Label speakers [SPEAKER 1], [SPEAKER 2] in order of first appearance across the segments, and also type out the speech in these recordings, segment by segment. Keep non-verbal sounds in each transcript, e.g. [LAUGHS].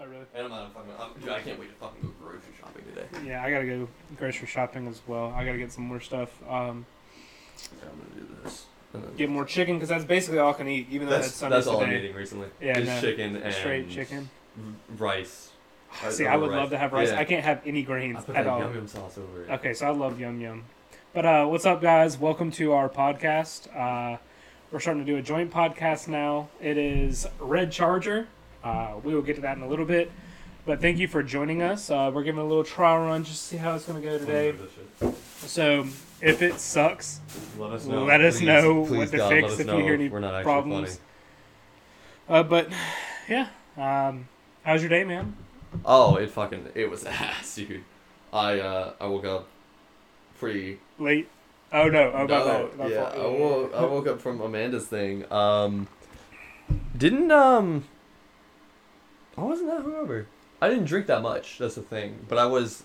[SPEAKER 1] Oh really?
[SPEAKER 2] And I'm out of fucking. I'm, dude, I can't wait to fucking go grocery shopping today.
[SPEAKER 1] Yeah, I gotta go grocery shopping as well. I gotta get some more stuff. Um,
[SPEAKER 2] Yeah, I'm gonna do this.
[SPEAKER 1] Get more chicken because that's basically all I can eat. Even though
[SPEAKER 2] That's
[SPEAKER 1] that's Sunday
[SPEAKER 2] that's all I'm
[SPEAKER 1] today.
[SPEAKER 2] eating recently.
[SPEAKER 1] Yeah,
[SPEAKER 2] Just
[SPEAKER 1] no,
[SPEAKER 2] chicken and
[SPEAKER 1] Straight chicken.
[SPEAKER 2] rice.
[SPEAKER 1] See, I would
[SPEAKER 2] rice.
[SPEAKER 1] love to have rice.
[SPEAKER 2] Yeah.
[SPEAKER 1] I can't have any
[SPEAKER 2] I
[SPEAKER 1] grains
[SPEAKER 2] put
[SPEAKER 1] at all.
[SPEAKER 2] yum yum sauce over it.
[SPEAKER 1] Okay, so I love Yum Yum. But uh, what's up, guys? Welcome to our podcast. Uh, we're starting to do a joint podcast now. It is Red Charger. Uh, we will get to that in a little bit. But thank you for joining us. Uh, we're giving a little trial run just to see how it's going to go today. So if it sucks,
[SPEAKER 2] Let us
[SPEAKER 1] know.
[SPEAKER 2] know.
[SPEAKER 1] Let us
[SPEAKER 2] Please,
[SPEAKER 1] know
[SPEAKER 2] please
[SPEAKER 1] what to
[SPEAKER 2] God,
[SPEAKER 1] fix if you hear any problems. uh, but yeah. Um, how's your day, man?
[SPEAKER 2] Oh, it fucking it was [LAUGHS] ass, dude. I uh I woke up pretty.
[SPEAKER 1] Late? Oh no! Oh
[SPEAKER 2] No.
[SPEAKER 1] My
[SPEAKER 2] yeah. I woke I woke up from Amanda's thing. Um, didn't um. I wasn't that hungover. I didn't drink that much. That's the thing. But I was.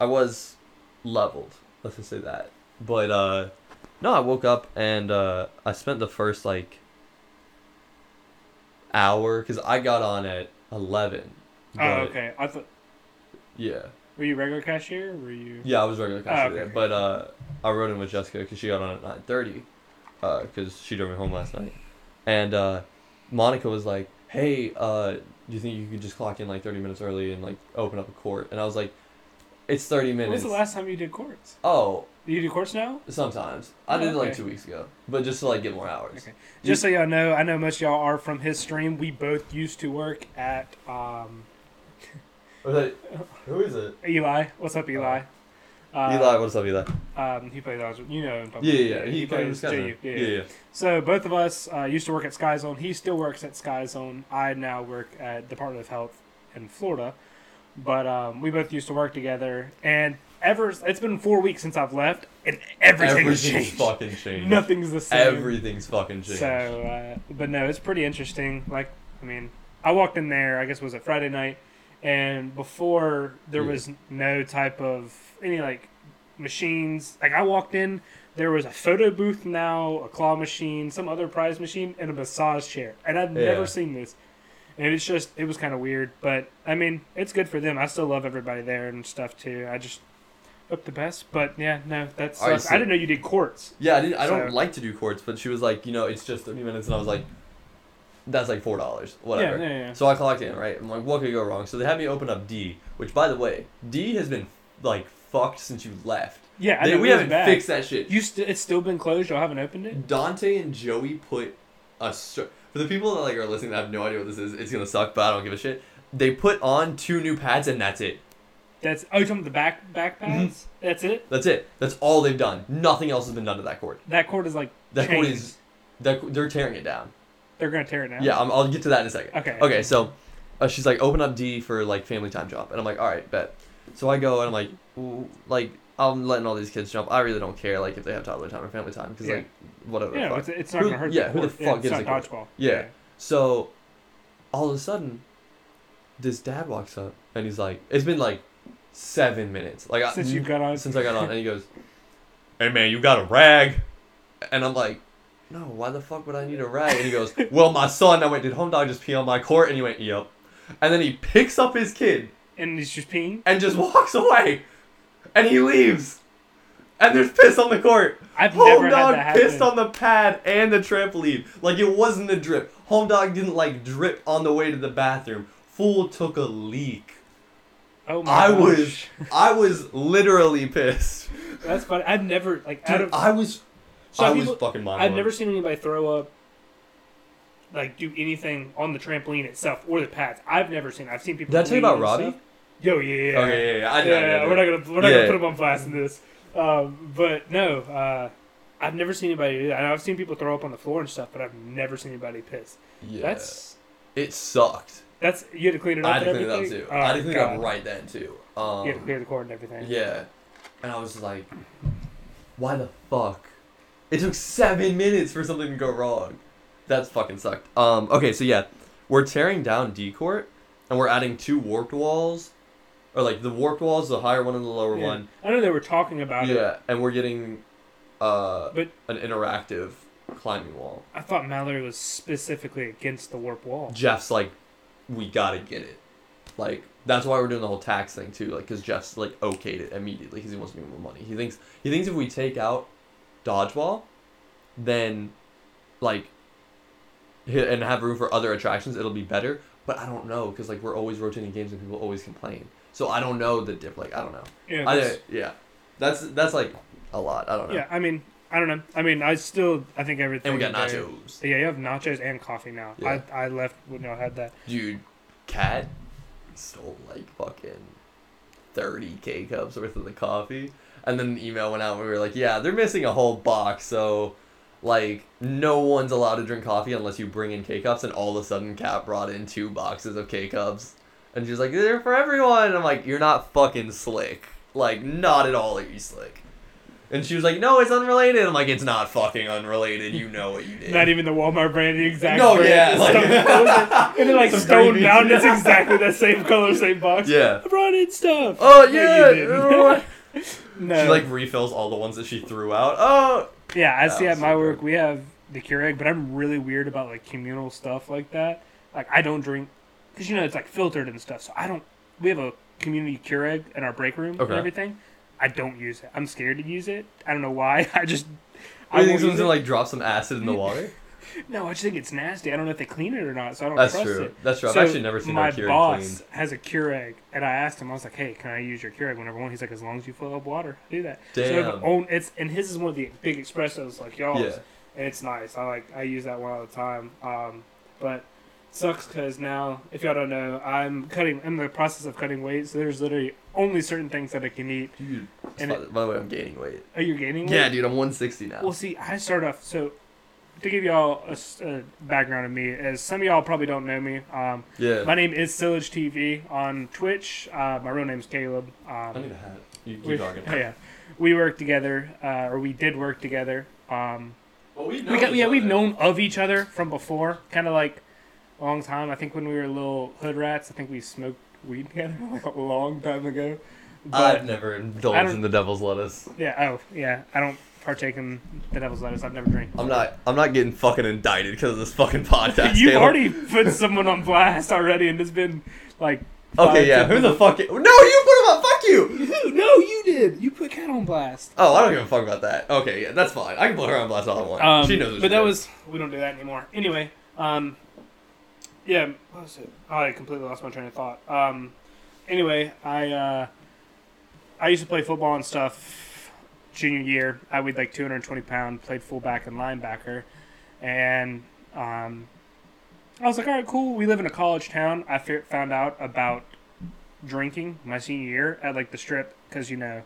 [SPEAKER 2] I was, leveled. Let's just say that. But uh, no, I woke up and uh, I spent the first like. Hour because I got on at eleven.
[SPEAKER 1] Oh, okay. I thought.
[SPEAKER 2] Yeah.
[SPEAKER 1] Were you regular cashier? Were you?
[SPEAKER 2] Yeah, I was regular cashier
[SPEAKER 1] okay.
[SPEAKER 2] there, but uh, I rode in with Jessica because she got on at nine thirty, because she drove me home last night, and uh, Monica was like, "Hey, uh, do you think you could just clock in like thirty minutes early and like open up a court?" And I was like, "It's thirty
[SPEAKER 1] When was the last time you did courts?
[SPEAKER 2] oh,
[SPEAKER 1] Do you do courts now?
[SPEAKER 2] sometimes I did it like
[SPEAKER 1] Okay.
[SPEAKER 2] two weeks ago, but just to like get more hours.
[SPEAKER 1] Okay. Just so y'all know, I know most of y'all are from his stream. We both used to work at um,
[SPEAKER 2] Was that- who is it?
[SPEAKER 1] Eli. What's up, Eli? Uh,
[SPEAKER 2] Eli, what's up, Eli?
[SPEAKER 1] Um, he plays Oz. You know him.
[SPEAKER 2] Yeah, yeah, yeah.
[SPEAKER 1] He, plays
[SPEAKER 2] Skyzone.
[SPEAKER 1] JU.
[SPEAKER 2] Yeah,
[SPEAKER 1] Yeah,
[SPEAKER 2] yeah.
[SPEAKER 1] So both of us uh, used to work at Sky Zone. He still works at Sky Zone. I now work at Department of Health in Florida. But um, we both used to work together, and ever it's been four weeks since I've left, and everything has
[SPEAKER 2] Everything's
[SPEAKER 1] changed.
[SPEAKER 2] fucking changed.
[SPEAKER 1] Nothing's the same.
[SPEAKER 2] Everything's fucking changed.
[SPEAKER 1] So, uh, but no, it's pretty interesting. Like, I mean, I walked in there. I guess it was a Friday night, and before there
[SPEAKER 2] Yeah.
[SPEAKER 1] was no type of any like machines. Like, I walked in, there was a photo booth now, a claw machine, some other prize machine, and a massage chair, and I've
[SPEAKER 2] Yeah.
[SPEAKER 1] never seen this. And it's just, it was kind of weird, but I mean, it's good for them. I still love everybody there and stuff too. I just hope the best, but yeah, no, that's. I didn't know you did courts.
[SPEAKER 2] Yeah, I didn't. I don't like to do courts, but she was like, you know, it's just thirty minutes, and I was like, that's like four dollars, whatever.
[SPEAKER 1] Yeah, yeah, yeah.
[SPEAKER 2] So I clocked in, right? I'm like, what could go wrong? So they had me open up D, which, by the way, D has been like fucked since you left.
[SPEAKER 1] Yeah, I
[SPEAKER 2] They- we haven't
[SPEAKER 1] bad.
[SPEAKER 2] fixed that shit.
[SPEAKER 1] You st- it's still been closed. Y'all haven't opened it.
[SPEAKER 2] Dante and Joey put a for the people that like are listening that have no idea what this is. It's gonna suck, but I don't give a shit. They put on two new pads, and that's it.
[SPEAKER 1] That's oh, you talking about the back back
[SPEAKER 2] Mm-hmm.
[SPEAKER 1] pads? That's it.
[SPEAKER 2] That's it. That's all they've done. Nothing else has been done to that court.
[SPEAKER 1] That cord is like
[SPEAKER 2] That court is. That, they're tearing it down.
[SPEAKER 1] They're gonna tear it down.
[SPEAKER 2] Yeah, I'm, I'll get to that in a second.
[SPEAKER 1] Okay.
[SPEAKER 2] Okay, so uh, she's like, open up D for like family time jump, and I'm like, all right, bet. So I go and I'm like, "Ooh," like I'm letting all these kids jump. I really don't care like if they have toddler time or family time because
[SPEAKER 1] Yeah.
[SPEAKER 2] like whatever.
[SPEAKER 1] Yeah,
[SPEAKER 2] fuck.
[SPEAKER 1] it's, it's not
[SPEAKER 2] Who-
[SPEAKER 1] gonna hurt.
[SPEAKER 2] yeah, who the fuck
[SPEAKER 1] it's
[SPEAKER 2] gives a
[SPEAKER 1] dodgeball.
[SPEAKER 2] Yeah. So all of a sudden, this dad walks up and he's like, it's been like seven minutes, like I-
[SPEAKER 1] Since you got on.
[SPEAKER 2] since I got on, and he goes, "Hey man, you got a rag?" And I'm like, "No, why the fuck would I need a rag?" And he goes, "Well, my son." I went, "Did home dog just pee on my court?" And he went, "Yep." And then he picks up his kid
[SPEAKER 1] and he's just peeing.
[SPEAKER 2] and just walks away, and he leaves. And there's piss on the court.
[SPEAKER 1] I've
[SPEAKER 2] Home
[SPEAKER 1] never had
[SPEAKER 2] dog
[SPEAKER 1] that happen.
[SPEAKER 2] pissed on the pad and the trampoline. Like it wasn't a drip. Home dog didn't like drip on the way to the bathroom. Fool took a leak.
[SPEAKER 1] oh my
[SPEAKER 2] I
[SPEAKER 1] gosh.
[SPEAKER 2] was I was literally pissed.
[SPEAKER 1] That's funny. I've never like out
[SPEAKER 2] Dude,
[SPEAKER 1] of.
[SPEAKER 2] I was
[SPEAKER 1] so
[SPEAKER 2] I was
[SPEAKER 1] people-
[SPEAKER 2] fucking mind
[SPEAKER 1] I've
[SPEAKER 2] blown.
[SPEAKER 1] never seen anybody throw up. Like do anything on the trampoline itself or the pads. I've never seen. I've seen people.
[SPEAKER 2] Did I tell you
[SPEAKER 1] lean
[SPEAKER 2] about
[SPEAKER 1] and
[SPEAKER 2] Robbie?
[SPEAKER 1] stuff. Yo, yeah, yeah.
[SPEAKER 2] Okay, yeah, yeah. I
[SPEAKER 1] yeah,
[SPEAKER 2] know. I know, I
[SPEAKER 1] yeah, we're not gonna we're not gonna put him on blast in this. Um, but no, uh, I've never seen anybody do that. I know I've seen people throw up on the floor and stuff, but I've never seen anybody piss.
[SPEAKER 2] Yeah.
[SPEAKER 1] That's
[SPEAKER 2] it sucked.
[SPEAKER 1] that's you had to clean it up.
[SPEAKER 2] I had to clean it up too.
[SPEAKER 1] Oh,
[SPEAKER 2] I had to clean it up right then too. Um,
[SPEAKER 1] You had to clear the cord and everything.
[SPEAKER 2] Yeah. And I was like, why the fuck? It took seven minutes for something to go wrong. That's fucking sucked. Um, okay, so yeah, we're tearing down D court and we're adding two warped walls. Or like the warped walls, the higher one and the lower
[SPEAKER 1] Yeah.
[SPEAKER 2] one.
[SPEAKER 1] I know they were talking about it,
[SPEAKER 2] Yeah, and we're getting uh
[SPEAKER 1] but
[SPEAKER 2] an interactive climbing wall.
[SPEAKER 1] I thought Mallory was specifically against the warp wall.
[SPEAKER 2] Jeff's like we gotta get it. Like that's why we're doing the whole tax thing too. Like because Jeff's like okayed it immediately because he wants to make more money. He thinks he thinks if we take out dodgeball, then like and have room for other attractions, it'll be better. But I don't know because like we're always rotating games and people always complain. So I don't know the diff. Like I don't know.
[SPEAKER 1] Yeah,
[SPEAKER 2] I
[SPEAKER 1] that's-
[SPEAKER 2] yeah, that's that's like a lot. I don't know.
[SPEAKER 1] yeah. I mean, I don't know. I mean, I still I think everything.
[SPEAKER 2] And we got
[SPEAKER 1] there-
[SPEAKER 2] nachos.
[SPEAKER 1] Yeah, you have nachos and coffee now.
[SPEAKER 2] Yeah.
[SPEAKER 1] I I left when y'all had that.
[SPEAKER 2] Dude, Cat stole like fucking 30 K cups worth of the coffee. And then an email went out and we were like, yeah, they're missing a whole box. So, like, no one's allowed to drink coffee unless you bring in K cups. And all of a sudden, Cat brought in two boxes of K cups. And she's like, they're for everyone. And I'm like, you're not fucking slick. Like, not at all are you slick. And she was like, no, it's unrelated. I'm like, it's not fucking unrelated. You know what you did.
[SPEAKER 1] Not even the Walmart brand, the exact.
[SPEAKER 2] No,
[SPEAKER 1] brand.
[SPEAKER 2] yeah,
[SPEAKER 1] It's
[SPEAKER 2] like-
[SPEAKER 1] and then [LAUGHS] like
[SPEAKER 2] Some
[SPEAKER 1] Stone Mountain, it's exactly the same color, same box.
[SPEAKER 2] Yeah.
[SPEAKER 1] I brought in stuff.
[SPEAKER 2] Oh, yeah. [LAUGHS]
[SPEAKER 1] no.
[SPEAKER 2] She like refills all the ones that she threw out. Oh,
[SPEAKER 1] Yeah, I see at my
[SPEAKER 2] so
[SPEAKER 1] work
[SPEAKER 2] good.
[SPEAKER 1] we have the Keurig, but I'm really weird about like communal stuff like that. Like I don't drink because you know it's like filtered and stuff. So I don't. We have a community Keurig in our break room
[SPEAKER 2] Okay.
[SPEAKER 1] and everything. I don't use it. I'm scared to use it. I don't know why. [LAUGHS] I just.
[SPEAKER 2] I think
[SPEAKER 1] won't
[SPEAKER 2] someone's
[SPEAKER 1] use
[SPEAKER 2] gonna like drop some acid in the water. [LAUGHS]
[SPEAKER 1] No, I just think it's nasty. I don't know if they clean it or not, so I don't
[SPEAKER 2] That's
[SPEAKER 1] trust
[SPEAKER 2] true.
[SPEAKER 1] it.
[SPEAKER 2] That's true. I've
[SPEAKER 1] So,
[SPEAKER 2] actually never seen
[SPEAKER 1] my
[SPEAKER 2] Keurig
[SPEAKER 1] boss has a Keurig, and I asked him. I was like, "Hey, can I use your Keurig whenever I want?" He's like, "As long as you fill up water, do that." So
[SPEAKER 2] Damn.
[SPEAKER 1] own, it's and his is one of the big espressos like y'all's,
[SPEAKER 2] Yeah.
[SPEAKER 1] and it's nice. I like I use that one all the time. Um, but sucks because now, if y'all don't know, I'm cutting. I'm in the process of cutting weight. So there's literally only certain things that I can eat.
[SPEAKER 2] Dude.
[SPEAKER 1] And
[SPEAKER 2] by,
[SPEAKER 1] it-
[SPEAKER 2] by the way, I'm gaining weight.
[SPEAKER 1] Are you gaining weight?
[SPEAKER 2] Yeah, dude, I'm 160 now.
[SPEAKER 1] Well, see, I start off so. To give y'all a background of me, as some of y'all probably don't know me, um,
[SPEAKER 2] yeah.
[SPEAKER 1] my name is Sillage TV on Twitch. Uh, my real name's Caleb. Um,
[SPEAKER 2] I need a hat. You keep
[SPEAKER 1] we,
[SPEAKER 2] talking.
[SPEAKER 1] oh, [LAUGHS] yeah, we work together, uh, or we did work together. Um,
[SPEAKER 2] Well, we
[SPEAKER 1] we got, yeah, we've known of each other from before, kind of like a long time. I think when we were little hood rats, I think we smoked weed together like [LAUGHS] a long time ago. But
[SPEAKER 2] I've never indulged in the devil's lettuce.
[SPEAKER 1] yeah, oh yeah, I don't partake in the devil's lettuce. I've never drank.
[SPEAKER 2] I'm not. I'm not getting fucking indicted because of this fucking podcast. [LAUGHS]
[SPEAKER 1] You've
[SPEAKER 2] Caleb.
[SPEAKER 1] already put someone on blast already, and it's been like. five,
[SPEAKER 2] Okay, yeah. Who the fuck? i- No, you put him on. Fuck you. [LAUGHS]
[SPEAKER 1] No, you did. You put Cat on blast.
[SPEAKER 2] Oh, I don't give a fuck about that. Okay, yeah, that's fine. I can put her on blast all I want.
[SPEAKER 1] Um,
[SPEAKER 2] she knows.
[SPEAKER 1] but that
[SPEAKER 2] does.
[SPEAKER 1] was we don't do that anymore. Anyway, um, yeah, what was it? Oh, I completely lost my train of thought. Um, anyway, I uh, I used to play football and stuff. Junior year, I weighed like 220 pound, played fullback and linebacker, and um, I was like, all right, cool. We live in a college town. I found out about drinking my senior year at like the strip because you know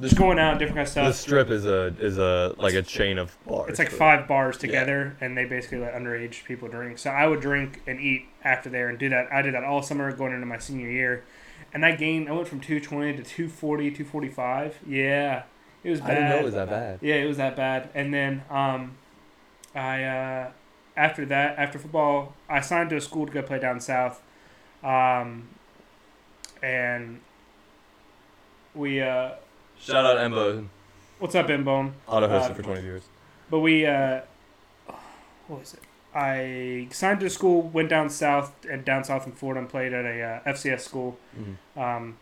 [SPEAKER 1] just going out different kind of stuff.
[SPEAKER 3] The strip is a is a like a chain of bars.
[SPEAKER 1] It's like five bars together, and they basically let underage people drink. So I would drink and eat after there, and do that. I did that all summer going into my senior year, and I gained. I went from two twenty to 240, 245. Yeah, it was bad.
[SPEAKER 3] I didn't know it was that bad.
[SPEAKER 1] Yeah, it was that bad. And then um, I uh, after that, after football, I signed to a school to go play down south, um, and we. Uh,
[SPEAKER 3] Shout out Embo,
[SPEAKER 1] what's up, Mbone?
[SPEAKER 3] auto hosted
[SPEAKER 1] Uh,
[SPEAKER 3] for 20 years.
[SPEAKER 1] But we, uh, what was it? I signed to school, went down south and down south in Florida and played at a uh, FCS school.
[SPEAKER 3] Mhm.
[SPEAKER 1] Um,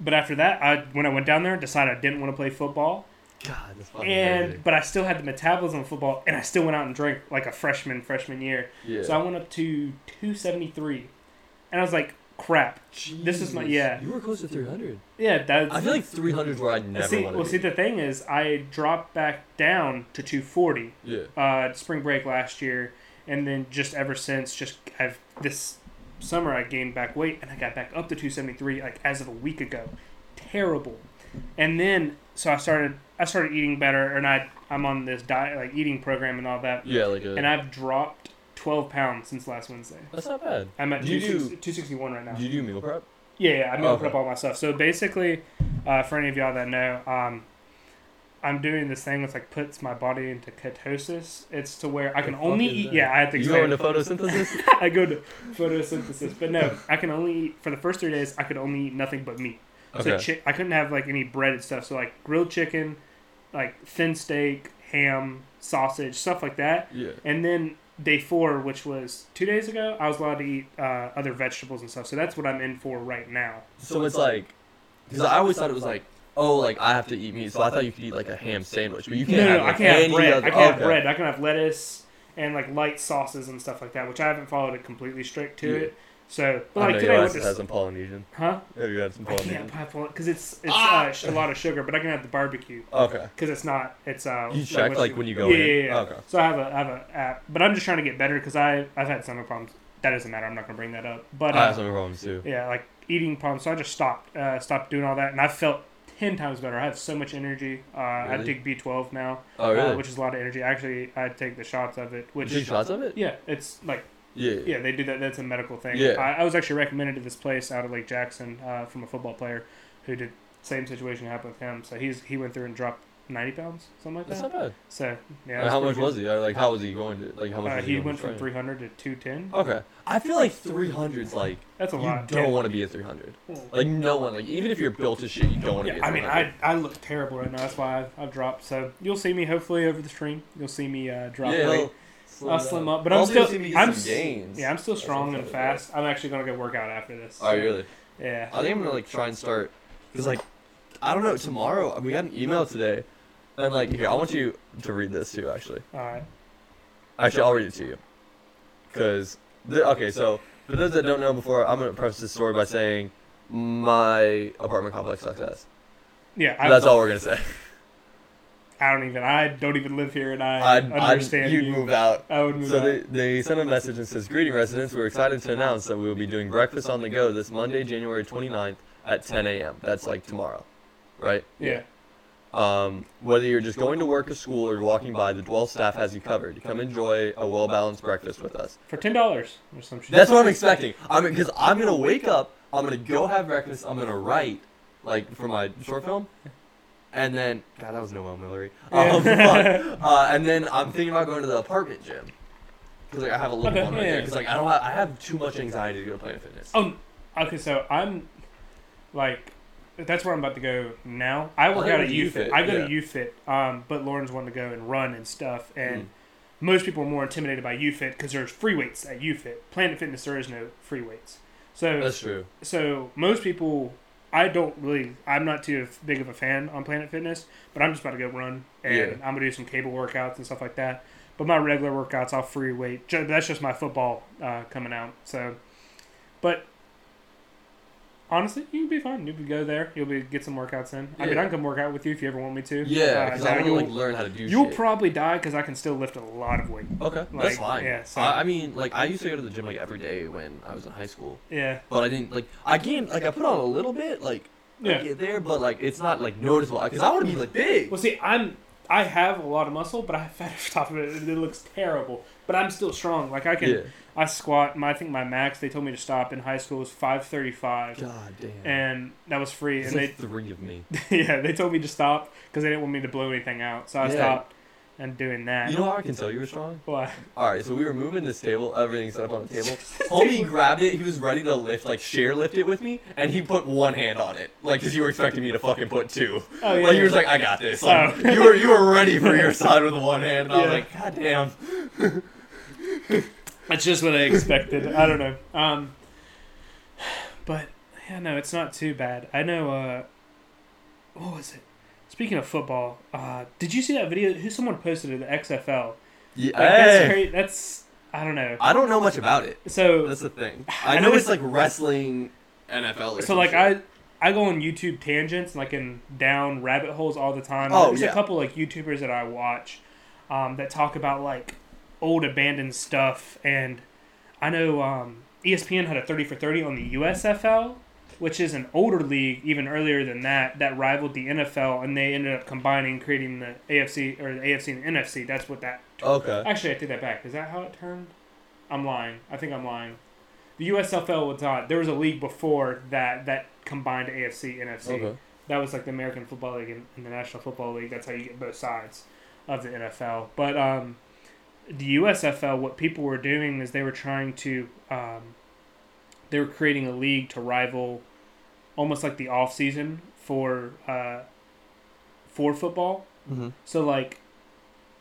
[SPEAKER 1] but after that, I when I went down there, decided I didn't want to play football,
[SPEAKER 2] God, that's fucking
[SPEAKER 1] and
[SPEAKER 2] crazy.
[SPEAKER 1] but I still had the metabolism of football, and I still went out and drank like a freshman freshman year.
[SPEAKER 2] Yeah.
[SPEAKER 1] So I went up to two seventy three, and I was like, crap, this is my- yeah.
[SPEAKER 2] You were close to 300.
[SPEAKER 1] yeah, that's.
[SPEAKER 2] I feel like 300 is where I'd never
[SPEAKER 1] see, well,
[SPEAKER 2] be.
[SPEAKER 1] see, the thing is, I dropped back down to two forty.
[SPEAKER 2] yeah.
[SPEAKER 1] uh, spring break last year, and then just ever since, just I've this summer I gained back weight, and I got back up to 273 like as of a week ago. Terrible. And then so I started I started eating better, and I I'm on this diet like eating program and all that,
[SPEAKER 2] Yeah, like a.
[SPEAKER 1] and I've dropped 12 pounds since last Wednesday.
[SPEAKER 3] That's not bad.
[SPEAKER 1] I'm at
[SPEAKER 3] Do you
[SPEAKER 1] 260 261 right now.
[SPEAKER 3] Do you do meal prep?
[SPEAKER 1] Yeah, yeah, I meal
[SPEAKER 3] Okay.
[SPEAKER 1] prep all my stuff. So basically, uh, for any of y'all that know, um, I'm doing this thing that's like puts my body into ketosis. It's to where I can only eat.
[SPEAKER 3] that?
[SPEAKER 1] Yeah, I have to
[SPEAKER 3] You go into [LAUGHS] photosynthesis?
[SPEAKER 1] I go to photosynthesis, but no, I can only eat for the first three days. I could only eat nothing but meat. So
[SPEAKER 3] Okay.
[SPEAKER 1] chi- I couldn't have like any breaded stuff. So like grilled chicken, like thin steak, ham, sausage, stuff like that.
[SPEAKER 2] yeah.
[SPEAKER 1] And then day four, which was two days ago, I was allowed to eat uh, other vegetables and stuff. So that's what I'm in for right now.
[SPEAKER 2] So it's like, because I always thought it was like, oh, like I have to eat meat, so I thought you could eat like a ham sandwich, but you can't
[SPEAKER 1] no, no,
[SPEAKER 2] have
[SPEAKER 1] no,
[SPEAKER 2] like,
[SPEAKER 1] I can't have bread.
[SPEAKER 2] other.
[SPEAKER 1] I can't have
[SPEAKER 2] okay.
[SPEAKER 1] bread. I can have lettuce and like light sauces and stuff like that, which I haven't followed it completely strict to
[SPEAKER 2] Yeah.
[SPEAKER 1] it. So, but
[SPEAKER 3] I
[SPEAKER 1] like
[SPEAKER 3] know
[SPEAKER 1] today,
[SPEAKER 3] you guys had some Polynesian.
[SPEAKER 1] huh?
[SPEAKER 3] Yeah, you had some Polynesian?
[SPEAKER 1] I
[SPEAKER 3] Polynesian.
[SPEAKER 1] can't have because it's it's
[SPEAKER 2] Ah!
[SPEAKER 1] uh, a lot of sugar, but I can have the barbecue
[SPEAKER 3] Okay.
[SPEAKER 1] because it's not. It's uh.
[SPEAKER 3] You check
[SPEAKER 1] what
[SPEAKER 3] like when you go
[SPEAKER 1] yeah,
[SPEAKER 3] in.
[SPEAKER 1] Yeah, yeah.
[SPEAKER 3] Okay.
[SPEAKER 1] So I have a I have a app, but I'm just trying to get better because I I've had stomach problems. That doesn't matter. I'm not gonna bring that up. But
[SPEAKER 3] I
[SPEAKER 1] uh,
[SPEAKER 3] have some problems too.
[SPEAKER 1] yeah, like eating problems. So I just stopped uh, stopped doing all that, and I felt ten times better. I have so much energy. Uh, I take B12 now,
[SPEAKER 2] Oh really?
[SPEAKER 1] uh, which is a lot of energy. Actually, I take the shots of it, which
[SPEAKER 2] you take shots of it?
[SPEAKER 1] yeah, it's like
[SPEAKER 2] Yeah.
[SPEAKER 1] yeah, they do that. That's a medical thing.
[SPEAKER 2] Yeah.
[SPEAKER 1] I, I was actually recommended to this place out of Lake Jackson uh, from a football player who did same situation happened with him. So he's he went through and dropped ninety pounds, something like
[SPEAKER 2] That's
[SPEAKER 1] that.
[SPEAKER 2] not bad.
[SPEAKER 1] So yeah,
[SPEAKER 2] Like, how much
[SPEAKER 1] good.
[SPEAKER 2] was he? Like how was he going to? Like how much?
[SPEAKER 1] Uh,
[SPEAKER 2] was
[SPEAKER 1] he
[SPEAKER 2] going
[SPEAKER 1] went from three hundred to two ten.
[SPEAKER 2] Okay. I feel like 300's like
[SPEAKER 1] That's a lot.
[SPEAKER 2] you don't
[SPEAKER 1] yeah.
[SPEAKER 2] want to be a 300. Like no one. Like even if you're built as shit, you don't want to
[SPEAKER 1] Yeah,
[SPEAKER 2] be. At
[SPEAKER 1] I mean, I I look terrible right now. That's why I've, I've dropped. So you'll see me hopefully over the stream. You'll see me uh, drop
[SPEAKER 2] yeah,
[SPEAKER 1] weight.
[SPEAKER 2] He'll slim
[SPEAKER 1] I'll slim up, but I'm
[SPEAKER 2] Hopefully
[SPEAKER 1] still
[SPEAKER 2] you'll see me get
[SPEAKER 1] I'm
[SPEAKER 2] some gains.
[SPEAKER 1] yeah I'm still
[SPEAKER 2] That's
[SPEAKER 1] strong and
[SPEAKER 2] I'm
[SPEAKER 1] fast. I'm actually gonna go work out after this.
[SPEAKER 2] Oh really?
[SPEAKER 1] Yeah.
[SPEAKER 2] I think I'm gonna like try and start because like I don't know tomorrow we got an email today and like here I want you to read this too actually.
[SPEAKER 1] All right.
[SPEAKER 2] Actually I'll read it to you because okay so for those that don't know before I'm gonna preface this story by saying my apartment complex sucks ass.
[SPEAKER 1] Yeah. I,
[SPEAKER 2] That's all we're gonna say.
[SPEAKER 1] I don't even. I don't even live here, and I
[SPEAKER 2] I'd,
[SPEAKER 1] understand
[SPEAKER 2] I'd, you'd
[SPEAKER 1] you.
[SPEAKER 2] move out.
[SPEAKER 1] I would move
[SPEAKER 2] So
[SPEAKER 1] out.
[SPEAKER 2] they, they sent a message and says, Greeting residents, we're excited to announce that we will be doing breakfast on the go this Monday, January 29th at 10 a.m. That's like tomorrow, right?
[SPEAKER 1] yeah.
[SPEAKER 2] Um, whether you're just going to work or school or walking by, the Dwell staff has you covered. Come enjoy a well balanced breakfast with us.
[SPEAKER 1] For ten dollars or some shit.
[SPEAKER 2] That's what I'm expecting. I mean, because I'm gonna wake up, I'm gonna go have breakfast, I'm gonna write, like for my short film, and then God, that was Noel Millery. [LAUGHS] Um, but, uh, and then I'm thinking about going to the apartment gym because like I have a little
[SPEAKER 1] Okay,
[SPEAKER 2] one right
[SPEAKER 1] yeah,
[SPEAKER 2] there.
[SPEAKER 1] yeah.
[SPEAKER 2] Because like I don't, have, I have too much anxiety to go to Planet Fitness.
[SPEAKER 1] Oh, okay. So I'm like, that's where I'm about to go now. I work
[SPEAKER 2] I
[SPEAKER 1] out
[SPEAKER 2] go
[SPEAKER 1] at
[SPEAKER 2] to
[SPEAKER 1] UFit.
[SPEAKER 2] UFit,
[SPEAKER 1] I go
[SPEAKER 2] yeah.
[SPEAKER 1] to UFit, um, but Lauren's wanting to go and run and stuff, and
[SPEAKER 2] Mm.
[SPEAKER 1] most people are more intimidated by UFit because there's free weights at UFit. Planet Fitness there is no free weights. So
[SPEAKER 2] That's true.
[SPEAKER 1] so most people I don't really I'm not too big of a fan on Planet Fitness, but I'm just about to go run and
[SPEAKER 2] Yeah.
[SPEAKER 1] I'm gonna do some cable workouts and stuff like that. But my regular workouts I'll free weight. That's just my football uh, coming out. So, but honestly, you'll be fine. You'll be go there. You'll be get some workouts in. I mean,
[SPEAKER 2] Yeah.
[SPEAKER 1] I can come work out with you if you ever want me to.
[SPEAKER 2] Yeah,
[SPEAKER 1] Uh,
[SPEAKER 2] because
[SPEAKER 1] now
[SPEAKER 2] I want to
[SPEAKER 1] you'll,
[SPEAKER 2] like learn how to do.
[SPEAKER 1] you'll
[SPEAKER 2] shit.
[SPEAKER 1] probably die because I can still lift a lot of weight.
[SPEAKER 2] Okay,
[SPEAKER 1] like,
[SPEAKER 2] that's fine.
[SPEAKER 1] yeah, so-
[SPEAKER 2] I, I mean, like I used to go to the gym like every day when I was in high school,
[SPEAKER 1] Yeah.
[SPEAKER 2] but I didn't like. I gained like I put on a little bit, like I
[SPEAKER 1] Yeah.
[SPEAKER 2] get there, but like it's not like noticeable because I want to be like big.
[SPEAKER 1] Well, see, I'm I have a lot of muscle, but I have fat [LAUGHS] on top of it. and It looks terrible, but I'm still strong. Like I can,
[SPEAKER 2] Yeah.
[SPEAKER 1] I squat. My I think my max they told me to stop in high school was five thirty five,
[SPEAKER 2] God damn.
[SPEAKER 1] and that was free.
[SPEAKER 2] It's
[SPEAKER 1] And
[SPEAKER 2] like three of me.
[SPEAKER 1] they [LAUGHS] yeah they told me to stop because they didn't want me to blow anything out, so I
[SPEAKER 2] Yeah.
[SPEAKER 1] stopped and doing that.
[SPEAKER 2] You know how I can tell you were strong?
[SPEAKER 1] Why?
[SPEAKER 2] All right, so we were moving this table, everything set up on the table. [LAUGHS] Homie grabbed it. He was ready to lift, like share lift it with me, and he put one hand on it, like because you were expecting me to fucking put two.
[SPEAKER 1] Oh yeah.
[SPEAKER 2] Like you
[SPEAKER 1] yeah.
[SPEAKER 2] was like, I got this. Like,
[SPEAKER 1] Oh.
[SPEAKER 2] you were you were ready for your [LAUGHS] side with one hand. And I was like, God damn.
[SPEAKER 1] That's just what I expected. I don't know. Um, but yeah, no, it's not too bad. I know. Uh, what was it? Speaking of football, uh, did you see that video? Who someone posted it? The XFL.
[SPEAKER 2] Yeah,
[SPEAKER 1] Like, that's great. That's I don't know.
[SPEAKER 2] I don't know much about it.
[SPEAKER 1] So
[SPEAKER 2] That's the thing.
[SPEAKER 1] I
[SPEAKER 2] I
[SPEAKER 1] know
[SPEAKER 2] know it's
[SPEAKER 1] it's-
[SPEAKER 2] like wrestling NFL. Or
[SPEAKER 1] so like
[SPEAKER 2] shit.
[SPEAKER 1] I I go on YouTube tangents like in down rabbit holes all the time.
[SPEAKER 2] Oh,
[SPEAKER 1] There's
[SPEAKER 2] yeah.
[SPEAKER 1] a couple like YouTubers that I watch um, that talk about like old abandoned stuff, and I know um, ESPN had a thirty for thirty on the USFL, which is an older league, even earlier than that, that rivaled the NFL, and they ended up combining, creating the AFC or the AFC and the NFC. That's what that
[SPEAKER 2] Okay.
[SPEAKER 1] Actually, I take that back. Is that how it turned? I'm lying. I think I'm lying. The USFL was not. There was a league before that that combined AFC NFC.
[SPEAKER 2] Okay.
[SPEAKER 1] That was like the American Football League and, and the National Football League. That's how you get both sides of the NFL. But um, the USFL, what people were doing is they were trying to um, they were creating a league to rival almost like the off season for uh, for football.
[SPEAKER 2] Mm-hmm.
[SPEAKER 1] So like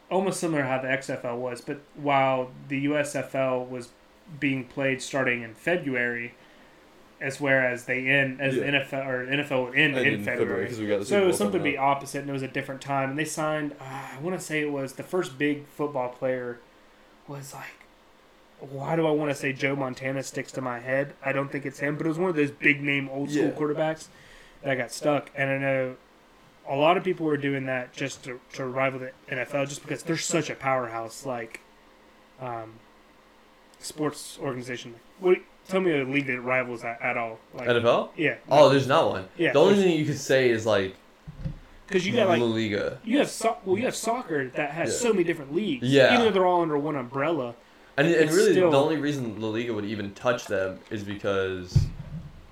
[SPEAKER 1] almost similar how the XFL was, but while the USFL was being played starting in February, as whereas they end as
[SPEAKER 2] Yeah.
[SPEAKER 1] the NFL or NFL would end in, February.
[SPEAKER 2] got
[SPEAKER 1] So it was something to be opposite, and it was a different time. And they signed, uh, I want to say it was the first big football player was like, why do I want to say Joe Montana sticks to my head? I don't think it's him, but it was one of those big name old school
[SPEAKER 2] Yeah.
[SPEAKER 1] quarterbacks that got stuck. And I know a lot of people were doing that just to, to rival the NFL, just because they're such a powerhouse, like um, sports organization. What? Tell me a league that rivals that at all. Like,
[SPEAKER 2] NFL?
[SPEAKER 1] yeah.
[SPEAKER 2] Oh, there's not one.
[SPEAKER 1] Yeah,
[SPEAKER 2] the only thing you could say is like
[SPEAKER 1] because you got like
[SPEAKER 2] La Liga.
[SPEAKER 1] You have so- well, you have soccer that has
[SPEAKER 2] Yeah.
[SPEAKER 1] so many different leagues.
[SPEAKER 2] Yeah.
[SPEAKER 1] even though they're all under one umbrella.
[SPEAKER 2] And, and really,
[SPEAKER 1] still-
[SPEAKER 2] the only reason La Liga would even touch them is because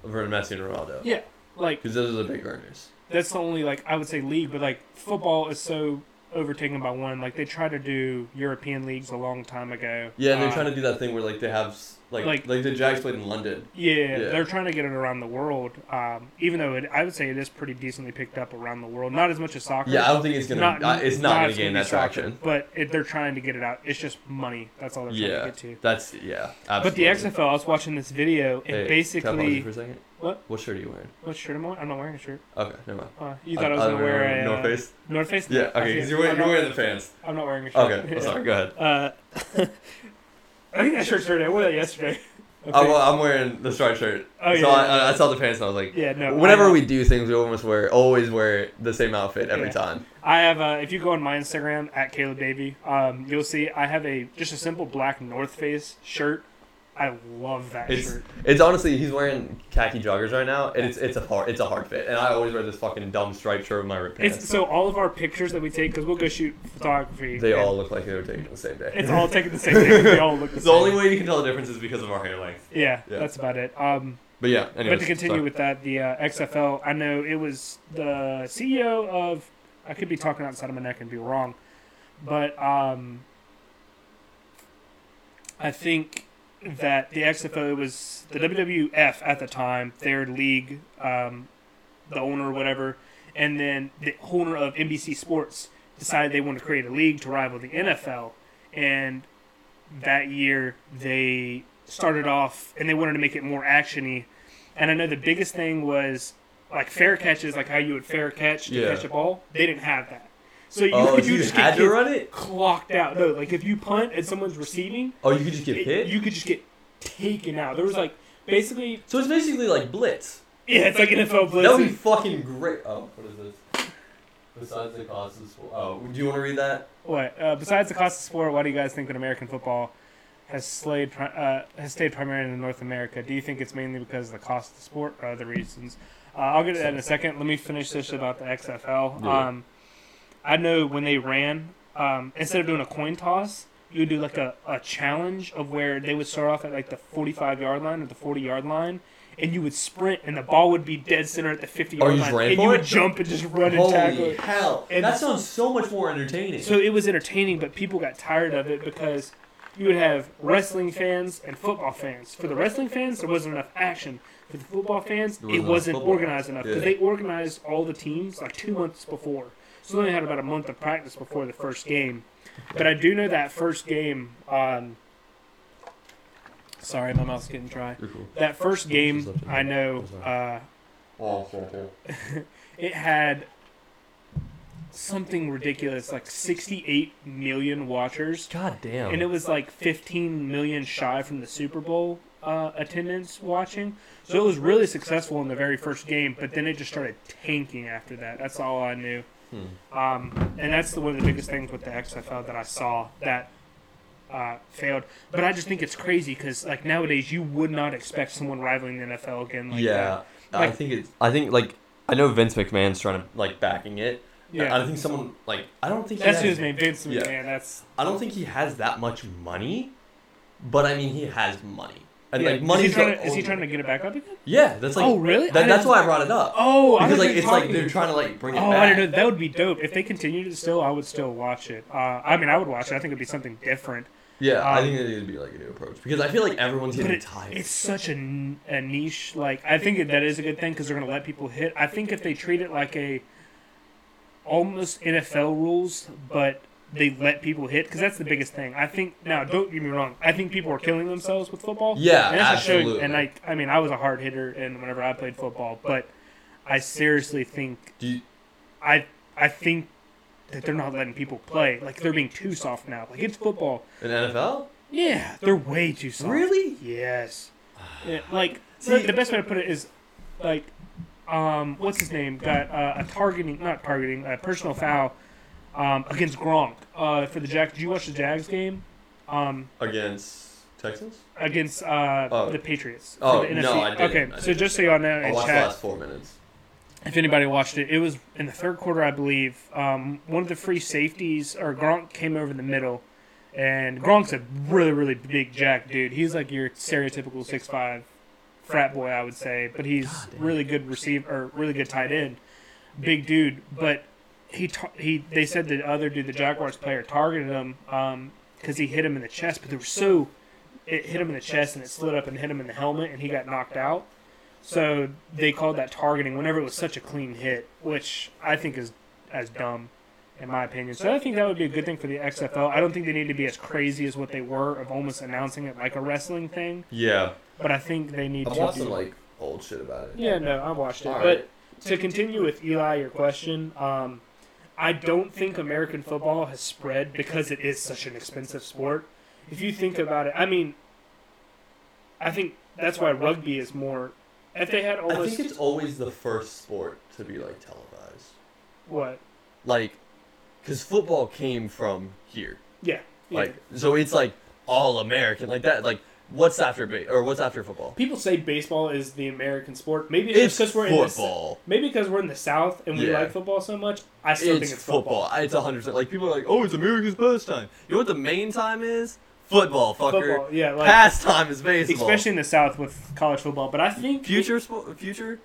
[SPEAKER 2] of Messi and Ronaldo.
[SPEAKER 1] Yeah, like
[SPEAKER 2] Because those are the big earners.
[SPEAKER 1] that's the only like I would say league, but like football is so overtaken by one. Like they tried to do European leagues a long time ago.
[SPEAKER 2] Yeah, and they're
[SPEAKER 1] Uh,
[SPEAKER 2] trying to do that thing where like they have like
[SPEAKER 1] Like-
[SPEAKER 2] like, the Jags played in London.
[SPEAKER 1] Yeah,
[SPEAKER 2] Yeah.
[SPEAKER 1] they're trying to get it around the world. Um, even though it, I would say it is pretty decently picked up around the world. Not as much as soccer.
[SPEAKER 2] Yeah, I don't think it's gonna. uh, it's not, gonna gain that traction.
[SPEAKER 1] But it, they're trying to get it out. It's just money. That's all they're trying
[SPEAKER 2] Yeah,
[SPEAKER 1] to get to.
[SPEAKER 2] that's yeah.
[SPEAKER 1] But the XFL, I was watching this video, and
[SPEAKER 2] Hey, can I pause
[SPEAKER 1] basically,
[SPEAKER 2] you for a second.
[SPEAKER 1] What?
[SPEAKER 2] What shirt are you wearing?
[SPEAKER 1] what shirt am I? wearing? I'm not wearing a shirt.
[SPEAKER 2] Okay, never mind.
[SPEAKER 1] Uh, you thought I was
[SPEAKER 2] Uh,
[SPEAKER 1] gonna wear a
[SPEAKER 2] North
[SPEAKER 1] uh,
[SPEAKER 2] Face.
[SPEAKER 1] North Face?
[SPEAKER 2] Yeah. Okay, because you're, wearing- you're wearing the fans.
[SPEAKER 1] I'm not wearing a shirt.
[SPEAKER 2] Okay. well, sorry. Go ahead. [LAUGHS]
[SPEAKER 1] Uh, [LAUGHS] I think that shirt's dirty. I wore that yesterday. Okay. [LAUGHS]
[SPEAKER 2] Oh, well, I'm wearing the striped shirt.
[SPEAKER 1] Oh,
[SPEAKER 2] so
[SPEAKER 1] yeah.
[SPEAKER 2] I, I saw the pants and I was like,
[SPEAKER 1] yeah, no.
[SPEAKER 2] whenever we do things, we almost wear always wear the same outfit every
[SPEAKER 1] Yeah.
[SPEAKER 2] time.
[SPEAKER 1] I have. Uh, if you go on my Instagram at Caleb Davey, um, you'll see I have a just a simple black North Face shirt. I love that
[SPEAKER 2] It's
[SPEAKER 1] shirt.
[SPEAKER 2] it's honestly he's wearing khaki joggers right now, and it's it's a hard it's a hard fit, and I always wear this fucking dumb striped shirt with my ripped pants.
[SPEAKER 1] It's so all of our pictures that we take because we'll go shoot photography.
[SPEAKER 2] they all look like they were taken the same day.
[SPEAKER 1] It's all taken the same day. They all look the same. [LAUGHS]
[SPEAKER 2] the only way you can tell the difference is because of our hair length.
[SPEAKER 1] Yeah,
[SPEAKER 2] Yeah.
[SPEAKER 1] that's about it. Um,
[SPEAKER 2] But yeah, anyways,
[SPEAKER 1] but to continue
[SPEAKER 2] sorry.
[SPEAKER 1] with that, the uh, XFL, I know it was the CEO of. I could be talking outside of my neck and be wrong, but um, I think that the XFL was the WWF at the time, their league, um, the owner or whatever, and then the owner of NBC Sports decided they wanted to create a league to rival the NFL, and that year they started off and they wanted to make it more actiony. And I know the biggest thing was like fair catches, like how you would fair catch to
[SPEAKER 2] Yeah.
[SPEAKER 1] catch a ball. They didn't have that, so you,
[SPEAKER 2] oh,
[SPEAKER 1] you
[SPEAKER 2] so you
[SPEAKER 1] just
[SPEAKER 2] had
[SPEAKER 1] get
[SPEAKER 2] to run it.
[SPEAKER 1] clocked out. No, like if you punt and someone's receiving,
[SPEAKER 2] Oh, you could just get
[SPEAKER 1] it-
[SPEAKER 2] hit.
[SPEAKER 1] you could just get taken out. There was like basically,
[SPEAKER 2] so it's basically like blitz.
[SPEAKER 1] yeah, it's like NFL blitz.
[SPEAKER 2] That would be fucking great. Oh, what is this? Besides the cost of sport. Oh, do you want to read that?
[SPEAKER 1] What? Uh, besides the cost of sport, why do you guys think that American football has slayed, uh, has stayed primarily in North America? Do you think it's mainly because of the cost of the sport or other reasons? Uh, I'll get to that in a second. Let me finish this about the XFL.
[SPEAKER 2] Yeah.
[SPEAKER 1] Um, I know when they ran, um, instead of doing a coin toss, you would do like a, a challenge of where they would start off at like the 45 yard line or the 40 yard line. And you would sprint, and the ball would be dead center at the 50
[SPEAKER 2] Oh,
[SPEAKER 1] yard
[SPEAKER 2] you
[SPEAKER 1] line.
[SPEAKER 2] ran
[SPEAKER 1] and
[SPEAKER 2] for
[SPEAKER 1] you
[SPEAKER 2] it?
[SPEAKER 1] would jump and just run and tackle.
[SPEAKER 2] Holy
[SPEAKER 1] it.
[SPEAKER 2] hell!
[SPEAKER 1] And-
[SPEAKER 2] that sounds so much more entertaining.
[SPEAKER 1] So it was entertaining, but people got tired of it because you would have wrestling fans and football fans. For the wrestling fans, there wasn't enough action. For the football fans,
[SPEAKER 2] There
[SPEAKER 1] it
[SPEAKER 2] wasn't enough
[SPEAKER 1] wasn't
[SPEAKER 2] football.
[SPEAKER 1] organized enough because
[SPEAKER 2] Yeah.
[SPEAKER 1] they organized all the teams like two months before. So they only had about a month of practice before the first game. But I do know that first game. Um, sorry, my mouth's getting dry.
[SPEAKER 2] Cool.
[SPEAKER 1] That first game, I know uh,
[SPEAKER 2] Oh, cool, [LAUGHS] cool.
[SPEAKER 1] it had something ridiculous, like 68 million watchers.
[SPEAKER 2] God damn.
[SPEAKER 1] and it was like 15 million shy from the Super Bowl uh, attendance watching. So it was really successful in the very first game, but then it just started tanking after that. That's all I knew.
[SPEAKER 2] Hmm.
[SPEAKER 1] Um, and that's the, one of the biggest things with the XFL that I saw that uh, failed. But I just think it's crazy because like nowadays you would not expect someone rivaling the NFL again. Like
[SPEAKER 2] yeah,
[SPEAKER 1] that.
[SPEAKER 2] I think it's. I think like I know Vince McMahon's trying to like backing it.
[SPEAKER 1] yeah.
[SPEAKER 2] I don't think someone like I don't think he
[SPEAKER 1] That's
[SPEAKER 2] has,
[SPEAKER 1] his name, Vince
[SPEAKER 2] Yeah.
[SPEAKER 1] McMahon. That's
[SPEAKER 2] I don't think he has that much money, but I mean he has money. And
[SPEAKER 1] yeah.
[SPEAKER 2] like
[SPEAKER 1] is,
[SPEAKER 2] money
[SPEAKER 1] he trying to, is he trying to get it back up again?
[SPEAKER 2] Yeah, that's like
[SPEAKER 1] oh, really?
[SPEAKER 2] that, that's why I brought it up.
[SPEAKER 1] Oh, I
[SPEAKER 2] because
[SPEAKER 1] thought
[SPEAKER 2] like it's like they're trying to like bring it up.
[SPEAKER 1] Oh,
[SPEAKER 2] back.
[SPEAKER 1] I don't know. That would be dope. If they continued it still, I would still watch it. Uh, I mean, I would watch it. I think it'd be something different.
[SPEAKER 2] Yeah, I
[SPEAKER 1] Um,
[SPEAKER 2] think it needs to be like a new approach because I feel like everyone's
[SPEAKER 1] But
[SPEAKER 2] getting
[SPEAKER 1] it,
[SPEAKER 2] tired.
[SPEAKER 1] it's such a niche. Like, I think that is a good thing because they're going to let people hit. I think if they treat it like a almost NFL rules, but they let people hit because that's the biggest thing. I think now, don't get me wrong. I think people are killing themselves with football.
[SPEAKER 2] Yeah,
[SPEAKER 1] and that's
[SPEAKER 2] absolutely.
[SPEAKER 1] and like, I mean, I was a hard hitter, and whenever I played football, but I seriously think
[SPEAKER 2] Do you,
[SPEAKER 1] I I think that they're not letting people play. Like they're being too soft now. Like it's football.
[SPEAKER 2] in NFL?
[SPEAKER 1] Yeah, they're way too soft.
[SPEAKER 2] Really?
[SPEAKER 1] Yes. [SIGHS] Yeah, like
[SPEAKER 2] See-
[SPEAKER 1] the best way to put it is like um what's his name got uh, a targeting not targeting a personal foul um against Gronk uh for the Jags. Did you watch the Jags game? Um
[SPEAKER 2] Against Texans?
[SPEAKER 1] against uh
[SPEAKER 2] Oh.
[SPEAKER 1] the Patriots.
[SPEAKER 2] Oh,
[SPEAKER 1] the
[SPEAKER 2] no, I didn't.
[SPEAKER 1] Okay,
[SPEAKER 2] I
[SPEAKER 1] so
[SPEAKER 2] didn't.
[SPEAKER 1] just so y'all know
[SPEAKER 2] I
[SPEAKER 1] in
[SPEAKER 2] watched the
[SPEAKER 1] chat,
[SPEAKER 2] last four minutes.
[SPEAKER 1] if anybody watched it, it was in the third quarter, I believe. Um, one of the free safeties, or Gronk came over the middle, and Gronk's a really, really big jack dude. He's like your stereotypical six five frat boy, I would say, but he's really good receiver, or really good tight end, big dude. But he tar- he they said the other dude, the Jaguars player, targeted him because he hit him in the chest, but they were so it hit him in the chest and it slid up and hit him in the helmet, and he got knocked out. So they called that targeting whenever it was such a clean hit, which I think is as dumb, in my opinion. So I think that would be a good thing for the XFL. I don't think they need to be as crazy as what they were of almost announcing it like a wrestling thing,
[SPEAKER 2] Yeah.
[SPEAKER 1] but I think they need
[SPEAKER 2] I've
[SPEAKER 1] to.
[SPEAKER 2] watched
[SPEAKER 1] do-
[SPEAKER 2] some like old shit about it.
[SPEAKER 1] yeah, no, I watched it.
[SPEAKER 2] All
[SPEAKER 1] But
[SPEAKER 2] right.
[SPEAKER 1] to continue with Eli, your question, um, I don't think American football has spread because it is such an expensive sport. If you think about it, I mean, I think that's why rugby is more. If they had
[SPEAKER 2] I think it's always the first sport to be like televised.
[SPEAKER 1] what,
[SPEAKER 2] Like, because football came from here.
[SPEAKER 1] yeah, yeah.
[SPEAKER 2] Like, so it's like all American. Like that. Like, what's after ba- or what's after football?
[SPEAKER 1] people say baseball is the American sport. Maybe it's, because we're in the
[SPEAKER 2] football.
[SPEAKER 1] maybe because we're in the South and we
[SPEAKER 2] Yeah.
[SPEAKER 1] like football so much. I still think it's
[SPEAKER 2] football. It's hundred percent. Like people are like, oh, it's America's pastime. You know what the main time is? Football, fucker.
[SPEAKER 1] Football, yeah, like
[SPEAKER 2] Pastime is baseball.
[SPEAKER 1] especially in the South with college football. But I think
[SPEAKER 2] future sport, future,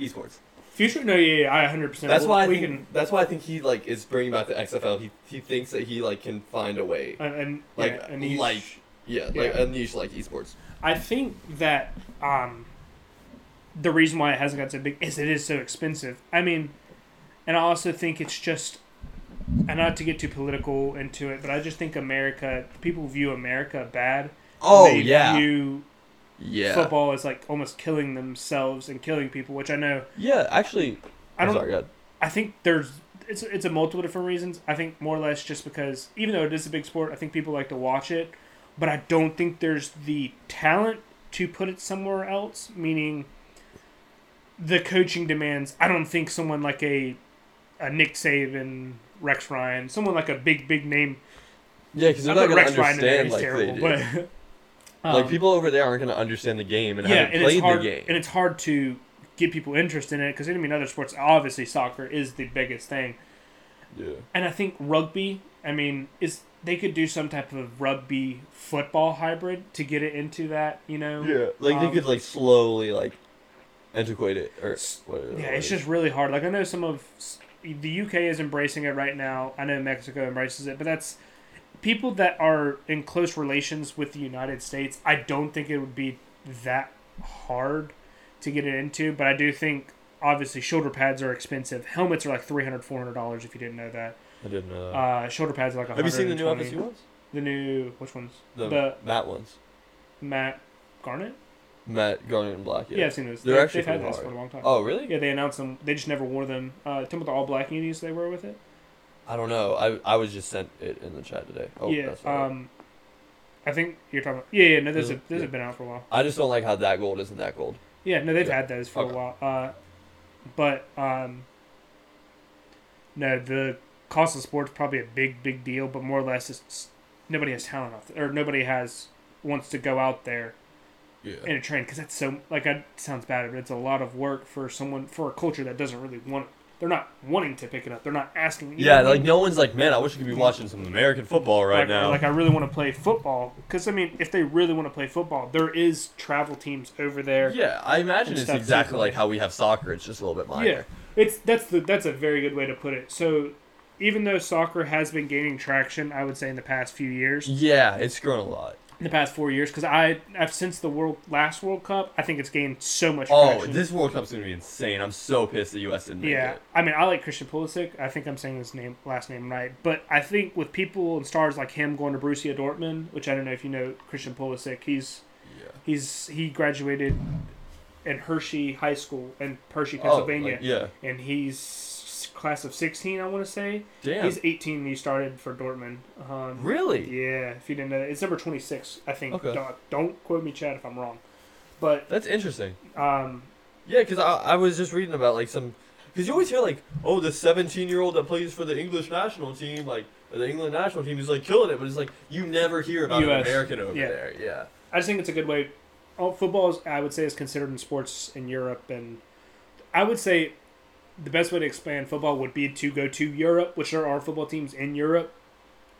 [SPEAKER 2] esports.
[SPEAKER 1] future. No, yeah, yeah I 100. percent
[SPEAKER 2] That's why I
[SPEAKER 1] we
[SPEAKER 2] think.
[SPEAKER 1] can.
[SPEAKER 2] That's why I think he like is bringing back the XFL. He he thinks that he like can find a way.
[SPEAKER 1] And, and
[SPEAKER 2] Like
[SPEAKER 1] yeah, and he's-
[SPEAKER 2] like yeah, like
[SPEAKER 1] Yeah.
[SPEAKER 2] niche like esports.
[SPEAKER 1] I think that um, the reason why it hasn't got so big is it is so expensive. I mean, and I also think it's just, and not to get too political into it, but I just think America, people view America bad.
[SPEAKER 2] Oh
[SPEAKER 1] they
[SPEAKER 2] yeah,
[SPEAKER 1] view
[SPEAKER 2] yeah,
[SPEAKER 1] football is like almost killing themselves and killing people, which I know.
[SPEAKER 2] yeah. Actually,
[SPEAKER 1] I don't.
[SPEAKER 2] sorry.
[SPEAKER 1] I think there's it's it's a multiple different reasons. I think more or less just because even though it is a big sport, I think people like to watch it, but I don't think there's the talent to put it somewhere else. Meaning, the coaching demands. I don't think someone like a a Nick Saban, Rex Ryan, someone like a big big name.
[SPEAKER 2] Yeah, because they're not
[SPEAKER 1] put
[SPEAKER 2] gonna
[SPEAKER 1] Rex Ryan in there.
[SPEAKER 2] understand
[SPEAKER 1] He's
[SPEAKER 2] like
[SPEAKER 1] terrible,
[SPEAKER 2] they do.
[SPEAKER 1] but
[SPEAKER 2] like
[SPEAKER 1] um,
[SPEAKER 2] people over there aren't gonna understand the game and
[SPEAKER 1] yeah,
[SPEAKER 2] haven't
[SPEAKER 1] and
[SPEAKER 2] played
[SPEAKER 1] hard,
[SPEAKER 2] the game.
[SPEAKER 1] and it's hard to get people interested in it because I mean other sports. Obviously, soccer is the biggest thing.
[SPEAKER 2] yeah.
[SPEAKER 1] And I think rugby, I mean, is they could do some type of rugby football hybrid to get it into that, you know?
[SPEAKER 2] Yeah, like
[SPEAKER 1] Um,
[SPEAKER 2] they could like slowly like antiquate it or whatever.
[SPEAKER 1] Yeah, it's just really hard. Like I know some of the UK is embracing it right now. I know Mexico embraces it, but that's people that are in close relations with the United States. I don't think it would be that hard to get it into, but I do think obviously shoulder pads are expensive. Helmets are like 300 400 dollars if you didn't know that.
[SPEAKER 2] I didn't know. That.
[SPEAKER 1] Uh, shoulder pads are like
[SPEAKER 2] Have you seen the new
[SPEAKER 1] 120.
[SPEAKER 2] FSU ones?
[SPEAKER 1] The new which ones?
[SPEAKER 2] The,
[SPEAKER 1] The-
[SPEAKER 2] Matt ones.
[SPEAKER 1] Matt Garnet.
[SPEAKER 2] Matt Garnet and Black.
[SPEAKER 1] Yeah,
[SPEAKER 2] Yeah.
[SPEAKER 1] I've seen those.
[SPEAKER 2] They're
[SPEAKER 1] They-
[SPEAKER 2] actually
[SPEAKER 1] they've had those for a long time.
[SPEAKER 2] Oh really?
[SPEAKER 1] Yeah, they announced them. They just never wore them. Uh, tell me the all black unis they were with it.
[SPEAKER 2] I don't know. I I was just sent it in the chat today. Oh,
[SPEAKER 1] yeah.
[SPEAKER 2] that's.
[SPEAKER 1] Um, I think you're talking. About, yeah, yeah. No, those have, those
[SPEAKER 2] Yeah.
[SPEAKER 1] have been out for a while.
[SPEAKER 2] I just don't like how that gold isn't that gold.
[SPEAKER 1] Yeah, no, they've
[SPEAKER 2] Yeah.
[SPEAKER 1] had those for
[SPEAKER 2] Okay.
[SPEAKER 1] a while. Uh, but um, no, the cost of sports probably a big, big deal. But more or less, it's nobody has talent off or nobody has wants to go out there
[SPEAKER 2] Yeah.
[SPEAKER 1] in a train because that's so like it sounds bad, but it's a lot of work for someone for a culture that doesn't really want. It. They're not wanting to pick it up. They're not asking.
[SPEAKER 2] Yeah, like no one's like, man, I wish I could be watching some American football right
[SPEAKER 1] like,
[SPEAKER 2] now.
[SPEAKER 1] Like I really want to play football because I mean, if they really want to play football, there is travel teams over there.
[SPEAKER 2] yeah, I imagine it's exactly like how we have soccer. It's just a little bit minor.
[SPEAKER 1] Yeah, it's that's the that's a very good way to put it. So, even though soccer has been gaining traction, I would say in the past few years,
[SPEAKER 2] Yeah, it's grown a lot.
[SPEAKER 1] in the past four years because I I've since the world last World Cup I think it's gained so much.
[SPEAKER 2] Oh,
[SPEAKER 1] traction.
[SPEAKER 2] this World Cup's gonna be insane. I'm so pissed the U.S. didn't
[SPEAKER 1] Yeah,
[SPEAKER 2] it.
[SPEAKER 1] I mean, I like Christian Pulisic. I think I'm saying his name, last name right. But I think with people and stars like him going to Borussia Dortmund, which I don't know if you know Christian Pulisic, he's
[SPEAKER 2] Yeah.
[SPEAKER 1] he's he graduated in Hershey High School in Hershey,
[SPEAKER 2] Oh,
[SPEAKER 1] Pennsylvania,
[SPEAKER 2] like, yeah.
[SPEAKER 1] and he's class of 16, I want to say.
[SPEAKER 2] Damn.
[SPEAKER 1] He's 18 and he started for Dortmund. Um,
[SPEAKER 2] really?
[SPEAKER 1] Yeah, if you didn't know, that. it's number 26, I think.
[SPEAKER 2] Okay.
[SPEAKER 1] Don't, don't quote me, Chad, if I'm wrong. But
[SPEAKER 2] That's interesting.
[SPEAKER 1] um,
[SPEAKER 2] Yeah, because I, I was just reading about like some. Because you always hear like, oh, the 17 year old that plays for the English national team, like the England national team, is like killing it. But it's like you never hear about an
[SPEAKER 1] US,
[SPEAKER 2] American over
[SPEAKER 1] yeah.
[SPEAKER 2] there. Yeah.
[SPEAKER 1] I just think it's a good way. Oh, football is, I would say, is considered in sports in Europe, and I would say the best way to expand football would be to go to Europe, which there are football teams in Europe,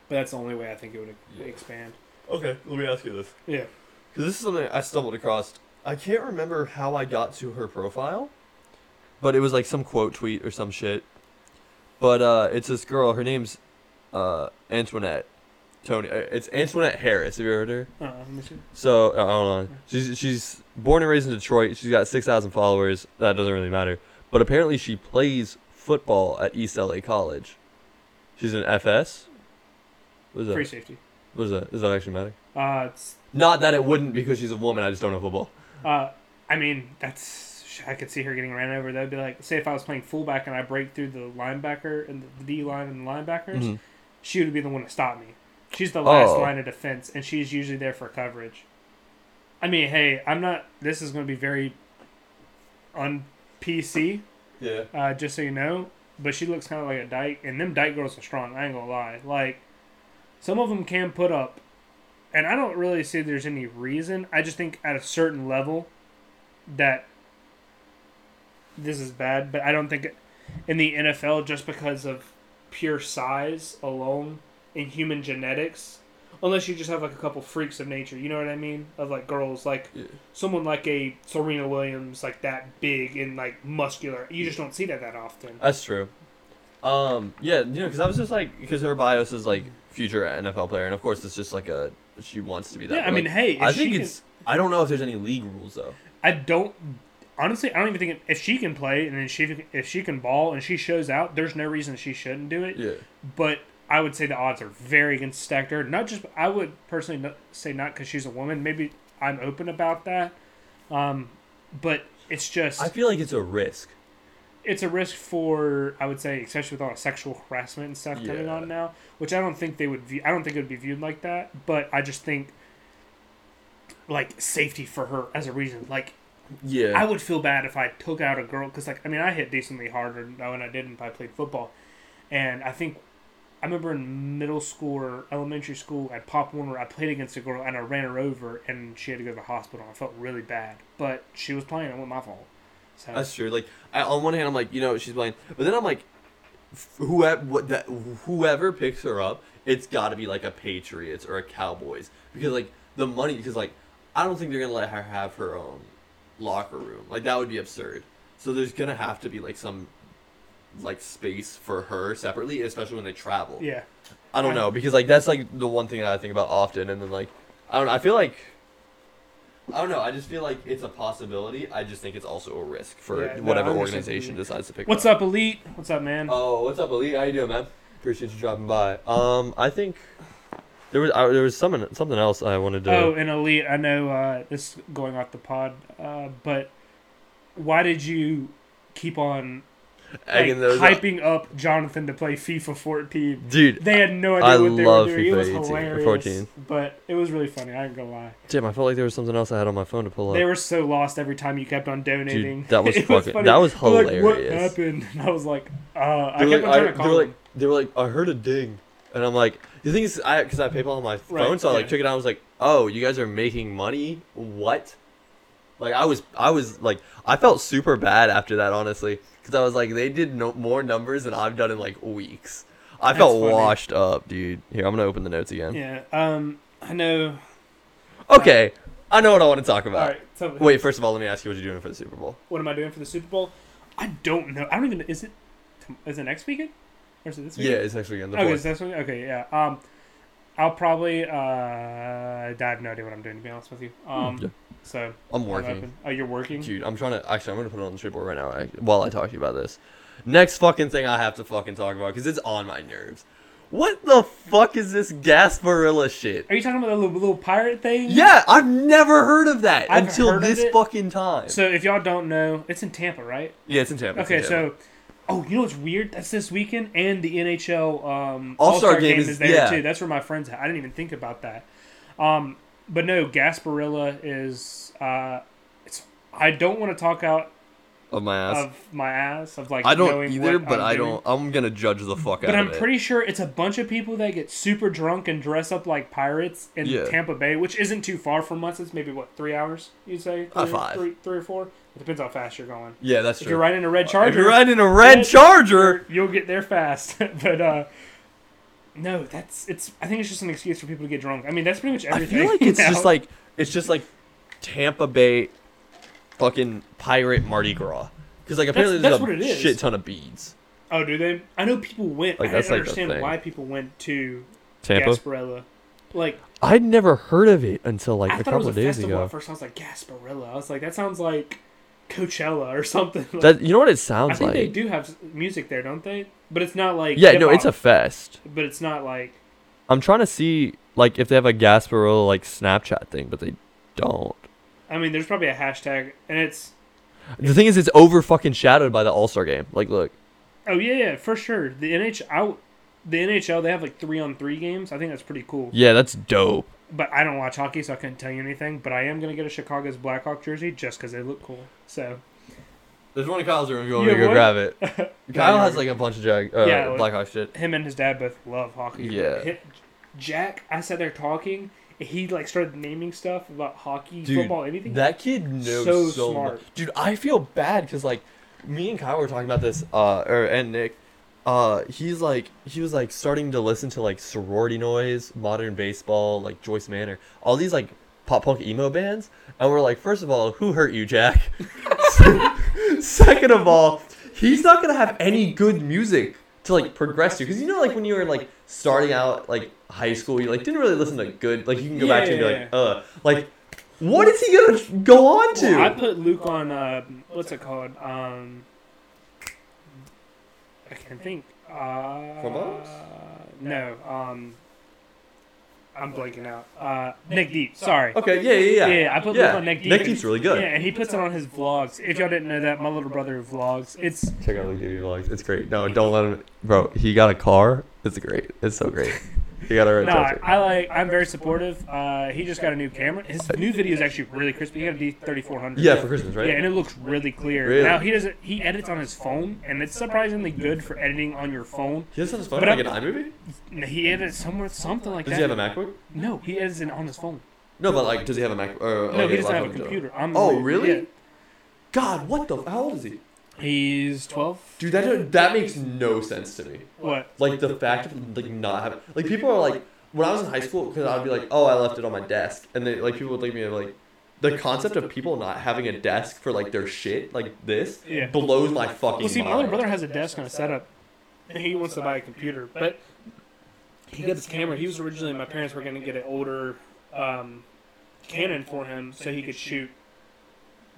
[SPEAKER 1] but that's the only way I think it would
[SPEAKER 2] Yeah.
[SPEAKER 1] expand.
[SPEAKER 2] Okay, let me ask you this.
[SPEAKER 1] Yeah.
[SPEAKER 2] Because this is something I stumbled across. I can't remember how I got to her profile, but it was like some quote tweet or some shit. But uh, it's this girl. Her name's uh, Antoinette. Tony. uh, It's Antoinette Harris. Have you heard her?
[SPEAKER 1] Uh, let me see.
[SPEAKER 2] So uh, hold on. She's she's born and raised in Detroit. She's got six thousand followers. That doesn't really matter. But apparently she plays football at East LA College. She's an FS. What is that?
[SPEAKER 1] Free safety.
[SPEAKER 2] What is that? Does that actually matter?
[SPEAKER 1] Uh, it's,
[SPEAKER 2] Not that it wouldn't because she's a woman. I just don't know football.
[SPEAKER 1] uh, I mean, that's. I could see her getting ran over. That'd be like, say, if I was playing fullback and I break through the linebacker and the D line and the linebackers,
[SPEAKER 2] Mhm.
[SPEAKER 1] she would be the one to stop me. She's the last
[SPEAKER 2] Oh.
[SPEAKER 1] line of defense, and she's usually there for coverage. I mean, hey, I'm not. This is going to be very un PC,
[SPEAKER 2] Yeah.
[SPEAKER 1] uh, just so you know. But she looks kind of like a dyke, and them dyke girls are strong. I ain't gonna lie. Like, some of them can put up, and I don't really see there's any reason. I just think at a certain level that this is bad, but I don't think in the NFL just because of pure size alone in human genetics, unless you just have like a couple freaks of nature, you know what I mean? Of like girls, like
[SPEAKER 2] Yeah.
[SPEAKER 1] someone like a Serena Williams, like that big and like muscular. You just don't see that that often.
[SPEAKER 2] That's true. Um. Yeah. You know, because I was just like, because her bio is like future NFL player, and of course it's just like a she wants to be that.
[SPEAKER 1] Yeah, I mean,
[SPEAKER 2] like,
[SPEAKER 1] hey,
[SPEAKER 2] I think
[SPEAKER 1] can-
[SPEAKER 2] it's. I don't know if there's any league rules though.
[SPEAKER 1] I don't honestly. I don't even think if she can play and then she if she can ball and she shows out, there's no reason she shouldn't do it.
[SPEAKER 2] Yeah.
[SPEAKER 1] But I would say the odds are very against stacked. Not just I would personally not, say not because she's a woman. Maybe I'm open about that. Um, but it's just
[SPEAKER 2] I feel like it's a risk.
[SPEAKER 1] it's a risk for I would say, especially with all the sexual harassment and stuff coming on now, which I don't think they would. View, I don't think it would be viewed like that. But I just think like safety for her as a reason. Like
[SPEAKER 2] Yeah.
[SPEAKER 1] I would feel bad if I took out a girl because, like, I mean, I hit decently harder when I didn't if I played football, and I think I remember in middle school or elementary school at Pop Warner, I played against a girl and I ran her over, and she had to go to the hospital. I felt really bad, but she was playing. It wasn't my fault. So
[SPEAKER 2] That's true. Like, I, on one hand, I'm like, you know, she's playing, but then I'm like, whoever what that whoever picks her up, it's got to be like a Patriots or a Cowboys because like the money because like I don't think they're gonna let her have her own locker room. Like that would be absurd. So there's gonna have to be like some like space for her separately, especially when they travel.
[SPEAKER 1] yeah,
[SPEAKER 2] I don't know because like that's like the one thing that I think about often, and then like I don't know. I feel like I don't know. I just feel like it's a possibility. I just think it's also a risk for
[SPEAKER 1] Yeah, no,
[SPEAKER 2] whatever organization decides to pick.
[SPEAKER 1] what's up, Elite? What's up, man?
[SPEAKER 2] Oh, what's up, Elite? How you doing, man? Appreciate you dropping by. Um, I think there was there was something something else I wanted to.
[SPEAKER 1] Oh, and Elite, I know uh, this is going off the pod, uh, but why did you keep on
[SPEAKER 2] egging
[SPEAKER 1] hyping up Jonathan to play FIFA 14?
[SPEAKER 2] dude.
[SPEAKER 1] They had no idea
[SPEAKER 2] I
[SPEAKER 1] what they were doing. it
[SPEAKER 2] FIFA
[SPEAKER 1] was
[SPEAKER 2] 18
[SPEAKER 1] hilarious,
[SPEAKER 2] 14.
[SPEAKER 1] but it was really funny. I ain't gonna lie.
[SPEAKER 2] Damn, I felt like there was something else I had on my phone to pull up.
[SPEAKER 1] They were so lost every time you kept on donating.
[SPEAKER 2] Dude, that was [LAUGHS]
[SPEAKER 1] It
[SPEAKER 2] fucking-
[SPEAKER 1] funny.
[SPEAKER 2] that was
[SPEAKER 1] They're like, what happened? [LAUGHS] And I was like, uh, I kept
[SPEAKER 2] like,
[SPEAKER 1] on trying
[SPEAKER 2] I-
[SPEAKER 1] to
[SPEAKER 2] they
[SPEAKER 1] call
[SPEAKER 2] were
[SPEAKER 1] them.
[SPEAKER 2] like, they were like, I heard a ding, and I'm like, the thing is, I because I PayPal on my phone,
[SPEAKER 1] Right,
[SPEAKER 2] so I like
[SPEAKER 1] yeah.
[SPEAKER 2] took it out. I was like, oh, you guys are making money? What? Like I was, I was like, I felt super bad after that, honestly, because I was like, they did no more numbers than I've done in like weeks. I
[SPEAKER 1] That's
[SPEAKER 2] felt
[SPEAKER 1] funny.
[SPEAKER 2] washed up, dude. Here, I'm gonna open the notes again.
[SPEAKER 1] Yeah. Um. I know.
[SPEAKER 2] Okay, I know what I want to talk
[SPEAKER 1] All
[SPEAKER 2] about.
[SPEAKER 1] right. So
[SPEAKER 2] Wait, first of all, let me ask you what you're doing for the Super Bowl.
[SPEAKER 1] What am I doing for the Super Bowl? I don't know. I don't even. Is it? Is it next weekend? Or is it this weekend?
[SPEAKER 2] Yeah, it's next weekend. The
[SPEAKER 1] Okay,
[SPEAKER 2] fourth.
[SPEAKER 1] this one? Okay, yeah. Um, I'll probably. Uh, I have no idea what I'm doing to be honest with you. Um,
[SPEAKER 2] Yeah.
[SPEAKER 1] So
[SPEAKER 2] I'm
[SPEAKER 1] I'm
[SPEAKER 2] working.
[SPEAKER 1] Oh, you're working.
[SPEAKER 2] Dude, I'm trying to actually. I'm gonna put it on the shipboard right now actually, while I talk to you about this. Next fucking thing I have to fucking talk about because it's on my nerves. What the fuck is this Gasparilla shit?
[SPEAKER 1] Are you talking about the little, little pirate thing?
[SPEAKER 2] Yeah, I've never heard of that
[SPEAKER 1] I've
[SPEAKER 2] until this fucking time.
[SPEAKER 1] So if y'all don't know, it's in Tampa, right?
[SPEAKER 2] yeah, it's in Tampa.
[SPEAKER 1] Okay,
[SPEAKER 2] in Tampa.
[SPEAKER 1] so oh, you know what's weird? That's this weekend, and the NHL um,
[SPEAKER 2] All-Star
[SPEAKER 1] All-Star
[SPEAKER 2] game is-
[SPEAKER 1] there
[SPEAKER 2] yeah.
[SPEAKER 1] too. That's where my friends. I didn't even think about that. Um, but no, Gasparilla is. Uh, it's. I don't want to talk out
[SPEAKER 2] of my ass.
[SPEAKER 1] of my ass of like.
[SPEAKER 2] I don't either, but
[SPEAKER 1] I'm
[SPEAKER 2] I don't. I'm gonna judge the fuck
[SPEAKER 1] But
[SPEAKER 2] out But
[SPEAKER 1] I'm
[SPEAKER 2] of it.
[SPEAKER 1] pretty sure it's a bunch of people that get super drunk and dress up like pirates in
[SPEAKER 2] Yeah.
[SPEAKER 1] Tampa Bay, which isn't too far from us. It's maybe what three hours? You'd say
[SPEAKER 2] Uh,
[SPEAKER 1] Three-
[SPEAKER 2] five.
[SPEAKER 1] three- three or four. It depends how fast you're going.
[SPEAKER 2] yeah, that's
[SPEAKER 1] If
[SPEAKER 2] true.
[SPEAKER 1] you're riding a red Charger,
[SPEAKER 2] If you're riding a red
[SPEAKER 1] Yeah.
[SPEAKER 2] Charger,
[SPEAKER 1] you'll get there fast. [LAUGHS] but uh no, that's it's. I think it's just an excuse for people to get drunk. I mean, that's pretty much everything.
[SPEAKER 2] I feel like it's
[SPEAKER 1] now.
[SPEAKER 2] just like it's just like Tampa Bay, fucking pirate Mardi Gras. Because like apparently
[SPEAKER 1] That's-
[SPEAKER 2] there's
[SPEAKER 1] that's
[SPEAKER 2] a
[SPEAKER 1] what it is.
[SPEAKER 2] shit ton of beads.
[SPEAKER 1] oh, do they? I know people went.
[SPEAKER 2] Like,
[SPEAKER 1] I didn't
[SPEAKER 2] like
[SPEAKER 1] understand why people went to
[SPEAKER 2] Tampa.
[SPEAKER 1] Gasparilla. Like
[SPEAKER 2] I'd never heard of it until like
[SPEAKER 1] I
[SPEAKER 2] a
[SPEAKER 1] thought it was
[SPEAKER 2] couple
[SPEAKER 1] a
[SPEAKER 2] of days
[SPEAKER 1] festival
[SPEAKER 2] ago.
[SPEAKER 1] at first. I was like Gasparilla. I was like, that sounds like Coachella or something. Like, [LAUGHS]
[SPEAKER 2] That you know what it sounds I
[SPEAKER 1] think
[SPEAKER 2] like?
[SPEAKER 1] they do have music there, don't they? But it's not like
[SPEAKER 2] yeah, no, it's a fest.
[SPEAKER 1] But it's not like
[SPEAKER 2] I'm trying to see like if they have a Gasparilla like Snapchat thing, but they don't.
[SPEAKER 1] I mean, there's probably a hashtag, and it's
[SPEAKER 2] The thing is, it's over fucking shadowed by the All Star game. Like, look,
[SPEAKER 1] oh yeah, yeah, for sure. The NH NHL, the NHL, they have like three on three games. I think that's pretty cool.
[SPEAKER 2] yeah, that's dope.
[SPEAKER 1] But I don't watch hockey, so I couldn't tell you anything. But I am gonna get a Chicago's Blackhawk jersey just because they look cool. So
[SPEAKER 2] There's one in Kyle's room. If you
[SPEAKER 1] want me to go
[SPEAKER 2] grab it. [LAUGHS] Kyle has like a bunch of Jag- uh,
[SPEAKER 1] Yeah, like-
[SPEAKER 2] Blackhawk shit.
[SPEAKER 1] him and his dad both love hockey.
[SPEAKER 2] Yeah.
[SPEAKER 1] Hi- Jack, I sat there talking. and He like started naming stuff about hockey,
[SPEAKER 2] Dude,
[SPEAKER 1] football, anything.
[SPEAKER 2] That kid knows
[SPEAKER 1] So
[SPEAKER 2] so,
[SPEAKER 1] smart.
[SPEAKER 2] much. Dude, I feel bad because like me and Kyle were talking about this, uh, or and Nick, uh, he's like he was like starting to listen to like sorority noise, modern baseball, like Joyce Manor, all these like pop punk emo bands, and we're like, first of all, who hurt you, Jack? [LAUGHS] Second of all, he's not gonna have any good music to like progress to, because you know, like when you were like starting out like high school, you like didn't really listen to good, like you can go back to and be like, uh, like. What is he gonna go on to?
[SPEAKER 1] Well, I put Luke on uh, what's it called? Um, I can't think. Uh,
[SPEAKER 2] From Oaks?
[SPEAKER 1] No. Um, I'm blanking out. Uh, Nick Deep. Sorry.
[SPEAKER 2] Okay, yeah, yeah, yeah.
[SPEAKER 1] Yeah, I put
[SPEAKER 2] Yeah,
[SPEAKER 1] Luke on Nick Deep.
[SPEAKER 2] Nick Deep's really good.
[SPEAKER 1] Yeah, and he puts it on his vlogs. If y'all didn't know that, my little brother vlogs. It's
[SPEAKER 2] Check out Nick Davey vlogs. It's great. No, don't let him. Bro, he got a car. It's great. It's so great. He got a red
[SPEAKER 1] no,
[SPEAKER 2] Charger.
[SPEAKER 1] I like. I'm very supportive. Uh, he just got a new camera. His new video is actually really crispy. He got a D3400.
[SPEAKER 2] Yeah, for Christmas, right?
[SPEAKER 1] Yeah, and it looks really clear.
[SPEAKER 2] Really?
[SPEAKER 1] Now he doesn't. He edits on his phone, and it's surprisingly good for editing on your phone.
[SPEAKER 2] He has on his phone
[SPEAKER 1] But
[SPEAKER 2] like an
[SPEAKER 1] I'm-
[SPEAKER 2] iMovie.
[SPEAKER 1] He edits somewhere something like
[SPEAKER 2] Does
[SPEAKER 1] that.
[SPEAKER 2] Does he have a MacBook?
[SPEAKER 1] No, he edits it on his phone.
[SPEAKER 2] No, but like, does he have a Mac? Or,
[SPEAKER 1] No,
[SPEAKER 2] okay,
[SPEAKER 1] he doesn't have a computer.
[SPEAKER 2] Oh, really?
[SPEAKER 1] yeah.
[SPEAKER 2] God, what the? How old is he?
[SPEAKER 1] He's twelve.
[SPEAKER 2] Dude, that that makes no sense to me.
[SPEAKER 1] What?
[SPEAKER 2] Like the fact of like not having like people are like when I was in high school because I'd be like, oh, I left it on my desk, and they like people would look at me and like. The concept of people not having a desk for like their shit like this
[SPEAKER 1] Yeah.
[SPEAKER 2] blows my fucking
[SPEAKER 1] Well, see, my
[SPEAKER 2] mind.
[SPEAKER 1] little brother has a desk and a setup, and he wants to buy a computer, but he got this camera. He was originally my parents were going to get an older um, Canon for him so he could shoot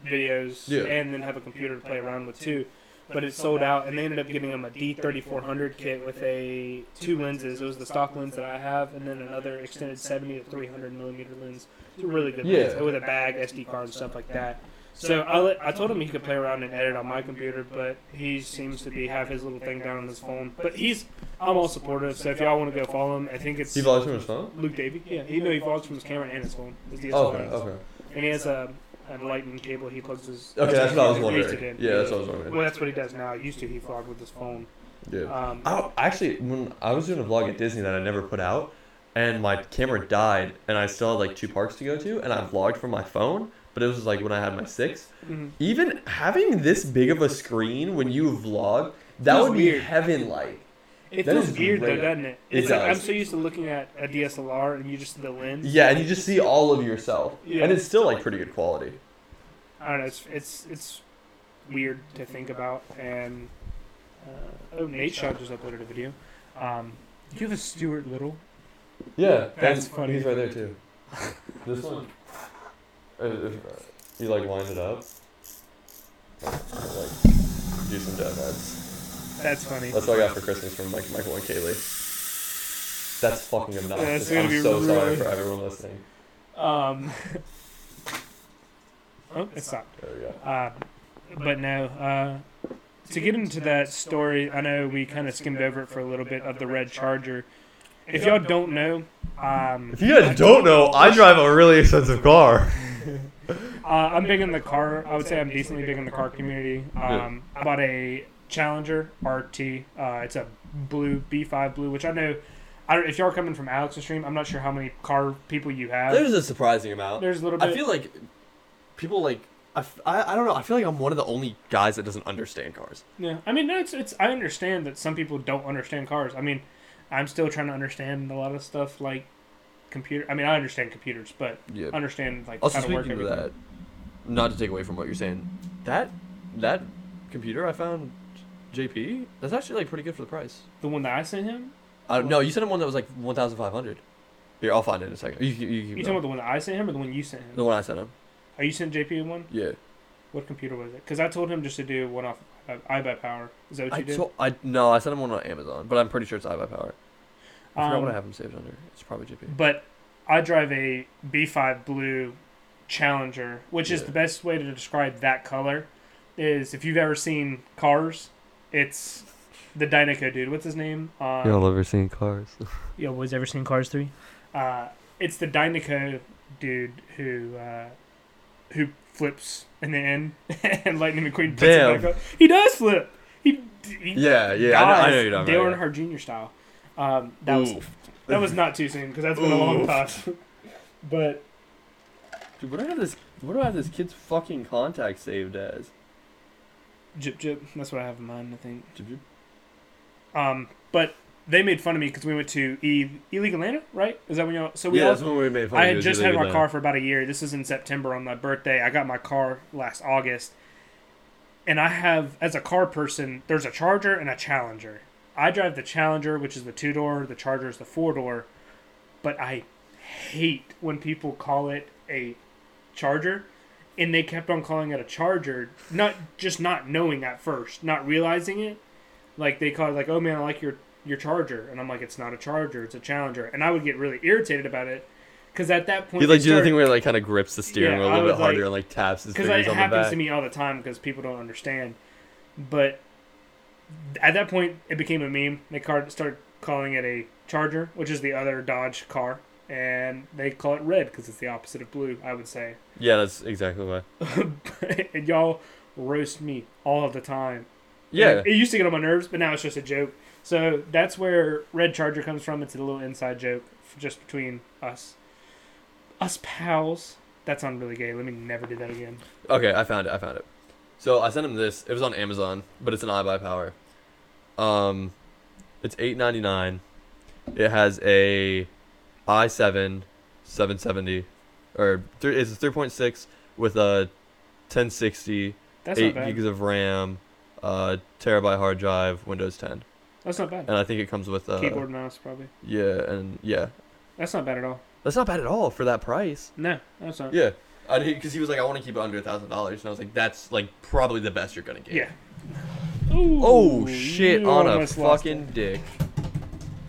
[SPEAKER 1] videos
[SPEAKER 2] Yeah.
[SPEAKER 1] and then have a computer to play around with too. But it sold out, and they ended up giving him a D3400 kit with a two lenses. It was the stock lens that I have, and then another extended 70 to 300 millimeter lens. It's a really good lens with a bag, SD card, and stuff like that. So I, let, I told him he could play around and edit on my computer, but he seems to be have his little thing down on his phone. But he's I'm all supportive. So if y'all want to go follow him, I think it's
[SPEAKER 2] He vlogs from his phone.
[SPEAKER 1] Luke Davey. Yeah, he know he vlogs from his camera and his phone. His DSLR.
[SPEAKER 2] Okay, okay.
[SPEAKER 1] And he has a, a lightning cable. He plugs his.
[SPEAKER 2] Okay, that's what I was wondering.
[SPEAKER 1] it.
[SPEAKER 2] Yeah, that's what I was wondering.
[SPEAKER 1] Well, that's what he does now. Used to he vlogged with his phone.
[SPEAKER 2] Yeah.
[SPEAKER 1] Um,
[SPEAKER 2] I, actually, when I was doing a vlog at Disney that I never put out, and my camera died, and I still had like two parks to go to, and I vlogged from my phone, but it was like when I had my six.
[SPEAKER 1] mhm.
[SPEAKER 2] Even having this big of a screen when you vlog, that would be
[SPEAKER 1] weird.
[SPEAKER 2] heaven like.
[SPEAKER 1] It
[SPEAKER 2] That
[SPEAKER 1] feels
[SPEAKER 2] is
[SPEAKER 1] weird
[SPEAKER 2] great.
[SPEAKER 1] though, doesn't it?
[SPEAKER 2] It
[SPEAKER 1] It's like I'm so used to looking at a DSLR and you just see the lens.
[SPEAKER 2] Yeah, and you just see all of yourself,
[SPEAKER 1] Yeah.
[SPEAKER 2] and it's still like pretty good quality.
[SPEAKER 1] I don't know. It's it's it's weird to think about. And uh, oh, Nate Shaw just uploaded a video. Um, do you have a Stuart Little?
[SPEAKER 2] Yeah,
[SPEAKER 1] That's funny.
[SPEAKER 2] He's right there too. [LAUGHS] This one. Uh, if- uh, you like wind it up. Like, do some death heads.
[SPEAKER 1] That's funny.
[SPEAKER 2] That's what I got for Christmas from Mike, Michael and Kaylee. That's fucking obnoxious.
[SPEAKER 1] gonna
[SPEAKER 2] I'm
[SPEAKER 1] be
[SPEAKER 2] so sorry for everyone listening.
[SPEAKER 1] Um. [LAUGHS] oh, it stopped.
[SPEAKER 2] There we go.
[SPEAKER 1] Uh, but no. Uh, to get into that story, I know we kind of skimmed over it for a little bit of the red Charger. If y'all don't know, um,
[SPEAKER 3] If you guys don't know, I drive a really expensive car. [LAUGHS]
[SPEAKER 1] Uh, I'm big in the car. I would say I'm decently big in the car community. Um, I bought a Challenger RT. Uh, it's a blue B5 blue, which I know. I don't, if y'all are coming from Alex's stream, I'm not sure how many car people you have.
[SPEAKER 2] There's a surprising amount.
[SPEAKER 1] There's a little bit.
[SPEAKER 2] I feel like people like I I don't know. I feel like I'm one of the only guys that doesn't understand cars.
[SPEAKER 1] yeah. I mean, no, it's it's. I understand that some people don't understand cars. I mean, I'm still trying to understand a lot of stuff like computer. I mean, I understand computers, but
[SPEAKER 2] Yeah.
[SPEAKER 1] understand like
[SPEAKER 2] Also
[SPEAKER 1] how to work everything.
[SPEAKER 2] that, not to take away from what you're saying, that that computer I found, JP, that's actually like pretty good for the price.
[SPEAKER 1] The one that I sent him.
[SPEAKER 2] Uh, no, you sent him one that was like 1,500. Here, I'll find it in a second. You, you, you,
[SPEAKER 1] You talking about the one that I sent him or the one you sent him?
[SPEAKER 2] the one I sent him?
[SPEAKER 1] Are you sent JP one?
[SPEAKER 2] Yeah.
[SPEAKER 1] What computer was it? Because I told him just to do one off uh, iBuyPower. Is that what
[SPEAKER 2] I,
[SPEAKER 1] you did?
[SPEAKER 2] told, I no, I sent him one on Amazon, but I'm pretty sure it's iBuyPower. I forgot
[SPEAKER 1] Um,
[SPEAKER 2] what I have him saved under. It's probably JP.
[SPEAKER 1] But I drive a B5 Blue Challenger, which is the best way to describe that color. Is if you've ever seen Cars, it's the Dinoco dude. What's his name? Uh,
[SPEAKER 3] Y'all ever seen cars? [LAUGHS]
[SPEAKER 1] Yo, was ever seen Cars three? Uh, it's the Dinoco dude who uh, who flips in the end, [LAUGHS] and Lightning McQueen puts
[SPEAKER 2] Damn.
[SPEAKER 1] it back up. He does flip. He, he
[SPEAKER 2] Yeah, yeah, I know, I know you're
[SPEAKER 1] dies
[SPEAKER 2] talking
[SPEAKER 1] Dale
[SPEAKER 2] about.
[SPEAKER 1] Earnhardt Jr. style. Um, that was that was not too soon because that's been a long time. [LAUGHS] but
[SPEAKER 2] Dude, what do I have this? What do I have this kid's fucking contact saved as?
[SPEAKER 1] Jip Jip, that's what I have in mind. I think.
[SPEAKER 2] Did you-
[SPEAKER 1] Um, but they made fun of me because we went to E Illegal Atlanta, right? Is that when y'all? So we
[SPEAKER 2] yeah,
[SPEAKER 1] all
[SPEAKER 2] that's when we made fun
[SPEAKER 1] I had just
[SPEAKER 2] you
[SPEAKER 1] had my car for about a year. This is in September on my birthday. I got my car last August. And I have, as a car person, there's a Charger and a Challenger. I drive the Challenger, which is the two door, the Charger is the four door. But I hate when people call it a Charger. And they kept on calling it a Charger, not just not knowing at first, not realizing it. Like they called it like, "Oh man, I like your your Charger," and I'm like, "It's not a Charger, it's a Challenger," and I would get really irritated about it because at that point
[SPEAKER 2] He like do the thing where he, like kind of grips the steering
[SPEAKER 1] Yeah,
[SPEAKER 2] wheel a
[SPEAKER 1] I
[SPEAKER 2] little bit harder and like taps his fingers on the back.
[SPEAKER 1] Because it happens to me all the time because people don't understand. But at that point, it became a meme. They started calling it a Charger, which is the other Dodge car, and they call it red because it's the opposite of blue. I would say,
[SPEAKER 2] Yeah, that's exactly why. [LAUGHS]
[SPEAKER 1] and y'all roast me all of the time.
[SPEAKER 2] Yeah,
[SPEAKER 1] And it used to get on my nerves, but now it's just a joke. So that's where Red Charger comes from. It's a little inside joke just between us, us pals. That sounded really gay. Let me never do that again.
[SPEAKER 2] Okay, I found it. I found it. So I sent him this. It was on Amazon, but it's an iBuyPower. Um, it's eight ninety nine. It has a i7 770, or th- it's a three point six with a 1060,
[SPEAKER 1] That's
[SPEAKER 2] eight gigs of RAM, uh, terabyte hard drive, Windows 10,
[SPEAKER 1] That's not bad.
[SPEAKER 2] and I think it comes with a
[SPEAKER 1] Keyboard, mouse, probably.
[SPEAKER 2] Yeah, and yeah,
[SPEAKER 1] That's not bad at all.
[SPEAKER 2] that's not bad at all for that price.
[SPEAKER 1] No, that's not.
[SPEAKER 2] Yeah, because he was like, I want to keep it under a thousand dollars, and I was like, that's like probably the best you're gonna get.
[SPEAKER 1] Yeah. Ooh,
[SPEAKER 2] Oh shit! On a fucking dick.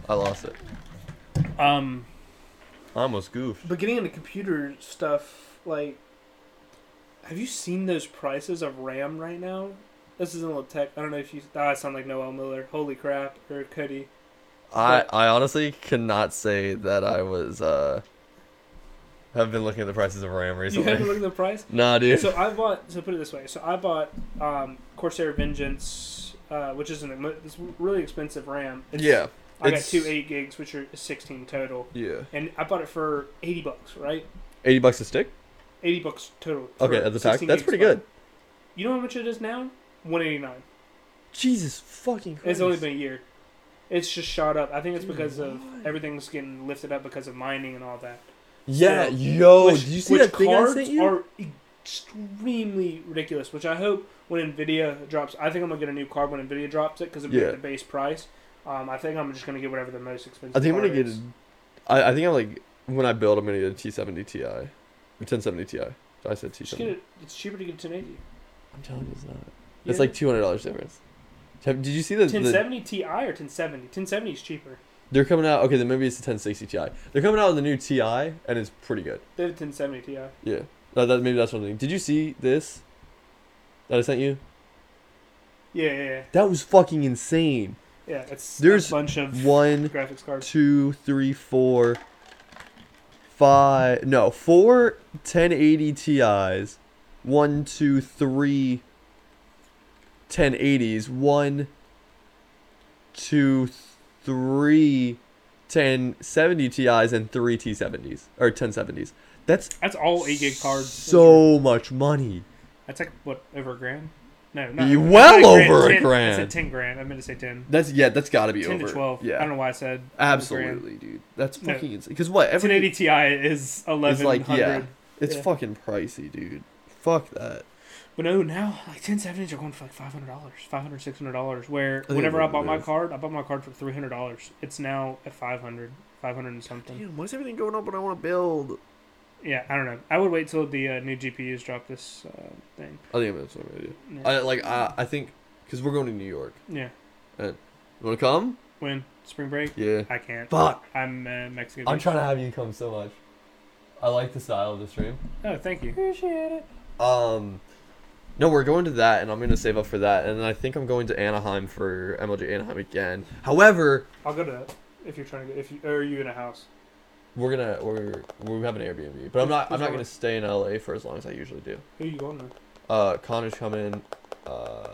[SPEAKER 2] I lost it.
[SPEAKER 1] Um,
[SPEAKER 2] I almost goofed.
[SPEAKER 1] but getting into computer stuff, like, have you seen those prices of RAM right now? This is a little tech. I don't know if you. Ah, I sound like Noel Miller. Holy crap, or Cody.
[SPEAKER 2] I I honestly cannot say that I was uh have been looking at the prices of RAM recently.
[SPEAKER 1] You haven't looked at the price. [LAUGHS]
[SPEAKER 2] nah, dude.
[SPEAKER 1] So I bought. So put it this way. So I bought um, Corsair Vengeance, uh, which is an it's really expensive RAM. It's,
[SPEAKER 2] yeah.
[SPEAKER 1] I got
[SPEAKER 2] it's-
[SPEAKER 1] two eight gigs, which are sixteen total,
[SPEAKER 2] Yeah.
[SPEAKER 1] and I bought it for eighty bucks. Right,
[SPEAKER 2] Eighty bucks a stick.
[SPEAKER 1] eighty bucks total.
[SPEAKER 2] Okay, at the.
[SPEAKER 1] 16
[SPEAKER 2] That's
[SPEAKER 1] gigs
[SPEAKER 2] pretty good.
[SPEAKER 1] You know how much it is now? One eighty nine.
[SPEAKER 2] Jesus fucking Christ.
[SPEAKER 1] It's only been a year. It's just shot up. I think it's
[SPEAKER 2] Dude,
[SPEAKER 1] because of everything's getting lifted up because of mining and all that.
[SPEAKER 2] Yeah,
[SPEAKER 1] So-
[SPEAKER 2] yo,
[SPEAKER 1] which,
[SPEAKER 2] did you see
[SPEAKER 1] which
[SPEAKER 2] that thing I
[SPEAKER 1] cards
[SPEAKER 2] sent you?
[SPEAKER 1] are extremely ridiculous. Which I hope when Nvidia drops, I think I'm gonna get a new card when Nvidia drops it because it'll be
[SPEAKER 2] Yeah.
[SPEAKER 1] at the base price. Um, I think I'm just gonna get whatever the most expensive.
[SPEAKER 2] I think I'm gonna get.
[SPEAKER 1] is.
[SPEAKER 2] A, I, I think I'm like when I build, I'm gonna get a T70 Ti, or 1070 Ti. I said
[SPEAKER 1] Just
[SPEAKER 2] T70.
[SPEAKER 1] get it. It's cheaper to get a 1080.
[SPEAKER 2] I'm telling you, it's not.
[SPEAKER 1] Yeah.
[SPEAKER 2] It's like two hundred dollars difference. Did you see the, the?
[SPEAKER 1] 1070 Ti or 1070. 1070 is cheaper.
[SPEAKER 2] They're coming out. Okay, then maybe it's the 1060 Ti. They're coming out with the new Ti, and it's pretty good.
[SPEAKER 1] They have a 1070 Ti.
[SPEAKER 2] Yeah. That, that, maybe that's one thing. Did you see this? That I sent you.
[SPEAKER 1] Yeah, yeah, yeah.
[SPEAKER 2] That was fucking insane.
[SPEAKER 1] Yeah, it's
[SPEAKER 2] There's
[SPEAKER 1] a bunch of
[SPEAKER 2] One,
[SPEAKER 1] graphics cards.
[SPEAKER 2] two, three, four, five. No, four 1080 Ti's. One, two, three 1080s. One, two, three 1070 Ti's and three T70s or 1070s. That's
[SPEAKER 1] That's all 8 gig cards.
[SPEAKER 2] so much money.
[SPEAKER 1] That's like, what, over a grand? No, not
[SPEAKER 2] well over a
[SPEAKER 1] 10
[SPEAKER 2] grand.
[SPEAKER 1] I said 10 grand. I meant to say 10.
[SPEAKER 2] That's yeah. That's got to be
[SPEAKER 1] 10
[SPEAKER 2] over.
[SPEAKER 1] to 12.
[SPEAKER 2] Yeah.
[SPEAKER 1] I don't know why I said grand.
[SPEAKER 2] Absolutely, dude. That's
[SPEAKER 1] No.
[SPEAKER 2] fucking insane. Because what? Every
[SPEAKER 1] 1080 Ti is 1100.
[SPEAKER 2] like, yeah. it's
[SPEAKER 1] yeah.
[SPEAKER 2] fucking pricey, dude. Fuck that.
[SPEAKER 1] But no, now like 1070s are going for like $500, $500, $600. Where
[SPEAKER 2] think
[SPEAKER 1] whenever I bought my card, I bought my card for $300. It's now at 500 500 and something.
[SPEAKER 2] why is everything going up when I want to build?
[SPEAKER 1] Yeah, I don't know. I would wait till the uh, new GPUs drop this uh, thing.
[SPEAKER 2] I think that's what I'm gonna do.
[SPEAKER 1] Yeah.
[SPEAKER 2] I like. I I think because we're going to New York.
[SPEAKER 1] yeah.
[SPEAKER 2] You want to come?
[SPEAKER 1] When? Spring break?
[SPEAKER 2] Yeah.
[SPEAKER 1] I can't.
[SPEAKER 2] Fuck.
[SPEAKER 1] I'm uh, Mexican.
[SPEAKER 2] I'm trying to have you come so much. I like the style of the stream.
[SPEAKER 1] Oh, thank you.
[SPEAKER 2] Appreciate it. Um, no, we're going to that, and I'm gonna save up for that, and then I think I'm going to Anaheim for MLG Anaheim again. However,
[SPEAKER 1] I'll go to that if you're trying to get. If you or are you in a house?
[SPEAKER 2] We're gonna we're we have an Airbnb, but I'm not I'm not gonna stay in LA for as long as I usually do.
[SPEAKER 1] Who are you going with?
[SPEAKER 2] Uh, Connor's coming. Uh,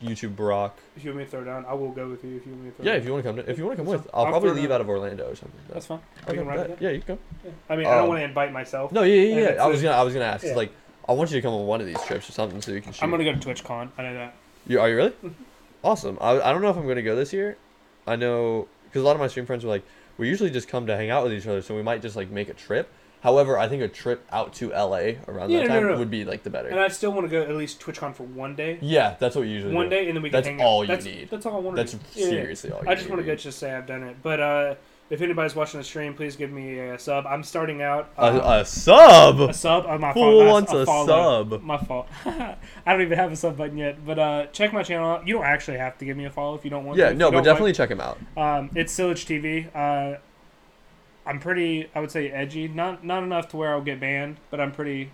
[SPEAKER 2] YouTube Brock.
[SPEAKER 1] If you want me to throw down, I will go with you. If you want me to throw
[SPEAKER 2] Yeah,
[SPEAKER 1] down.
[SPEAKER 2] if you want to come, to, if you want to come with. I'll,
[SPEAKER 1] I'll
[SPEAKER 2] probably
[SPEAKER 1] throw
[SPEAKER 2] leave
[SPEAKER 1] down.
[SPEAKER 2] out of Orlando or something.
[SPEAKER 1] That's fine.
[SPEAKER 2] I
[SPEAKER 1] We
[SPEAKER 2] can
[SPEAKER 1] ride
[SPEAKER 2] bet.
[SPEAKER 1] with
[SPEAKER 2] Yeah, you can come.
[SPEAKER 1] Yeah. I mean, I don't
[SPEAKER 2] Um,
[SPEAKER 1] want to invite myself.
[SPEAKER 2] No, yeah, yeah,
[SPEAKER 1] And
[SPEAKER 2] yeah.
[SPEAKER 1] it's
[SPEAKER 2] I was
[SPEAKER 1] a-
[SPEAKER 2] gonna, I was gonna ask.
[SPEAKER 1] yeah.
[SPEAKER 2] Like, I want you to come on one of these trips or something, so you can shoot.
[SPEAKER 1] I'm gonna go to TwitchCon. I know that.
[SPEAKER 2] You, are you really?
[SPEAKER 1] Mhm.
[SPEAKER 2] Awesome. I, I don't know if I'm gonna go this year. I know because a lot of my stream friends were like, we usually just come to hang out with each other, so we might just like make a trip. However, I think a trip out to LA around
[SPEAKER 1] Yeah,
[SPEAKER 2] that
[SPEAKER 1] no,
[SPEAKER 2] time
[SPEAKER 1] no, no.
[SPEAKER 2] would be like the better.
[SPEAKER 1] And I still want to go at least TwitchCon for one day.
[SPEAKER 2] yeah, that's what we usually
[SPEAKER 1] One
[SPEAKER 2] do.
[SPEAKER 1] day, and then we can
[SPEAKER 2] That's
[SPEAKER 1] hang
[SPEAKER 2] all
[SPEAKER 1] out.
[SPEAKER 2] you
[SPEAKER 1] that's,
[SPEAKER 2] need.
[SPEAKER 1] That's all I want to
[SPEAKER 2] That's
[SPEAKER 1] do. Yeah, yeah.
[SPEAKER 2] seriously all. You
[SPEAKER 1] I just want to go just say I've done it. But uh, if anybody's watching the stream, please give me a sub. I'm starting out.
[SPEAKER 2] A,
[SPEAKER 1] Uh,
[SPEAKER 2] a sub.
[SPEAKER 1] a sub. Uh, my
[SPEAKER 2] Who
[SPEAKER 1] fault.
[SPEAKER 2] wants
[SPEAKER 1] a,
[SPEAKER 2] a sub?
[SPEAKER 1] My fault. [LAUGHS] I don't even have a sub button yet. But uh, check my channel out. You don't actually have to give me a follow if you don't want to.
[SPEAKER 2] Yeah,
[SPEAKER 1] If
[SPEAKER 2] no, but definitely check him out.
[SPEAKER 1] Um, it's Silage TV. Uh, I'm pretty. I would say edgy. Not not enough to where I'll get banned, but I'm pretty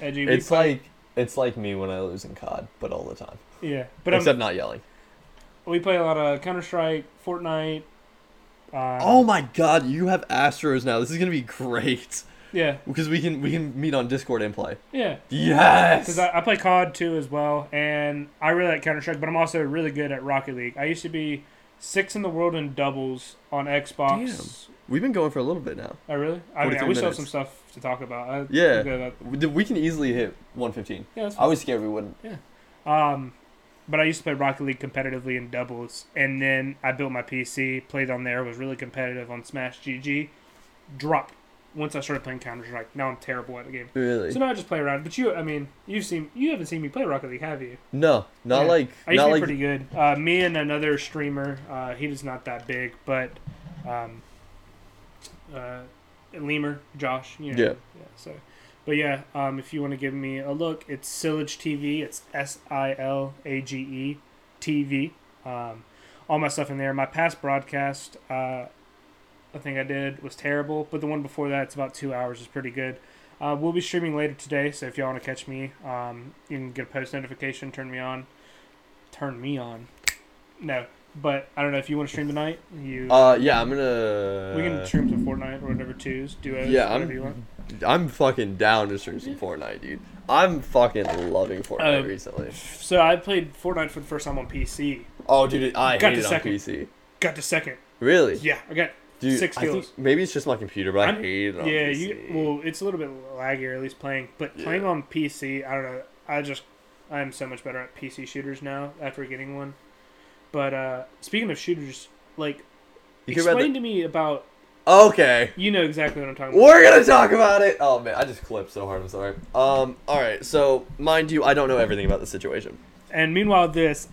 [SPEAKER 1] edgy.
[SPEAKER 2] It's
[SPEAKER 1] play-
[SPEAKER 2] like it's like me when I lose in COD, but all the time.
[SPEAKER 1] yeah, but I'm,
[SPEAKER 2] Except not yelling.
[SPEAKER 1] we play a lot of Counter Strike, Fortnite. Uh,
[SPEAKER 2] Oh my god, you have Astros now. This is gonna be great
[SPEAKER 1] yeah,
[SPEAKER 2] because we can we can meet on Discord and play.
[SPEAKER 1] yeah.
[SPEAKER 2] Yes.
[SPEAKER 1] Because I, I play COD too as well, and I really like Counter Strike, but I'm also really good at Rocket League. I used to be six in the world in doubles on Xbox. Damn.
[SPEAKER 2] We've been going for a little bit now.
[SPEAKER 1] Oh really? I mean,
[SPEAKER 2] 43
[SPEAKER 1] we still have some stuff to talk about. I,
[SPEAKER 2] Yeah.
[SPEAKER 1] I'm good at that.
[SPEAKER 2] We, can easily hit 115.
[SPEAKER 1] yeah. That's
[SPEAKER 2] I was scared we wouldn't. Yeah.
[SPEAKER 1] Um, but I used to play Rocket League competitively in doubles, and then I built my PC, played on there, was really competitive on Smash GG, dropped once I started playing Counter Strike. Now I'm terrible at the game.
[SPEAKER 2] Really?
[SPEAKER 1] So now I just play around. But you, I mean, you've seen, you haven't seen me play Rocket League, have you?
[SPEAKER 2] No, not
[SPEAKER 1] Yeah.
[SPEAKER 2] like
[SPEAKER 1] I used
[SPEAKER 2] not
[SPEAKER 1] to be
[SPEAKER 2] like
[SPEAKER 1] pretty good. Uh, me and another streamer, uh, he was not that big, but um, uh, Lemur, Josh, you know,
[SPEAKER 2] Yeah.
[SPEAKER 1] yeah. So, but yeah, um, if you want to give me a look, it's Silage TV. It's S I L A G E TV. Um, all my stuff in there. My past broadcast, uh, I think I did was terrible, but the one before that, it's about two hours, is pretty good. Uh, we'll be streaming later today, so if y'all want to catch me, um, you can get a post notification, turn me on. Turn me on. No, but I don't know if you want to stream tonight. You
[SPEAKER 2] Uh, yeah, I'm gonna.
[SPEAKER 1] we can stream some Fortnite or whatever twos, duos,
[SPEAKER 2] Yeah,
[SPEAKER 1] whatever you
[SPEAKER 2] I'm.
[SPEAKER 1] want.
[SPEAKER 2] I'm fucking down to stream some Fortnite, dude. I'm fucking loving Fortnite
[SPEAKER 1] Uh,
[SPEAKER 2] recently.
[SPEAKER 1] So I played Fortnite for the first time on PC.
[SPEAKER 2] Oh, dude, I
[SPEAKER 1] got
[SPEAKER 2] hate
[SPEAKER 1] to
[SPEAKER 2] it on
[SPEAKER 1] second.
[SPEAKER 2] PC.
[SPEAKER 1] Got to second.
[SPEAKER 2] Really?
[SPEAKER 1] Yeah, I got
[SPEAKER 2] Dude,
[SPEAKER 1] six
[SPEAKER 2] I think
[SPEAKER 1] kills.
[SPEAKER 2] maybe it's just my computer, but I
[SPEAKER 1] I'm-
[SPEAKER 2] hate it on
[SPEAKER 1] yeah,
[SPEAKER 2] PC.
[SPEAKER 1] you well, it's a little bit laggier at least playing, but playing on PC, I don't know. I just I'm so much better at PC shooters now after getting one. But uh speaking of shooters, like
[SPEAKER 2] You hear about
[SPEAKER 1] explain to me about
[SPEAKER 2] Okay.
[SPEAKER 1] you know exactly what I'm talking about.
[SPEAKER 2] We're gonna talk about it. Oh man, I just clipped so hard. I'm sorry. Um. All right. So, mind you, I don't know everything about the situation.
[SPEAKER 1] And meanwhile, this,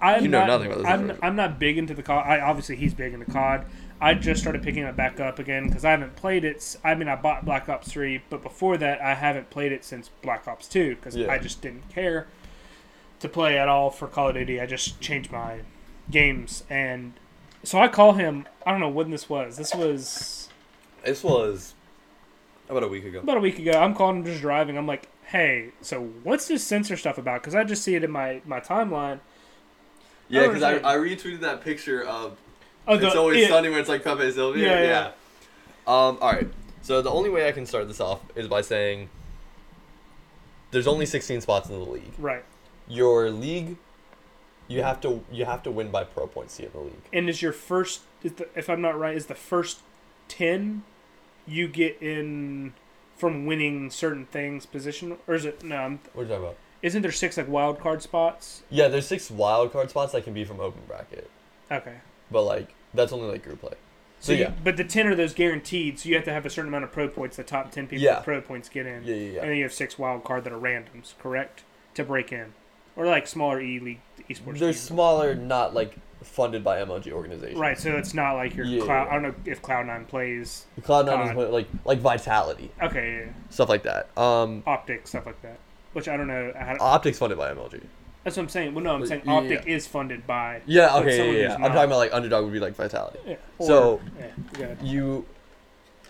[SPEAKER 1] I'm
[SPEAKER 2] You know
[SPEAKER 1] not,
[SPEAKER 2] nothing about this
[SPEAKER 1] I'm. I'm not big into the COD. I obviously he's big into COD. I just started picking it back up again because I haven't played it. I mean, I bought Black Ops Three, but before that, I haven't played it since Black Ops Two because
[SPEAKER 2] Yeah.
[SPEAKER 1] I just didn't care to play at all for Call of Duty. I just changed my games, and so I call him. I don't know when this was. This was
[SPEAKER 2] This was about a week ago.
[SPEAKER 1] about a week ago. I'm calling him just driving. I'm like, hey, so what's this Censor stuff about? Because I just see it in my my timeline.
[SPEAKER 2] Yeah, because I. I retweeted that picture of
[SPEAKER 1] Oh, the-
[SPEAKER 2] it's always
[SPEAKER 1] yeah,
[SPEAKER 2] sunny when it's like Pepe Sylvia.
[SPEAKER 1] Yeah,
[SPEAKER 2] Yeah,
[SPEAKER 1] yeah.
[SPEAKER 2] Um. All right. So the only way I can start this off is by saying there's only 16 spots in the league.
[SPEAKER 1] Right,
[SPEAKER 2] Your league, you have to you have to win by pro points to get in the league.
[SPEAKER 1] and is your first? Is the, if I'm not right, is the first ten you get in from winning certain things position, or is it no? I'm,
[SPEAKER 2] What are you talking about?
[SPEAKER 1] isn't there six like wild card spots?
[SPEAKER 2] Yeah, there's six wild card spots that can be from open bracket,
[SPEAKER 1] Okay.
[SPEAKER 2] but like that's only like group play.
[SPEAKER 1] So,
[SPEAKER 2] So,
[SPEAKER 1] you,
[SPEAKER 2] yeah,
[SPEAKER 1] but the ten are those guaranteed. So you have to have a certain amount of pro points. The top ten people
[SPEAKER 2] Yeah.
[SPEAKER 1] with pro points get in.
[SPEAKER 2] yeah, yeah, yeah.
[SPEAKER 1] And then you have six wild card that are randoms, correct? To break in, or like smaller e league esports.
[SPEAKER 2] They're
[SPEAKER 1] teams.
[SPEAKER 2] smaller, not like funded by MLG organizations.
[SPEAKER 1] Right, so it's not like your
[SPEAKER 2] Yeah,
[SPEAKER 1] cloud.
[SPEAKER 2] yeah.
[SPEAKER 1] I don't know if Cloud Nine plays.
[SPEAKER 2] Cloud Nine is like like Vitality
[SPEAKER 1] Okay, yeah,
[SPEAKER 2] stuff like that. Um,
[SPEAKER 1] Optic stuff like that, which I don't know. How, to,
[SPEAKER 2] Optics funded by MLG.
[SPEAKER 1] that's what I'm saying. Well, no, I'm saying Optic is funded by.
[SPEAKER 2] Yeah, okay, yeah. I'm talking about like underdog would be like Vitality.
[SPEAKER 1] Yeah,
[SPEAKER 2] So-
[SPEAKER 1] yeah.
[SPEAKER 2] You,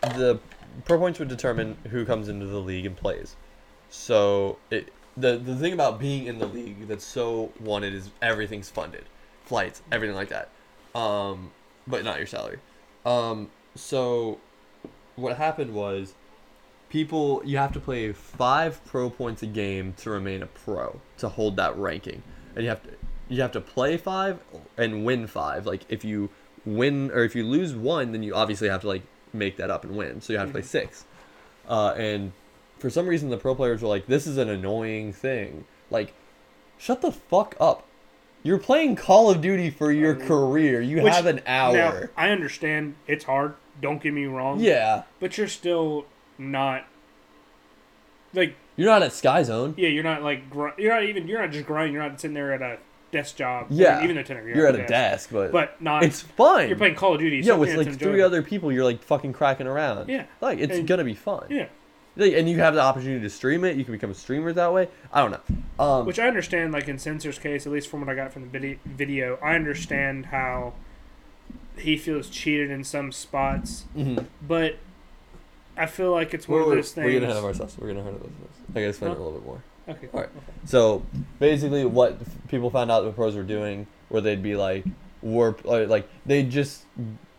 [SPEAKER 2] the pro points would determine who comes into the league and plays. So it the the thing about being in the league that's so wanted is everything's funded, flights, everything like that, um, but not your salary. Um, so what happened was people you have to play five pro points a game to remain a pro to hold that ranking. And you have to you have to play five and win five. Like if you win or if you lose one then you obviously have to like make that up and win. So you have to play six. Uh, and for some reason the pro players were like this is an annoying thing like shut the fuck up you're playing call of duty for your
[SPEAKER 1] Um,
[SPEAKER 2] career you
[SPEAKER 1] which-
[SPEAKER 2] have an
[SPEAKER 1] Now,
[SPEAKER 2] hour
[SPEAKER 1] I understand it's hard. Don't get me wrong.
[SPEAKER 2] yeah
[SPEAKER 1] But you're still not. Like
[SPEAKER 2] you're not at sky zone
[SPEAKER 1] yeah, you're not like gr- you're not even you're not just grinding. You're not sitting there at a desk job. I mean,
[SPEAKER 2] Yeah.
[SPEAKER 1] even though technically
[SPEAKER 2] you're at a desk but,
[SPEAKER 1] but not.
[SPEAKER 2] it's fun
[SPEAKER 1] you're playing Call of Duty.
[SPEAKER 2] yeah with like three other people you're like fucking cracking around
[SPEAKER 1] Yeah,
[SPEAKER 2] like it's
[SPEAKER 1] And-
[SPEAKER 2] gonna be fun
[SPEAKER 1] yeah.
[SPEAKER 2] Like, and you have the opportunity to stream it you can become a streamer that way i don't know um
[SPEAKER 1] Which I understand, like in Censor's case, at least from what I got from the video, I understand how he feels cheated in some spots,
[SPEAKER 2] mhm.
[SPEAKER 1] but I feel like it's one
[SPEAKER 2] we're,
[SPEAKER 1] of those things.
[SPEAKER 2] we're gonna have ourselves we're ahead of ourselves i gotta explain
[SPEAKER 1] Huh?
[SPEAKER 2] it a little bit more
[SPEAKER 1] Okay.
[SPEAKER 2] All right. So basically, what f- people found out the pros were doing, where they'd be like warp, or like they'd just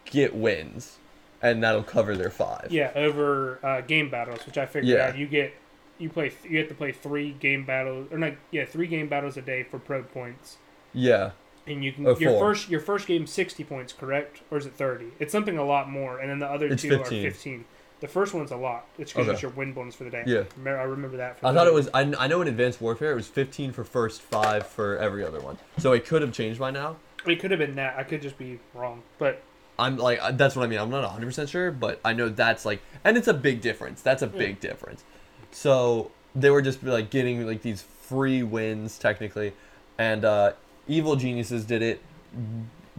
[SPEAKER 2] get wins, and that'll cover their five.
[SPEAKER 1] Yeah, over uh, game battles, which I figured
[SPEAKER 2] Yeah.
[SPEAKER 1] out. You get you play you have to play three game battles or not yeah three game battles a day for pro points,
[SPEAKER 2] Yeah.
[SPEAKER 1] and you can your
[SPEAKER 2] four.
[SPEAKER 1] first your first game sixty points, correct? Or is it thirty? It's something a lot more, and then the other
[SPEAKER 2] It's
[SPEAKER 1] two
[SPEAKER 2] 15.
[SPEAKER 1] are fifteen. The first one's a lot. It's because
[SPEAKER 2] Okay.
[SPEAKER 1] it's your win bonus for the day.
[SPEAKER 2] Yeah.
[SPEAKER 1] I remember that.
[SPEAKER 2] I thought it was. I, I know in Advanced Warfare it was 15 for first, five for every other one. So it could have changed by now.
[SPEAKER 1] It could have been that. I could just be wrong, but
[SPEAKER 2] I'm like uh, that's what I mean. I'm not 100 percent sure, but I know that's like, and it's a big difference. That's a big difference. So they were just like getting like these free wins technically, and uh, Evil Geniuses did it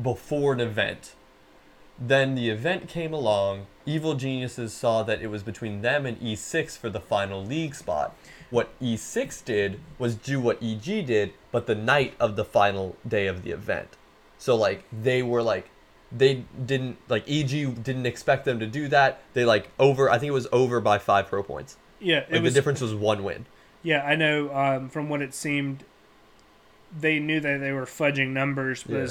[SPEAKER 2] before an event. Then the event came along. Evil Geniuses saw that it was between them and E6 for the final league spot. What E6 did was do what EG did, but the night of the final day of the event. So like they were like they didn't like EG didn't expect them to do that. They like over I think it was over by 5 pro points.
[SPEAKER 1] yeah,
[SPEAKER 2] Like
[SPEAKER 1] was
[SPEAKER 2] the difference was one win.
[SPEAKER 1] Yeah, I know. Um, from what it seemed, they knew that they were fudging numbers
[SPEAKER 2] Yeah.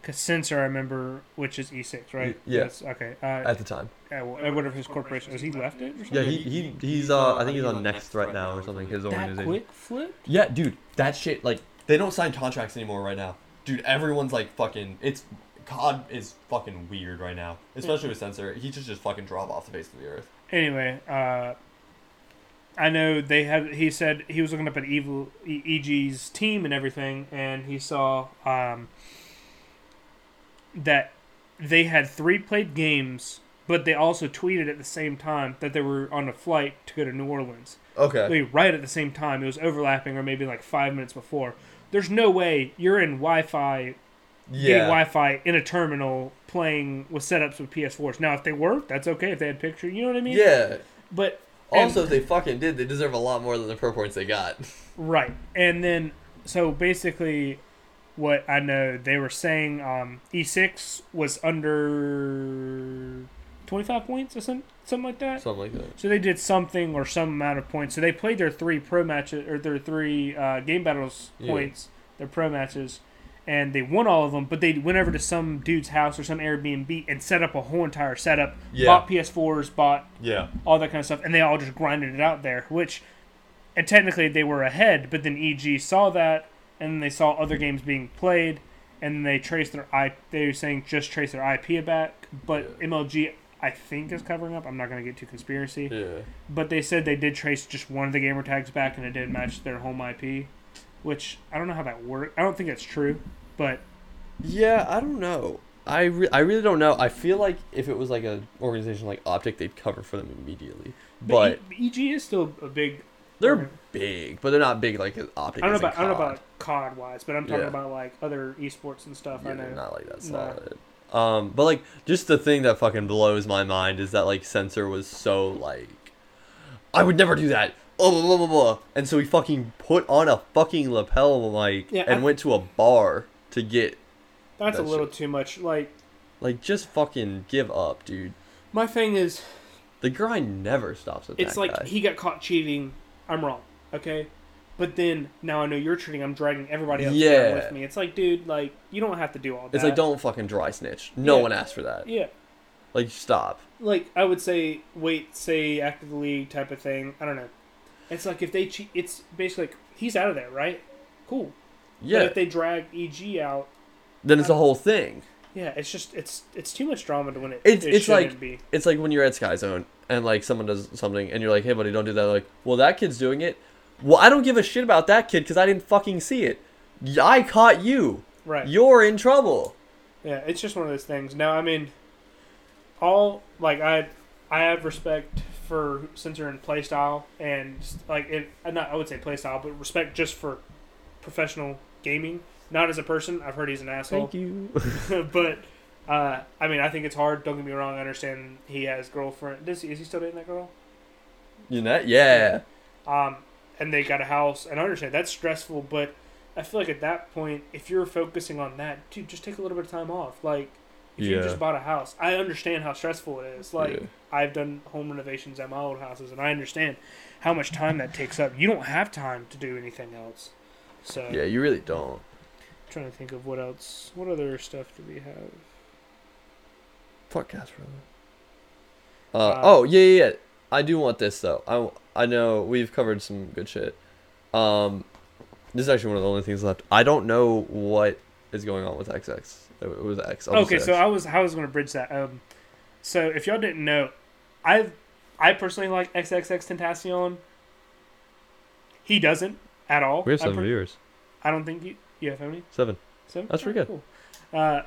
[SPEAKER 1] because Censor, I remember, which is E6, right?
[SPEAKER 2] Y- yeah.
[SPEAKER 1] Yes, okay. Uh,
[SPEAKER 2] at the time.
[SPEAKER 1] uh, whatever his corporation has he left it? Or something?
[SPEAKER 2] Yeah, he, he he's uh I think he's on next right now or something his
[SPEAKER 1] that
[SPEAKER 2] organization.
[SPEAKER 1] quick flip.
[SPEAKER 2] Yeah, dude, that shit like they don't sign contracts anymore right now. Dude, everyone's like fucking it's COD is fucking weird right now, especially with Censor. He just just fucking drop off the face of the earth.
[SPEAKER 1] Anyway, uh, I know they had. He said he was looking up at Evil E- EG's team and everything, and he saw um, that they had three played games, but they also tweeted at the same time that they were on a flight to go to New Orleans.
[SPEAKER 2] Okay.
[SPEAKER 1] Like, right at the same time, it was overlapping, or maybe like five minutes before. There's no way you're in Wi-Fi getting
[SPEAKER 2] Yeah.
[SPEAKER 1] Wi-Fi in a terminal playing with setups with PS4s. Now, if they were, that's okay. If they had picture, you know what I mean?
[SPEAKER 2] Yeah.
[SPEAKER 1] But
[SPEAKER 2] Also,
[SPEAKER 1] and-
[SPEAKER 2] if they fucking did, they deserve a lot more than the pro points they got. [LAUGHS]
[SPEAKER 1] Right. And then, so basically, what I know, they were saying um, E6 was under 25 points or some, something like that.
[SPEAKER 2] Something like that.
[SPEAKER 1] So they did something or some amount of points. So they played their three pro matches, or their three uh, game battles
[SPEAKER 2] Yeah.
[SPEAKER 1] points, their pro matches, and they won all of them. But they went over to some dude's house or some Airbnb and set up a whole entire setup.
[SPEAKER 2] Yeah.
[SPEAKER 1] Bought PS4s, bought
[SPEAKER 2] Yeah.
[SPEAKER 1] all that kind of stuff, and they all just grinded it out there. Which, and technically they were ahead, but then EG saw that, and they saw other games being played, and they traced their I. They were saying just trace their IP back, but
[SPEAKER 2] Yeah.
[SPEAKER 1] MLG I think is covering up. I'm not going to get too conspiracy,
[SPEAKER 2] Yeah.
[SPEAKER 1] but they said they did trace just one of the gamer tags back, and it did match their home IP, which I don't know how that worked. I don't think that's true, but
[SPEAKER 2] Yeah, I don't know. I, re- I really don't know. I feel like if it was like an organization like Optic, they'd cover for them immediately. But
[SPEAKER 1] but E- EG is still a big.
[SPEAKER 2] they're big, but they're not big like Optic.
[SPEAKER 1] I don't know about I don't know
[SPEAKER 2] COD.
[SPEAKER 1] about COD wise, but I'm talking
[SPEAKER 2] Yeah.
[SPEAKER 1] about like other esports and stuff.
[SPEAKER 2] Yeah,
[SPEAKER 1] I know.
[SPEAKER 2] not like that
[SPEAKER 1] No.
[SPEAKER 2] solid. Um, but like just the thing that fucking blows my mind is that like Censor was so like, I would never do that. Oh, blah, blah, blah, blah. And so he fucking put on a fucking lapel mic
[SPEAKER 1] Yeah,
[SPEAKER 2] and
[SPEAKER 1] I-
[SPEAKER 2] went to a bar to get
[SPEAKER 1] That's a little
[SPEAKER 2] shit.
[SPEAKER 1] too much. Like
[SPEAKER 2] like just fucking give up, dude.
[SPEAKER 1] my thing is,
[SPEAKER 2] The grind never stops
[SPEAKER 1] it's
[SPEAKER 2] that
[SPEAKER 1] like
[SPEAKER 2] guy.
[SPEAKER 1] he got caught cheating. I'm wrong, okay? But then now I know you're cheating. I'm dragging everybody else
[SPEAKER 2] Yeah.
[SPEAKER 1] with me. It's like, dude, like you don't have to do all that.
[SPEAKER 2] It's like don't fucking dry snitch. No
[SPEAKER 1] Yeah.
[SPEAKER 2] one asked for that.
[SPEAKER 1] Yeah,
[SPEAKER 2] Like stop.
[SPEAKER 1] like I would say, wait, say active league type of thing. I don't know. It's like if they cheat, it's basically like he's out of there, right? Cool.
[SPEAKER 2] Yeah.
[SPEAKER 1] But if they drag EG out,
[SPEAKER 2] then it's a whole thing.
[SPEAKER 1] yeah, it's just it's it's too much drama to when it.
[SPEAKER 2] It's-
[SPEAKER 1] it
[SPEAKER 2] it's like-
[SPEAKER 1] be.
[SPEAKER 2] It's like when you're at Sky Zone and like someone does something and you're like, "Hey, buddy, don't do that." Like, well, that kid's doing it. Well, I don't give a shit about that kid because I didn't fucking see it. I caught you.
[SPEAKER 1] right.
[SPEAKER 2] You're in trouble.
[SPEAKER 1] Yeah, it's just one of those things. Now, I mean, all like I, I have respect for censor and play style, and like it. uh, Not I would say play style, but respect just for professional gaming. Not as a person. I've heard he's an asshole, Thank
[SPEAKER 2] you. [LAUGHS]
[SPEAKER 1] but uh, I mean, I think it's hard. Don't get me wrong. I understand he has girlfriend. Does he, is he still dating that girl?
[SPEAKER 2] You know? Yeah.
[SPEAKER 1] Um, and they got a house, and I understand that's stressful, but I feel like at that point, if you're focusing on that, dude, just take a little bit of time off. Like, if you just bought a house, I understand how stressful it is. Like,
[SPEAKER 2] Yeah.
[SPEAKER 1] I've done home renovations at my old houses, and I understand how much time that takes up. You don't have time to do anything else. So,
[SPEAKER 2] Yeah, you really don't.
[SPEAKER 1] trying to think of what else. What other stuff do we have?
[SPEAKER 2] Fuck Gas Uh,
[SPEAKER 1] Uh,
[SPEAKER 2] oh yeah, yeah, yeah. I do want this though. I I know we've covered some good shit. Um, this is actually one of the only things left. I don't know what is going on with XX. It was X.
[SPEAKER 1] Okay, so. I was I was going to bridge that. Um, so if y'all didn't know, I I personally like XXX Tentacion. He doesn't at all.
[SPEAKER 3] We have
[SPEAKER 1] I
[SPEAKER 3] seven
[SPEAKER 1] per-
[SPEAKER 3] viewers.
[SPEAKER 1] I don't think you. You have how many?
[SPEAKER 3] Seven.
[SPEAKER 1] Seven.
[SPEAKER 3] That's pretty
[SPEAKER 1] good. Cool. Uh,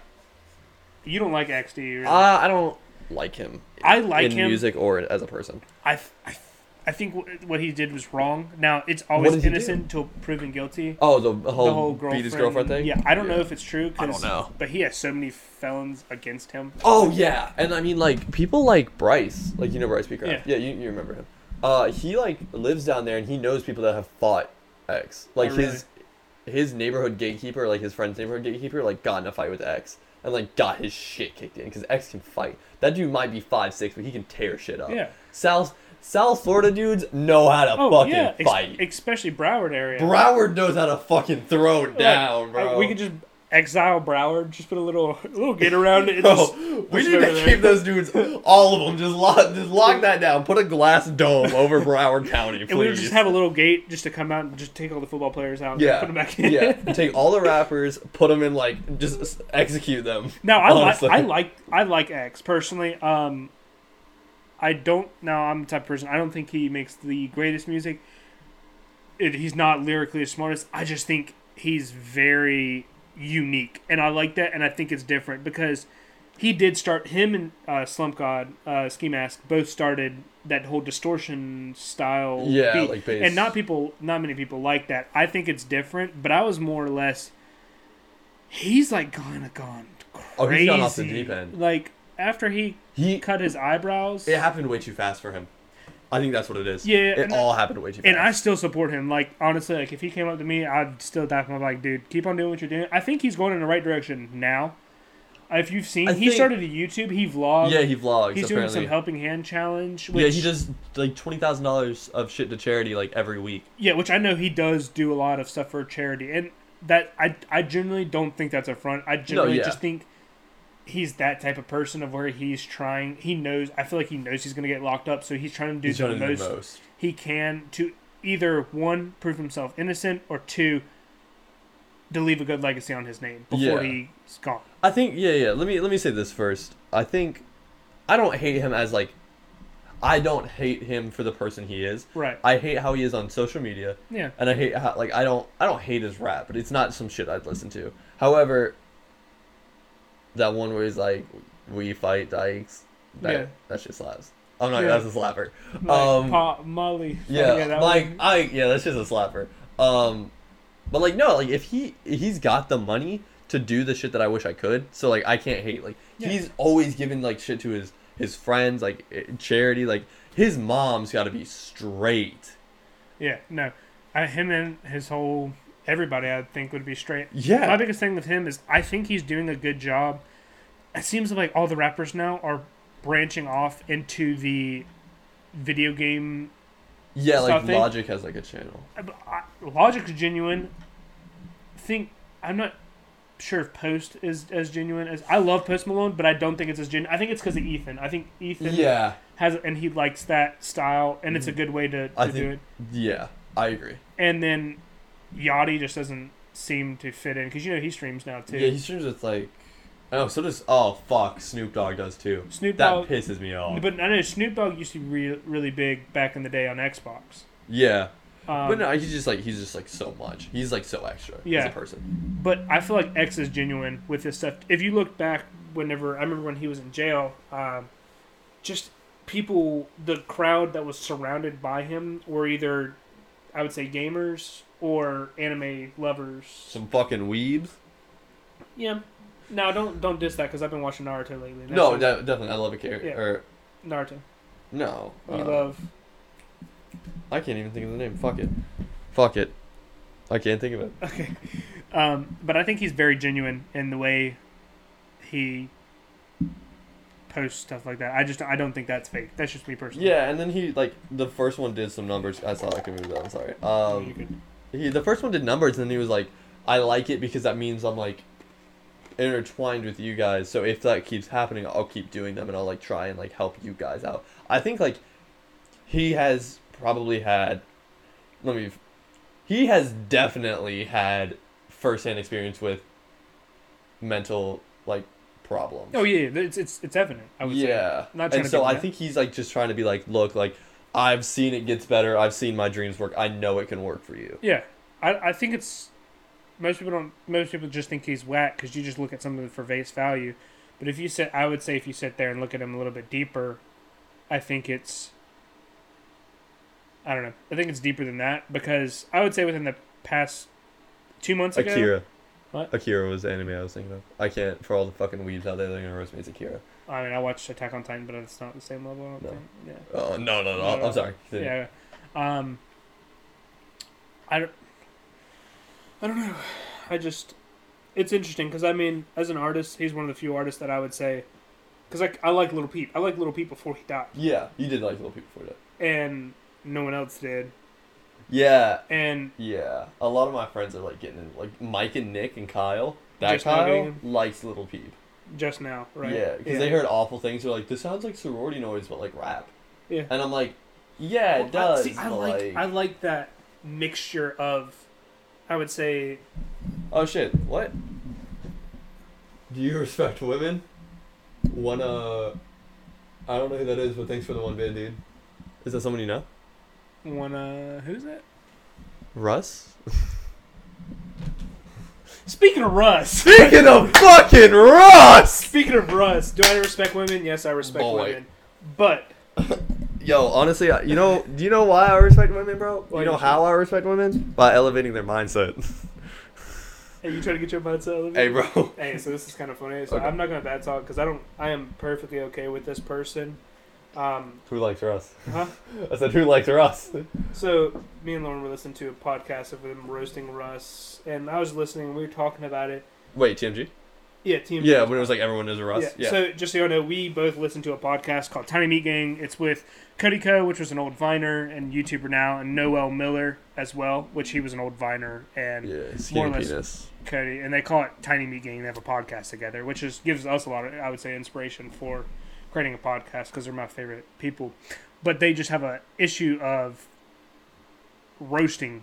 [SPEAKER 1] you don't like X, do you? Really?
[SPEAKER 2] Uh, I don't like him.
[SPEAKER 1] I like
[SPEAKER 2] in
[SPEAKER 1] him.
[SPEAKER 2] music or as a person.
[SPEAKER 1] I, I, I think wh- what he did was wrong. Now it's
[SPEAKER 2] What
[SPEAKER 1] always
[SPEAKER 2] he
[SPEAKER 1] innocent until proven guilty.
[SPEAKER 2] Oh, the whole,
[SPEAKER 1] the whole
[SPEAKER 2] beat
[SPEAKER 1] girlfriend,
[SPEAKER 2] his girlfriend thing.
[SPEAKER 1] Yeah, I don't know if it's true. 'cause-
[SPEAKER 2] I don't know.
[SPEAKER 1] but he has so many felons against him.
[SPEAKER 2] Oh yeah, and I mean like people like Bryce, like you know Bryce Beecraft.
[SPEAKER 1] Yeah.
[SPEAKER 2] Yeah, you, you remember him. Uh, he like lives down there and he knows people that have fought X. Like
[SPEAKER 1] Oh,
[SPEAKER 2] his his neighborhood gatekeeper, like his friend's neighborhood gatekeeper, like got in a fight with X and like got his shit kicked in because X can fight. That dude might be five six, but he can tear shit up.
[SPEAKER 1] Yeah.
[SPEAKER 2] South South Florida dudes know how to
[SPEAKER 1] Oh
[SPEAKER 2] fucking
[SPEAKER 1] yeah, ex-
[SPEAKER 2] fight.
[SPEAKER 1] especially Broward area.
[SPEAKER 2] Broward knows how to fucking throw it
[SPEAKER 1] Like,
[SPEAKER 2] down, bro.
[SPEAKER 1] we could just exile Broward, just put a little [LAUGHS] a little gate around it.
[SPEAKER 2] Bro,
[SPEAKER 1] just
[SPEAKER 2] we need to
[SPEAKER 1] over
[SPEAKER 2] keep those dudes, all of them, just lock, just lock that down. Put a glass dome over Broward [LAUGHS] County, please.
[SPEAKER 1] And we just have a little gate just to come out and just take all the football players out.
[SPEAKER 2] yeah,
[SPEAKER 1] put them back in.
[SPEAKER 2] yeah. [LAUGHS] Take all the rappers, put them in like, just execute them.
[SPEAKER 1] Now I like I like I like X personally. Um, I don't. Now I'm the type of person. I don't think he makes the greatest music. It, he's not lyrically the smartest. I just think he's very unique, and I like that. And I think it's different because he did start him and uh, Slump God, uh, Ski Mask both started that whole distortion style.
[SPEAKER 2] Yeah,
[SPEAKER 1] beat.
[SPEAKER 2] like bass.
[SPEAKER 1] and not people, not many people like that. I think it's different, but I was more or less he's like of gone crazy.
[SPEAKER 2] Oh, he's gone off the deep end.
[SPEAKER 1] Like after he
[SPEAKER 2] He
[SPEAKER 1] cut his eyebrows.
[SPEAKER 2] it happened way too fast for him. I think that's what it is.
[SPEAKER 1] Yeah,
[SPEAKER 2] it all happened way too fast.
[SPEAKER 1] And I still support him. Like honestly, like if he came up to me, I'd still tap him. I'm like, dude, keep on doing what you're doing. I think he's going in the right direction now. If you've seen,
[SPEAKER 2] I
[SPEAKER 1] he
[SPEAKER 2] think-
[SPEAKER 1] started a YouTube. He vlogs.
[SPEAKER 2] yeah, he vlogs.
[SPEAKER 1] he's doing some helping hand challenge. Which,
[SPEAKER 2] Yeah, he does like twenty thousand dollars of shit to charity like every week.
[SPEAKER 1] Yeah, which I know he does do a lot of stuff for charity, and that I I generally don't think that's a front. I generally
[SPEAKER 2] yeah.
[SPEAKER 1] just think he's that type of person of where he's trying. He knows. I feel like he knows he's gonna get locked up, so he's trying to do
[SPEAKER 2] He's
[SPEAKER 1] the most,
[SPEAKER 2] the most.
[SPEAKER 1] he can to either one prove himself innocent or two to leave a good legacy on his name before
[SPEAKER 2] Yeah.
[SPEAKER 1] he's gone.
[SPEAKER 2] I think yeah, yeah. Let me let me say this first. I think I don't hate him as like I don't hate him for the person he is.
[SPEAKER 1] Right.
[SPEAKER 2] I hate how he is on social media.
[SPEAKER 1] Yeah.
[SPEAKER 2] and I hate how like I don't I don't hate his rap, but it's not some shit I'd listen to. However, that one where he's like, "We fight dykes," that
[SPEAKER 1] Yeah.
[SPEAKER 2] that shit slaps. I'm not.
[SPEAKER 1] Yeah.
[SPEAKER 2] That's a slapper.
[SPEAKER 1] Like,
[SPEAKER 2] Um,
[SPEAKER 1] Pa- Molly. [LAUGHS]
[SPEAKER 2] yeah, like
[SPEAKER 1] one.
[SPEAKER 2] I yeah, that's just a slapper. Um, but like no, like if he he's got the money to do the shit that I wish I could, so like I can't hate. Like
[SPEAKER 1] Yeah.
[SPEAKER 2] he's always giving like shit to his his friends, like eh, charity. Like his mom's got to be straight.
[SPEAKER 1] Yeah, no. Him and his whole everybody, I think, would be straight.
[SPEAKER 2] Yeah.
[SPEAKER 1] My biggest thing with him is I think he's doing a good job. It seems like all the rappers now are branching off into the video game.
[SPEAKER 2] Yeah, like
[SPEAKER 1] thing.
[SPEAKER 2] Logic has like a channel.
[SPEAKER 1] Uh, uh, Logic's genuine. Think I'm not sure if Post is as genuine as I love Post Malone, but I don't think it's as genuine. I think it's because of Ethan. I think Ethan
[SPEAKER 2] Yeah,
[SPEAKER 1] has and he likes that style, and it's a mm-hmm. good way to, to
[SPEAKER 2] I
[SPEAKER 1] do it.
[SPEAKER 2] yeah, I agree.
[SPEAKER 1] And then Yachty just doesn't seem to fit in because you know he streams now too.
[SPEAKER 2] Yeah, he streams with like, oh, so does oh fuck, Snoop Dogg does too.
[SPEAKER 1] Snoop
[SPEAKER 2] That
[SPEAKER 1] Dogg,
[SPEAKER 2] pisses me off.
[SPEAKER 1] but I know Snoop Dogg used to be re- really big back in the day on Xbox.
[SPEAKER 2] yeah,
[SPEAKER 1] Um,
[SPEAKER 2] but no, he's just like he's just like so much. He's like so extra
[SPEAKER 1] Yeah.
[SPEAKER 2] as a person.
[SPEAKER 1] But I feel like X is genuine with this stuff. If you look back, whenever I remember when he was in jail, um, just people, the crowd that was surrounded by him were either, I would say, gamers or anime lovers.
[SPEAKER 2] Some fucking weebs.
[SPEAKER 1] Yeah. No, don't don't diss that because I've been watching Naruto lately.
[SPEAKER 2] No, de- definitely. I love a character.
[SPEAKER 1] Yeah.
[SPEAKER 2] Or
[SPEAKER 1] Naruto.
[SPEAKER 2] no,
[SPEAKER 1] You
[SPEAKER 2] uh,
[SPEAKER 1] love.
[SPEAKER 2] I can't even think of the name. Fuck it. Fuck it. I can't think of it. [LAUGHS]
[SPEAKER 1] Okay. Um, but I think he's very genuine in the way he posts stuff like that. I just I don't think that's fake. That's just me personally.
[SPEAKER 2] Yeah, and then he like the first one did some numbers. I saw I can move that. I'm sorry. Um, he the first one did numbers, and then he was like, I like it because that means I'm like intertwined with you guys. So if that keeps happening, I'll keep doing them, and I'll like try and like help you guys out. I think like he has probably had. Let me. He has definitely had firsthand experience with mental like problems.
[SPEAKER 1] Oh yeah, it's it's it's evident. I would say.
[SPEAKER 2] yeah.
[SPEAKER 1] Not
[SPEAKER 2] and so I think he's like just trying to be like, look, like I've seen it gets better. I've seen my dreams work. I know it can work for you.
[SPEAKER 1] Yeah, I I think it's most people don't. Most people just think he's whack because you just look at something for face value. But if you sit, I would say if you sit there and look at him a little bit deeper, I think it's. I don't know. I think it's deeper than that because I would say within the past two months ago.
[SPEAKER 2] Akira.
[SPEAKER 1] What?
[SPEAKER 2] Akira was the anime I was thinking of. I can't for all the fucking weeds out there. They're gonna roast me. It's Akira.
[SPEAKER 1] I mean, I watched Attack on Titan, but it's not the same level. I don't
[SPEAKER 2] No.
[SPEAKER 1] think. Yeah.
[SPEAKER 2] Oh no no no!
[SPEAKER 1] No, no.
[SPEAKER 2] I'm sorry.
[SPEAKER 1] Yeah. Um. I don't. I don't know. I just. It's interesting because I mean, as an artist, he's one of the few artists that I would say, because I, I like Little Peep. I like Little Peep before he died,
[SPEAKER 2] Yeah, you did like little people for that.
[SPEAKER 1] and no one else did.
[SPEAKER 2] Yeah,
[SPEAKER 1] And
[SPEAKER 2] yeah. A lot of my friends are like getting in, like Mike and Nick and Kyle. That Kyle likes Little Peep.
[SPEAKER 1] just now, right?
[SPEAKER 2] Yeah, because they heard awful things. They're like, "This sounds like sorority noise, but like rap."
[SPEAKER 1] Yeah.
[SPEAKER 2] And I'm like, "Yeah, it
[SPEAKER 1] Well, I-
[SPEAKER 2] does."
[SPEAKER 1] See, I
[SPEAKER 2] but,
[SPEAKER 1] like I like that mixture of, I would say,
[SPEAKER 2] Oh shit! What? Do you respect women? One uh, I don't know who that is, but thanks for the one bid, dude. Is that someone you know?
[SPEAKER 1] One. Uh, who's that?
[SPEAKER 2] Russ. [LAUGHS]
[SPEAKER 1] Speaking of Russ.
[SPEAKER 2] Speaking of fucking Russ.
[SPEAKER 1] Speaking of Russ, do I respect women? Yes, I respect
[SPEAKER 2] Boy.
[SPEAKER 1] women. But [LAUGHS]
[SPEAKER 2] Yo, honestly, I- you know, do you know why I respect women, bro?
[SPEAKER 1] Why
[SPEAKER 2] you know
[SPEAKER 1] you-
[SPEAKER 2] how I respect women? By elevating their mindset. [LAUGHS]
[SPEAKER 1] Hey, you trying to get your butts out?
[SPEAKER 2] Hey, bro.
[SPEAKER 1] Hey, so this is kind of funny. So
[SPEAKER 2] Okay.
[SPEAKER 1] I'm not gonna bad talk because I don't. I am perfectly okay with this person. Um,
[SPEAKER 3] Who likes Russ?
[SPEAKER 1] huh? [LAUGHS]
[SPEAKER 3] I said, who likes Russ?
[SPEAKER 1] So me and Lauren were listening to a podcast of them roasting Russ, and I was listening. and We were talking about it.
[SPEAKER 2] Wait, TMG?
[SPEAKER 1] Yeah, TMG.
[SPEAKER 2] Yeah, when it was like everyone is a Russ.
[SPEAKER 1] Yeah.
[SPEAKER 2] Yeah.
[SPEAKER 1] So just so you know, we both listened to a podcast called Tiny Meat Gang. It's with Cody Ko, which was an old Viner and YouTuber now, and Noel Miller as well, which he was an old Viner and
[SPEAKER 2] yeah,
[SPEAKER 1] more or less-
[SPEAKER 2] penis.
[SPEAKER 1] Cody, and they call it Tiny Meat Gang. They have a podcast together, which is gives us a lot of, I would say, inspiration for creating a podcast because they're my favorite people. But they just have a issue of roasting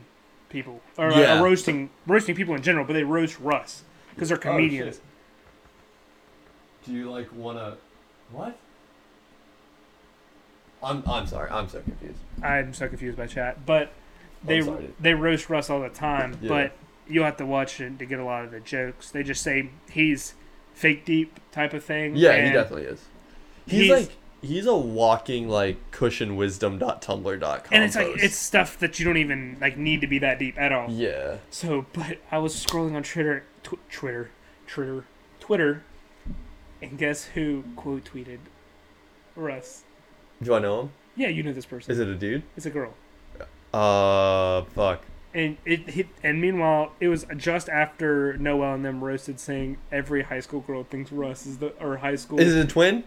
[SPEAKER 1] people or uh,
[SPEAKER 2] Yeah.
[SPEAKER 1] roasting roasting people in general, but they roast Russ because they're comedians.
[SPEAKER 2] Do you like wanna what? I'm I'm sorry. I'm so confused.
[SPEAKER 1] I'm so confused by chat, but they
[SPEAKER 2] sorry.
[SPEAKER 1] they roast Russ all the time.
[SPEAKER 2] Yeah.
[SPEAKER 1] But you'll have to watch it to get a lot of the jokes. They just say he's fake deep type of thing.
[SPEAKER 2] Yeah, he definitely is. He's,
[SPEAKER 1] he's-
[SPEAKER 2] like he's a walking like cushionwisdom.tumblr.com.
[SPEAKER 1] And it's like
[SPEAKER 2] post.
[SPEAKER 1] it's stuff that you don't even like need to be that deep at all.
[SPEAKER 2] yeah.
[SPEAKER 1] So, but I was scrolling on Twitter, tw- Twitter, Twitter, Twitter, and guess who quote tweeted Russ?
[SPEAKER 2] Do I know him?
[SPEAKER 1] Yeah, you know this person.
[SPEAKER 2] Is it a dude?
[SPEAKER 1] It's a girl.
[SPEAKER 2] Uh, fuck.
[SPEAKER 1] And it hit. And meanwhile, it was just after Noel and them roasted, saying every high school girl thinks Russ is the or high school.
[SPEAKER 2] Is it a twin?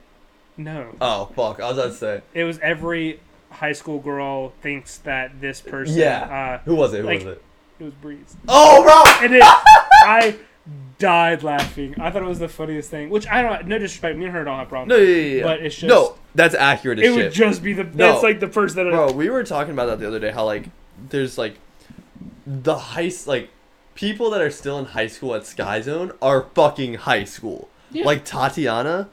[SPEAKER 1] No,
[SPEAKER 2] Oh, fuck. I was about to say.
[SPEAKER 1] it was every high school girl thinks that this person.
[SPEAKER 2] Yeah.
[SPEAKER 1] Uh,
[SPEAKER 2] Who was it? Who
[SPEAKER 1] Like-
[SPEAKER 2] was it?
[SPEAKER 1] it was Breeze.
[SPEAKER 2] Oh, bro.
[SPEAKER 1] And it, [LAUGHS] I died laughing. I thought it was the funniest thing. Which I don't. Know. No disrespect. Me and her don't have problems.
[SPEAKER 2] No, yeah, yeah, yeah.
[SPEAKER 1] But it's just-
[SPEAKER 2] no. That's accurate as
[SPEAKER 1] it
[SPEAKER 2] shit.
[SPEAKER 1] would just be the.
[SPEAKER 2] No.
[SPEAKER 1] That's like the person that.
[SPEAKER 2] Bro, we were talking about that the other day. How like there's like the high like people that are still in high school at Sky Zone are fucking high school.
[SPEAKER 1] Yeah.
[SPEAKER 2] Like Tatiana,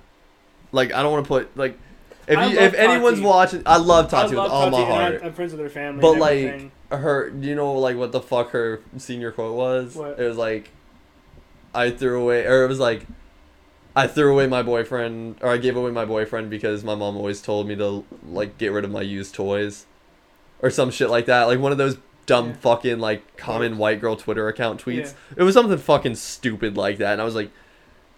[SPEAKER 2] like I don't want to put like if
[SPEAKER 1] I
[SPEAKER 2] you, if anyone's
[SPEAKER 1] Tati.
[SPEAKER 2] watching, I love
[SPEAKER 1] I
[SPEAKER 2] Tati
[SPEAKER 1] love
[SPEAKER 2] with all my
[SPEAKER 1] Tati,
[SPEAKER 2] heart.
[SPEAKER 1] I'm friends with her family.
[SPEAKER 2] But like her, do you know like what the fuck her senior quote was?
[SPEAKER 1] What?
[SPEAKER 2] It was like, I threw away, or it was like, I threw away my boyfriend, or I gave away my boyfriend because my mom always told me to like get rid of my used toys, or some shit like that. Like one of those dumb
[SPEAKER 1] Yeah.
[SPEAKER 2] fucking like common white girl Twitter account tweets.
[SPEAKER 1] Yeah.
[SPEAKER 2] It was something fucking stupid like that, and I was like,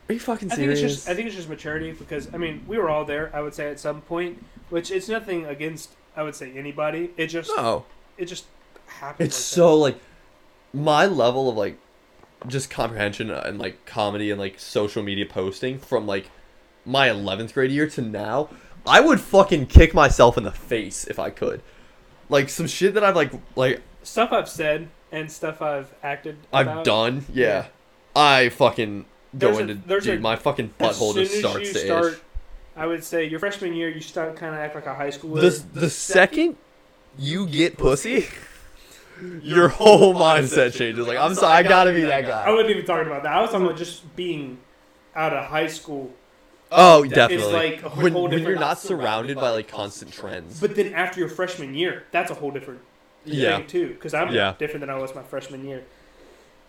[SPEAKER 2] Are you fucking
[SPEAKER 1] I think
[SPEAKER 2] serious?
[SPEAKER 1] it's just. I think it's just maturity because I mean we were all there. I would say at some point, which it's nothing against. I would say anybody. It just.
[SPEAKER 2] no.
[SPEAKER 1] It just happens.
[SPEAKER 2] It's
[SPEAKER 1] like
[SPEAKER 2] so like my level of like just comprehension and like comedy and like social media posting from like my 11th grade year to now i would fucking kick myself in the face if i could like some shit that i've like like
[SPEAKER 1] stuff I've said and stuff I've acted.
[SPEAKER 2] i've
[SPEAKER 1] about,
[SPEAKER 2] done yeah,
[SPEAKER 1] Yeah.
[SPEAKER 2] i fucking go
[SPEAKER 1] There's a-
[SPEAKER 2] into
[SPEAKER 1] there's
[SPEAKER 2] dude
[SPEAKER 1] a-
[SPEAKER 2] my fucking butthole just starts to
[SPEAKER 1] start,
[SPEAKER 2] itch
[SPEAKER 1] I would say your freshman year you start kind of act like a high schooler.
[SPEAKER 2] the, the second you get pussy [LAUGHS] your whole mindset changes like i'm sorry i gotta be that guy.
[SPEAKER 1] I wasn't even talking about that. I was talking about just being out of high school.
[SPEAKER 2] Oh,
[SPEAKER 1] It's
[SPEAKER 2] definitely.
[SPEAKER 1] like a
[SPEAKER 2] when, when you're not surrounded by like constant trends.
[SPEAKER 1] But then after your freshman year, that's a whole different
[SPEAKER 2] Yeah.
[SPEAKER 1] thing too. Because I'm
[SPEAKER 2] Yeah.
[SPEAKER 1] different than I was my freshman year,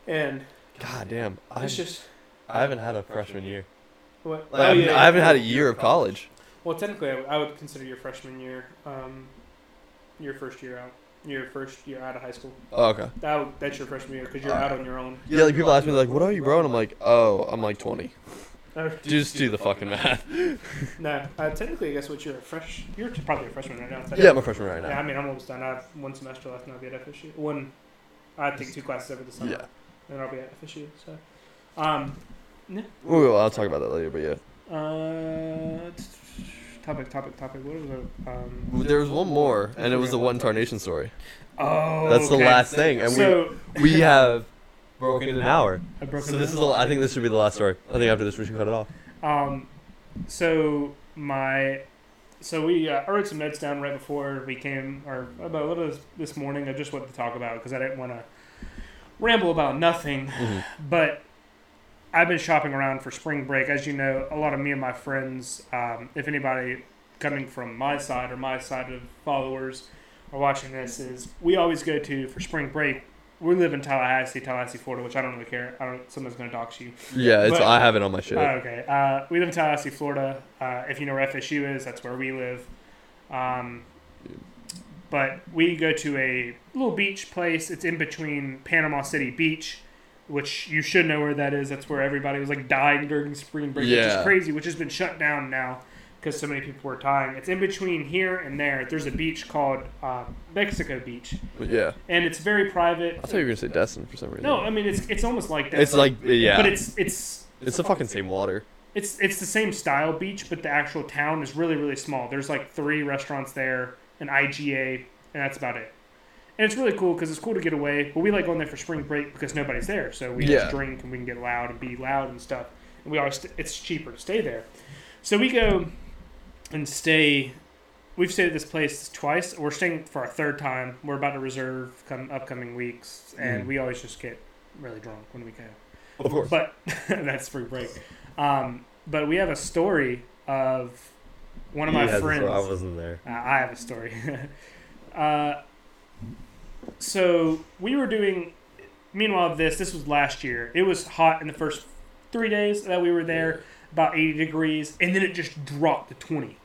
[SPEAKER 1] and
[SPEAKER 2] God damn, I
[SPEAKER 1] it's just
[SPEAKER 2] I haven't had a freshman year.
[SPEAKER 1] what.
[SPEAKER 2] Like, I, haven't, I haven't had a year of college.
[SPEAKER 1] Well, technically, I, would- I would consider your freshman year, um, your first year out, your first year out of high school.
[SPEAKER 2] Oh, okay.
[SPEAKER 1] That that's your freshman year because you're out on your own.
[SPEAKER 2] Yeah, like people ask me like, "What are you, bro?" And I'm like, "Oh, I'm like 20." Just do the fucking math. [LAUGHS]
[SPEAKER 1] No, uh, technically, I guess what you're a fresh. You're probably a freshman right now.
[SPEAKER 2] Yeah, I'm a freshman right now.
[SPEAKER 1] Yeah,
[SPEAKER 2] now.
[SPEAKER 1] I mean, I'm almost done. I have one semester left, and I'll be at FSU. One, I take two classes over the summer,
[SPEAKER 2] Yeah.
[SPEAKER 1] and I'll be at FSU. So, um,
[SPEAKER 2] Ooh, I'll talk about that later, but yeah.
[SPEAKER 1] uh, topic, topic, topic. What was it? Um,
[SPEAKER 2] There was one more, and it was the one tarnation story.
[SPEAKER 1] oh,
[SPEAKER 2] That's the
[SPEAKER 1] okay.
[SPEAKER 2] last thing, and
[SPEAKER 1] so
[SPEAKER 2] we we [LAUGHS] have broken an hour.
[SPEAKER 1] I broke
[SPEAKER 2] So this is the, I think this should be the last story. I think after this we should cut it off.
[SPEAKER 1] Um, so my, so we uh, I wrote some notes down right before we came, or about what was this morning. I just wanted to talk about because I didn't want to ramble about nothing.
[SPEAKER 2] Mhm.
[SPEAKER 1] But I've been shopping around for spring break. As you know, a lot of me and my friends, um, if anybody coming from my side or my side of followers are watching this, is we always go to for spring break. We live in Tallahassee, Tallahassee, Florida, which I don't really care. I don't. Someone's gonna dox you.
[SPEAKER 2] Yeah, it's
[SPEAKER 1] But-
[SPEAKER 2] I have it on my shit.
[SPEAKER 1] Oh, okay. Uh, we live in Tallahassee, Florida. Uh, if you know where FSU is, that's where we live. Um, but we go to a little beach place. It's in between Panama City Beach which you should know where that is. That's where everybody was like dying during spring break,
[SPEAKER 2] yeah.
[SPEAKER 1] which is crazy, which has been shut down now because so many people were dying. It's in between here and there. There's a beach called uh, Mexico Beach,
[SPEAKER 2] Yeah.
[SPEAKER 1] and it's very private.
[SPEAKER 2] I thought you were gonna say Destin for some reason.
[SPEAKER 1] No, I mean it's it's almost like that.
[SPEAKER 2] It's like yeah.
[SPEAKER 1] but it's it's
[SPEAKER 2] it's the fucking same water.
[SPEAKER 1] it's it's the same style beach, but the actual town is really really small. There's like three restaurants there, an IGA, and that's about it. And it's really cool because it's cool to get away. But we like going there for spring break because nobody's there, so we
[SPEAKER 2] Yeah.
[SPEAKER 1] just drink and we can get loud and be loud and stuff. And we always it's cheaper to stay there. So we go and stay. We've stayed at this place twice. We're staying for our third time. We're about to reserve come upcoming weeks, and
[SPEAKER 2] Mm.
[SPEAKER 1] we always just get really drunk when we go.
[SPEAKER 2] Of course.
[SPEAKER 1] But [LAUGHS] that's spring break. Um, but we have a story of one of my
[SPEAKER 3] He
[SPEAKER 1] friends.
[SPEAKER 3] I wasn't there.
[SPEAKER 1] Uh, I have a story. [LAUGHS] uh, so we were doing. Meanwhile, this this was last year. It was hot in the first three days that we were there, about eighty degrees, and then it just dropped to twenty,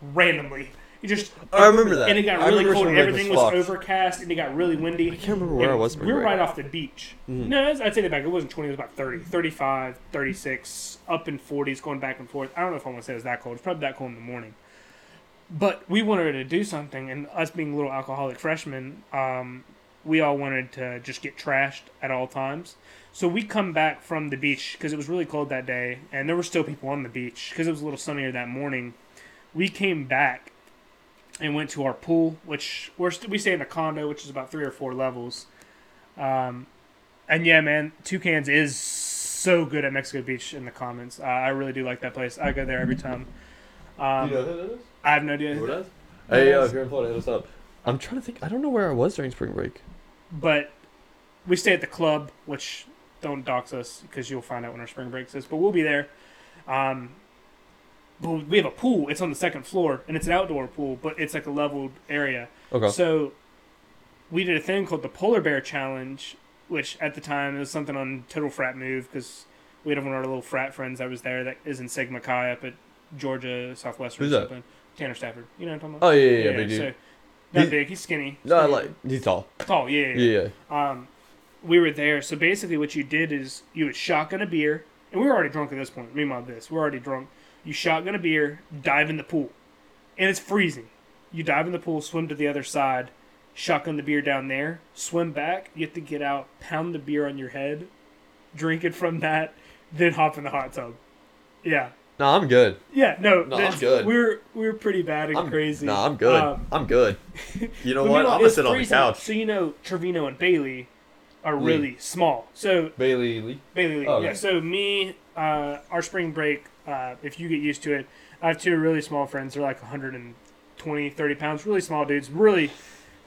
[SPEAKER 1] randomly. It just
[SPEAKER 2] I remember that.
[SPEAKER 1] and it got
[SPEAKER 2] I
[SPEAKER 1] really cold. Everything
[SPEAKER 2] this
[SPEAKER 1] was
[SPEAKER 2] fucked.
[SPEAKER 1] overcast, and it got really windy.
[SPEAKER 2] I can't remember where I was.
[SPEAKER 1] We were right off the beach.
[SPEAKER 2] Mhm.
[SPEAKER 1] No, I'd I'd take it back. It wasn't 20, it was about 30. 35, 36, up in 40s, going back and forth. I don't know if I want to say it was that cold. It's probably that cold in the morning. But we wanted to do something, and us being little alcoholic freshmen, um, we all wanted to just get trashed at all times. So we come back from the beach because it was really cold that day, and there were still people on the beach because it was a little sunnier that morning. We came back and went to our pool, which we're st- we stay in a condo, which is about three or four levels. Um, and yeah, man, Toucans is so good at Mexico Beach in the comments. Uh, I really do like that place. I go there every time. Um,
[SPEAKER 3] you know who that is?
[SPEAKER 1] I have no idea,
[SPEAKER 3] Who does? Hey, yo, if you're in Florida, hit us up.
[SPEAKER 2] I'm trying to think. I don't know where I was during spring break.
[SPEAKER 1] but we stay at the club, which don't dox us because you'll find out when our spring break is. But we'll be there. Um, but we have a pool. It's on the second floor, and it's an outdoor pool, but it's like a leveled area.
[SPEAKER 2] Okay.
[SPEAKER 1] So we did a thing called the Polar Bear Challenge, which at the time it was something on Total Frat Move because we had one of our little frat friends that was there that is in Sigma Chi up at Georgia Southwestern.
[SPEAKER 2] Who's
[SPEAKER 1] or
[SPEAKER 2] that?
[SPEAKER 1] Tanner Stafford. You know what I'm talking about?
[SPEAKER 2] Oh yeah, yeah, yeah, big dude.
[SPEAKER 1] So, not
[SPEAKER 2] He's-
[SPEAKER 1] big. He's skinny.
[SPEAKER 2] no,
[SPEAKER 1] Skinny.
[SPEAKER 2] like he's tall.
[SPEAKER 1] tall. Yeah, yeah.
[SPEAKER 2] Yeah.
[SPEAKER 1] Um, we were there. So basically, what you did is you would shotgun a beer, and we were already drunk at this point. Me Meanwhile, this we're already drunk. You shotgun a beer, dive in the pool, and it's freezing. You dive in the pool, swim to the other side, shotgun the beer down there, swim back. You have to get out, pound the beer on your head, drink it from that, then hop in the hot tub. Yeah,
[SPEAKER 2] No, I'm good.
[SPEAKER 1] yeah. No,
[SPEAKER 2] No, I'm
[SPEAKER 1] that's-
[SPEAKER 2] good.
[SPEAKER 1] We're we're pretty bad and
[SPEAKER 2] I'm
[SPEAKER 1] crazy.
[SPEAKER 2] No, I'm good.
[SPEAKER 1] Um,
[SPEAKER 2] I'm good. [LAUGHS]
[SPEAKER 3] You know what? I'm gonna sit on the couch.
[SPEAKER 1] So you know, Trevino and Bailey are
[SPEAKER 2] Lee.
[SPEAKER 1] really small. So
[SPEAKER 3] Bailey Lee.
[SPEAKER 1] Bailey Lee.
[SPEAKER 2] Oh, okay.
[SPEAKER 1] Yeah. So me, uh, our spring break, uh, if you get used to it, I have two really small friends. They're like 120, 30 pounds, really small dudes. Really,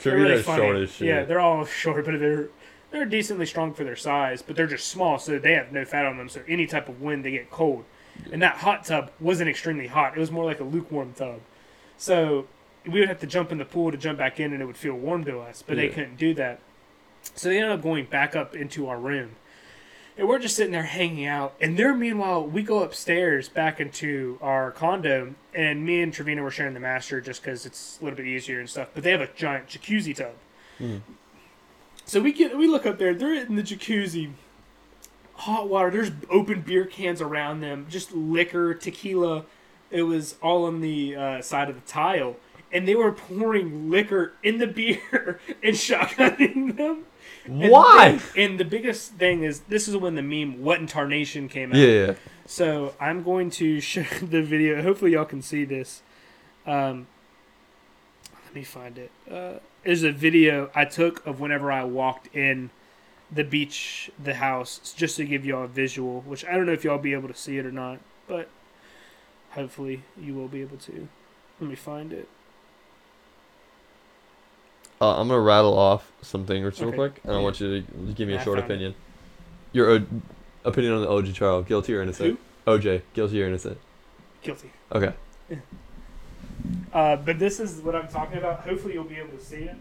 [SPEAKER 1] they're really
[SPEAKER 3] Trevino's
[SPEAKER 1] funny.
[SPEAKER 3] short as shit.
[SPEAKER 1] Yeah, they're all [LAUGHS] short, but they're they're decently strong for their size. But they're just small, so they have no fat on them. So any type of wind, they get cold. And that hot tub wasn't extremely hot. It was more like a lukewarm tub. So we would have to jump in the pool to jump back in, and it would feel warm to us. But they couldn't do that. So they ended up going back up into our room. And we're just sitting there hanging out. And there, meanwhile, we go upstairs back into our condo. And me and Trevino were sharing the master just because it's a little bit easier and stuff. But they have a giant jacuzzi tub.
[SPEAKER 2] Mhm.
[SPEAKER 1] So we get we look up there. They're in the jacuzzi. Hot water. There's open beer cans around them. Just liquor, tequila. It was all on the uh, side of the tile. And they were pouring liquor in the [LAUGHS] beer and shotgunning them. And
[SPEAKER 2] Why?
[SPEAKER 1] the thing- and the biggest thing is this is when the meme "What in Tarnation" came out.
[SPEAKER 2] Yeah, yeah.
[SPEAKER 1] So I'm going to [LAUGHS] show the video. Hopefully y'all can see this. Um, let me find it. Uh, there's a video I took of whenever I walked in the beach, the house, just to give y'all a visual. Which I don't know if y'all be able to see it or not, but hopefully you will be able to. Let me find it.
[SPEAKER 2] Uh, I'm gonna rattle off some things real
[SPEAKER 1] Okay.
[SPEAKER 2] quick, and I want you to give me a
[SPEAKER 1] I
[SPEAKER 2] short
[SPEAKER 1] found it.
[SPEAKER 2] opinion. Your o- opinion on the OJ trial, guilty or innocent? OJ, guilty or innocent?
[SPEAKER 1] Guilty.
[SPEAKER 2] Okay. [LAUGHS]
[SPEAKER 1] Uh, but this is what I'm talking about. Hopefully you'll be able to see it.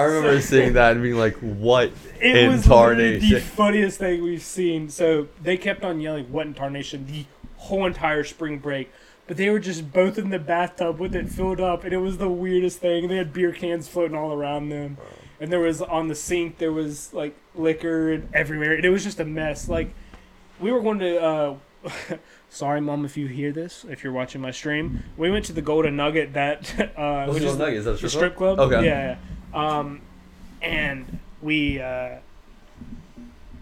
[SPEAKER 2] I remember [LAUGHS] seeing that and being like, "What?"
[SPEAKER 1] It
[SPEAKER 2] In
[SPEAKER 1] was literally the funniest thing we've seen. So they kept on yelling, "What in tarnation?" the whole entire spring break. But they were just both in the bathtub with it filled up, and it was the weirdest thing. They had beer cans floating all around them, and there was on the sink there was like liquor and everywhere, and it was just a mess. Like we were going to. Uh, [LAUGHS] sorry, mom, if you hear this, if you're watching my stream, we went to the Golden Nugget that [LAUGHS] uh,
[SPEAKER 2] What's
[SPEAKER 1] which
[SPEAKER 2] the
[SPEAKER 1] is
[SPEAKER 2] Nugget? Is that strip
[SPEAKER 1] strip club.
[SPEAKER 2] Okay.
[SPEAKER 1] Yeah. yeah. Um, and we uh,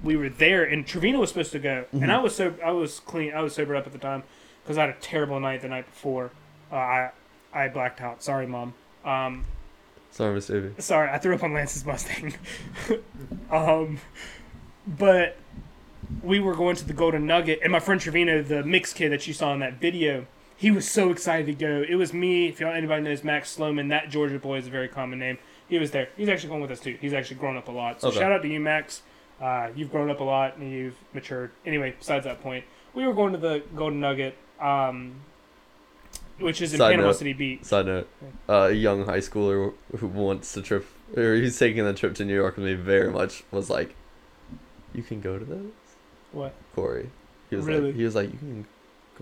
[SPEAKER 1] we were there, and Trevino was supposed to go,
[SPEAKER 2] Mhm.
[SPEAKER 1] and I was so I was clean. I was sobered up at the time because I had a terrible night the night before. Uh, I I blacked out. Sorry, mom. Um,
[SPEAKER 2] Sorry, Miss Davy.
[SPEAKER 1] sorry, I threw up on Lance's Mustang. [LAUGHS] um, but we were going to the Golden Nugget, and my friend Trevino, the mix kid that you saw in that video, he was so excited to go. It was me. If y'all anybody knows Max Sloman, that Georgia boy is a very common name. He was there. He's actually going with us too. He's actually grown up a lot. So
[SPEAKER 2] Okay.
[SPEAKER 1] shout out to you, Max. Uh, you've grown up a lot and you've matured. Anyway, besides that point, we were going to the Golden Nugget, um, which is in
[SPEAKER 2] Side
[SPEAKER 1] Panama
[SPEAKER 2] note.
[SPEAKER 1] City Beach.
[SPEAKER 2] Side note: uh, a young high schooler who wants to trip, or he's taking the trip to New York with me, very much was like, "You can go to those,
[SPEAKER 1] What?
[SPEAKER 2] Corey." He was
[SPEAKER 1] Really?
[SPEAKER 2] like, he was like, "You can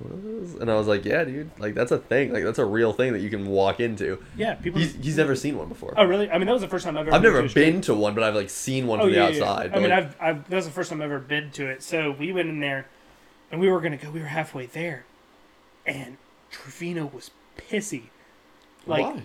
[SPEAKER 2] go to those," and I was like, "Yeah, dude, like that's a thing, like that's a real thing that you can walk into."
[SPEAKER 1] Yeah, people.
[SPEAKER 2] He's he's never seen one before.
[SPEAKER 1] Oh, really? I mean, that was the first time I've ever.
[SPEAKER 2] I've never been to one, but I've like seen one
[SPEAKER 1] Oh
[SPEAKER 2] from
[SPEAKER 1] yeah,
[SPEAKER 2] the
[SPEAKER 1] yeah, yeah.
[SPEAKER 2] outside.
[SPEAKER 1] I mean,
[SPEAKER 2] like,
[SPEAKER 1] I've, I've that was the first time I've ever been to it. So we went in there, and we were gonna go. We were halfway there, and Trevino was pissy, like
[SPEAKER 2] why?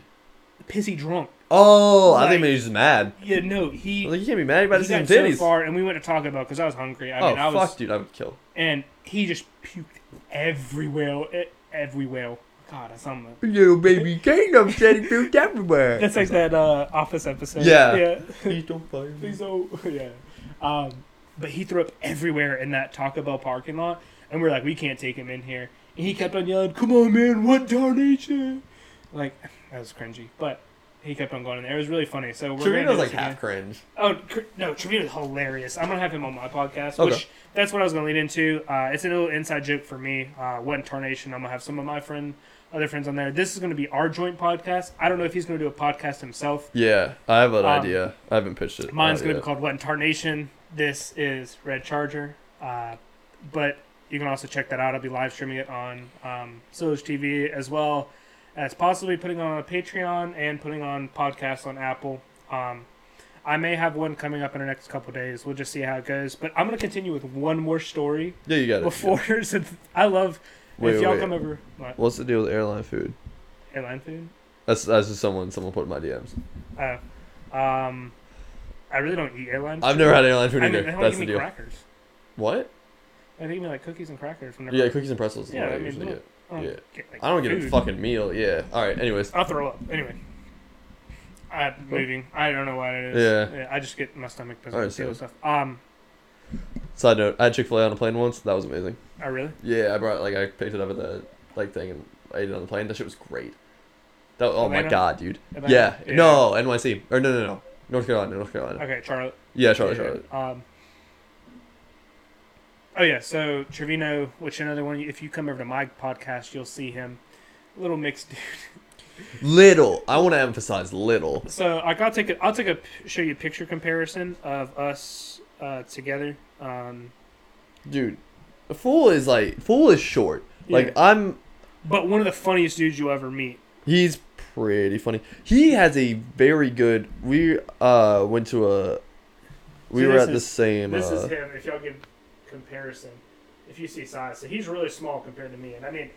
[SPEAKER 1] pissy drunk.
[SPEAKER 2] Oh, I think
[SPEAKER 1] like-
[SPEAKER 2] maybe he's mad.
[SPEAKER 1] Yeah, no, he.
[SPEAKER 2] like, you can't be mad. About to
[SPEAKER 1] he
[SPEAKER 2] see
[SPEAKER 1] got so far, and we went to Taco Bell because I was hungry. I
[SPEAKER 2] oh
[SPEAKER 1] mean, I was,
[SPEAKER 2] fuck, dude, I would kill.
[SPEAKER 1] and he just puked everywhere, everywhere. God, that's something.
[SPEAKER 2] Yo, baby, Kingdom said he puked everywhere.
[SPEAKER 1] That's like that uh, Office episode.
[SPEAKER 2] Yeah.
[SPEAKER 1] yeah.
[SPEAKER 2] Please don't fire me.
[SPEAKER 1] Please don't. [LAUGHS] Yeah. Um, but he threw up everywhere in that Taco Bell parking lot, and we are like, we can't take him in here. And he kept on yelling, "Come on, man! What darnation!" Like that was cringy, but he kept on going in there. It was really funny. So we're gonna
[SPEAKER 2] Trevino's like
[SPEAKER 1] this again.
[SPEAKER 2] half cringe.
[SPEAKER 1] Oh cr- no, Trevino's hilarious. I'm gonna have him on my podcast,
[SPEAKER 2] Okay.
[SPEAKER 1] which that's what I was gonna lead into. Uh, it's a little inside joke for me. Uh, what tarnation? I'm gonna have some of my friend, other friends on there. This is gonna be our joint podcast. I don't know if he's gonna do a podcast himself.
[SPEAKER 2] Yeah, I have an
[SPEAKER 1] Um,
[SPEAKER 2] idea. I haven't pitched it.
[SPEAKER 1] Mine's going to
[SPEAKER 2] yet.
[SPEAKER 1] be called What in Tarnation. This is Red Charger. Uh, but you can also check that out. I'll be live streaming it on um, TV as well as possibly putting on a Patreon and putting on podcasts on Apple. Um, I may have one coming up in the next couple days. We'll just see how it goes. But I'm going to continue with one more story
[SPEAKER 2] Yeah, you got it.
[SPEAKER 1] before. [LAUGHS] so I love
[SPEAKER 2] Wait,
[SPEAKER 1] if y'all
[SPEAKER 2] wait.
[SPEAKER 1] come over. What?
[SPEAKER 2] What's the deal with airline food?
[SPEAKER 1] Airline food?
[SPEAKER 2] That's that's just someone someone put in my DMs.
[SPEAKER 1] Uh, um, I really don't eat airline food.
[SPEAKER 2] I've never had airline food
[SPEAKER 1] I
[SPEAKER 2] either.
[SPEAKER 1] mean, they only
[SPEAKER 2] that's the deal.
[SPEAKER 1] crackers.
[SPEAKER 2] What?
[SPEAKER 1] I think me like cookies and crackers. Whenever
[SPEAKER 2] Yeah, cookies and pretzels is
[SPEAKER 1] Yeah,
[SPEAKER 2] what I,
[SPEAKER 1] I mean,
[SPEAKER 2] usually get.
[SPEAKER 1] I don't
[SPEAKER 2] yeah.
[SPEAKER 1] get, like,
[SPEAKER 2] I don't get a fucking meal. Yeah. All right. Anyways,
[SPEAKER 1] I'll throw up. Anyway. I'm moving. I don't know why it is.
[SPEAKER 2] Yeah.
[SPEAKER 1] I just get my stomach
[SPEAKER 2] Alright,
[SPEAKER 1] feel
[SPEAKER 2] so-
[SPEAKER 1] stuff. Um.
[SPEAKER 2] side note: I had Chick Fil A on a plane once. That was amazing.
[SPEAKER 1] Oh really?
[SPEAKER 2] Yeah, I brought like I picked it up at the like thing and I ate it on the plane. That shit was great. That, oh my god, dude.
[SPEAKER 1] Atlanta?
[SPEAKER 2] Yeah.
[SPEAKER 1] Yeah.
[SPEAKER 2] No, NYC or no, no, no, North Carolina, North Carolina.
[SPEAKER 1] Okay, Charlotte.
[SPEAKER 2] Yeah, Charlotte,
[SPEAKER 1] Yeah,
[SPEAKER 2] Charlotte.
[SPEAKER 1] Um. Oh yeah, so Trevino, which another one. If you come over to my podcast, you'll see him. Little mixed [LAUGHS] dude.
[SPEAKER 2] Little. I want to emphasize little.
[SPEAKER 1] So I got take a, I'll take a show you a picture comparison of us uh, together. Um,
[SPEAKER 2] Dude, Fool is like Fool is short. Like I'm
[SPEAKER 1] but one of the funniest dudes you'll ever meet.
[SPEAKER 2] he's pretty funny. He has a very good we uh went to a we
[SPEAKER 1] See,
[SPEAKER 2] were at the same
[SPEAKER 1] This
[SPEAKER 2] uh,
[SPEAKER 1] is him. If y'all give comparison, if you see size, so he's really small compared to me. And I mean,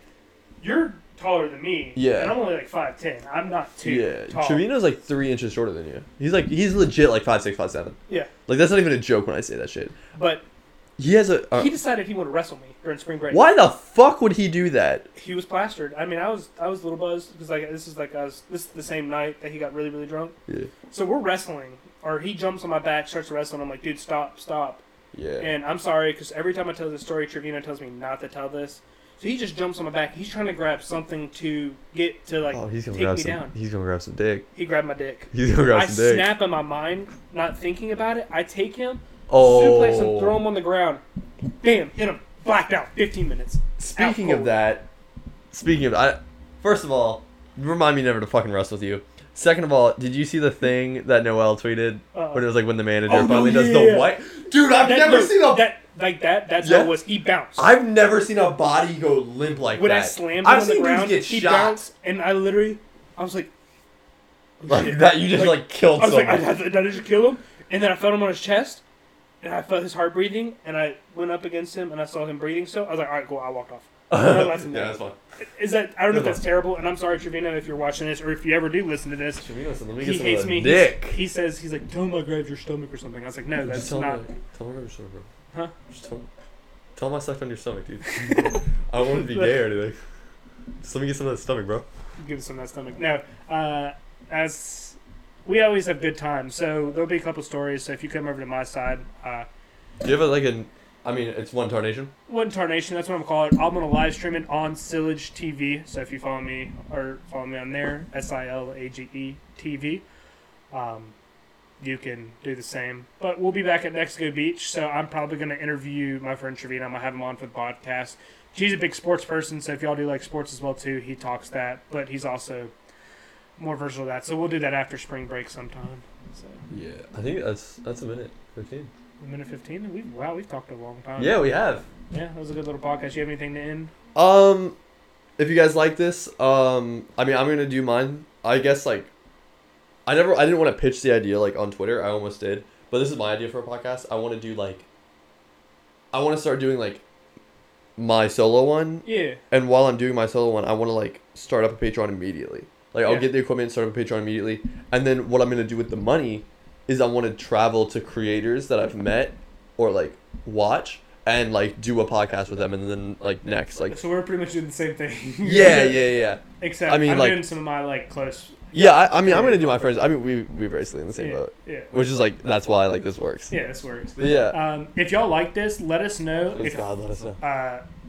[SPEAKER 1] you're taller than me.
[SPEAKER 2] Yeah.
[SPEAKER 1] And I'm only like five ten. I'm not too
[SPEAKER 2] Yeah,
[SPEAKER 1] tall.
[SPEAKER 2] Trevino's like three inches shorter than you. He's like he's legit like five six, five seven.
[SPEAKER 1] Yeah.
[SPEAKER 2] Like that's not even a joke when I say that shit.
[SPEAKER 1] But
[SPEAKER 2] He has a. Uh,
[SPEAKER 1] he decided he wanted to wrestle me during spring break.
[SPEAKER 2] why the fuck would he do that?
[SPEAKER 1] He was plastered. I mean, I was I was a little buzzed because like this is like I was this is the same night that he got really really drunk.
[SPEAKER 2] Yeah.
[SPEAKER 1] So we're wrestling, or he jumps on my back, starts wrestling. I'm like, dude, stop, stop.
[SPEAKER 2] Yeah.
[SPEAKER 1] And I'm sorry because every time I tell this story, Trevino tells me not to tell this. So he just jumps on my back. He's trying to grab something to get to like
[SPEAKER 2] oh, he's gonna
[SPEAKER 1] take
[SPEAKER 2] grab
[SPEAKER 1] me
[SPEAKER 2] some.
[SPEAKER 1] down.
[SPEAKER 2] He's gonna grab some dick.
[SPEAKER 1] He grabbed my dick.
[SPEAKER 2] He's gonna grab
[SPEAKER 1] I
[SPEAKER 2] some dick.
[SPEAKER 1] I snap in my mind, not thinking about it. I take him,
[SPEAKER 2] oh.
[SPEAKER 1] suplex him, throw him on the ground. Bam, hit him. Blacked out. 15 minutes.
[SPEAKER 2] Speaking of that, speaking of, I first of all, remind me never to fucking wrestle with you. Second of all, did you see the thing that Noel tweeted
[SPEAKER 1] Uh,
[SPEAKER 2] when it was like when the manager
[SPEAKER 1] Oh,
[SPEAKER 2] finally does
[SPEAKER 1] yeah.
[SPEAKER 2] the white? Dude, I've
[SPEAKER 1] that,
[SPEAKER 2] never seen a.
[SPEAKER 1] that. Like that. That's how
[SPEAKER 2] Yeah.
[SPEAKER 1] it was. He bounced.
[SPEAKER 2] I've never seen a body go limp like
[SPEAKER 1] when
[SPEAKER 2] that.
[SPEAKER 1] I slammed
[SPEAKER 2] I've
[SPEAKER 1] on the ground,
[SPEAKER 2] get
[SPEAKER 1] he
[SPEAKER 2] shot.
[SPEAKER 1] bounced, and I literally, I was like, oh,
[SPEAKER 2] like that. You just
[SPEAKER 1] Like,
[SPEAKER 2] like, killed
[SPEAKER 1] I was like,
[SPEAKER 2] someone.
[SPEAKER 1] I, I, I just kill him? And then I felt him on his chest, and I felt his heart breathing, and I went up against him, and I saw him breathing So I was like, all right, cool. I walked off. [LAUGHS]
[SPEAKER 2] yeah,
[SPEAKER 1] yeah,
[SPEAKER 2] that's fine.
[SPEAKER 1] Is that I don't know if that's terrible, and I'm sorry, Trevino, if you're watching this, or if you ever do listen to this.
[SPEAKER 2] Let me
[SPEAKER 1] He hates me.
[SPEAKER 2] dick.
[SPEAKER 1] He says he's like, tell him I grabbed your stomach or something. I was like, no, that's
[SPEAKER 2] Just tell
[SPEAKER 1] not.
[SPEAKER 2] him. Tell him I grabbed your stomach, bro.
[SPEAKER 1] Huh?
[SPEAKER 2] Just tell. Tell him I sucked on your stomach, dude. I don't want to be [LAUGHS] gay or anything. Just let me get some of that stomach, bro.
[SPEAKER 1] give us some of that stomach. No, uh, as we always have good times, so there'll be a couple stories. So if you come over to my side, uh,
[SPEAKER 2] Do you have a, like a? I mean, it's one tarnation.
[SPEAKER 1] one tarnation, that's what I'm gonna it. I'm gonna live stream it on Silage TV. So if you follow me or follow me on there, S I L A G E TV, um, you can do the same. But we'll be back at Mexico Beach, so I'm probably gonna interview my friend Trevino. I'm gonna have him on for the podcast. He's a big sports person, so if y'all do like sports as well too, he talks that. But he's also more versatile that. So we'll do that after spring break sometime. So
[SPEAKER 2] Yeah, I think that's that's a minute fifteen.
[SPEAKER 1] a minute fifteen, and we wow, we've talked a long time.
[SPEAKER 2] Yeah, we have.
[SPEAKER 1] yeah, that was a good little podcast. You have anything to end?
[SPEAKER 2] Um, if you guys like this, um, I mean, I'm gonna do mine. I guess like, I never, I didn't want to pitch the idea like on Twitter. I almost did, but this is my idea for a podcast. I want to do like, I want to start doing like, my solo one,
[SPEAKER 1] Yeah.
[SPEAKER 2] and while I'm doing my solo one, I want to like start up a Patreon immediately. Like I'll
[SPEAKER 1] Yeah.
[SPEAKER 2] get the equipment, start up a Patreon immediately, and then what I'm gonna do with the money is I want to travel to creators that I've met or like watch and like do a podcast with them, and then like next like
[SPEAKER 1] So we're pretty much doing the same thing.
[SPEAKER 2] yeah [LAUGHS] yeah yeah
[SPEAKER 1] Except
[SPEAKER 2] I mean,
[SPEAKER 1] I'm
[SPEAKER 2] like-
[SPEAKER 1] doing some of my like close.
[SPEAKER 2] Yeah. I, I mean I'm gonna do my friends. I mean we we basically in the same
[SPEAKER 1] yeah,
[SPEAKER 2] boat,
[SPEAKER 1] yeah.
[SPEAKER 2] which is like that's why I like this works.
[SPEAKER 1] Yeah, this works.
[SPEAKER 2] But yeah.
[SPEAKER 1] Um, if y'all like this, let us know.
[SPEAKER 2] Please
[SPEAKER 1] If,
[SPEAKER 2] God let us know.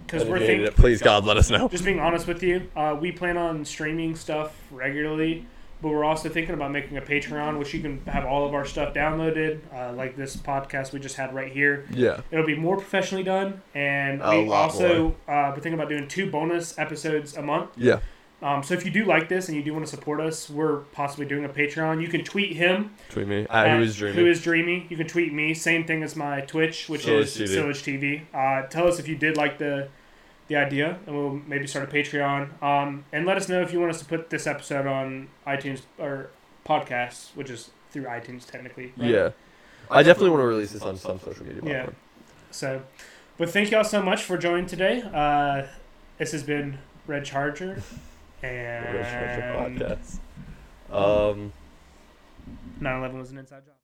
[SPEAKER 1] because we're
[SPEAKER 2] hated
[SPEAKER 1] thinking.
[SPEAKER 2] it. Please God let us know.
[SPEAKER 1] Just being honest with you, uh, we plan on streaming stuff regularly, but we're also thinking about making a Patreon, which you can have all of our stuff downloaded, uh, like this podcast we just had right here.
[SPEAKER 2] Yeah.
[SPEAKER 1] It'll be more professionally done, and
[SPEAKER 2] A
[SPEAKER 1] we
[SPEAKER 2] lot
[SPEAKER 1] also uh, we're thinking about doing two bonus episodes a month.
[SPEAKER 2] Yeah.
[SPEAKER 1] Um, so if you do like this and you do want to support us, we're possibly doing a Patreon. You can tweet him
[SPEAKER 2] Tweet me. At
[SPEAKER 1] at
[SPEAKER 2] who is dreaming.
[SPEAKER 1] Who is dreamy? You can tweet me. Same thing as my Twitch, which
[SPEAKER 2] Silage
[SPEAKER 1] is
[SPEAKER 2] TV.
[SPEAKER 1] Silage TV. Uh, tell us if you did like the the idea, and we'll maybe start a Patreon. Um, and let us know if you want us to put this episode on iTunes or podcasts, which is through iTunes technically. right?
[SPEAKER 2] yeah. I definitely want to release this on some social media
[SPEAKER 1] Yeah.
[SPEAKER 2] platform.
[SPEAKER 1] So, but thank y'all so much for joining today. Uh, this has been Red Charger, [LAUGHS] and
[SPEAKER 2] podcast. Um.
[SPEAKER 1] 9/11 was an inside job.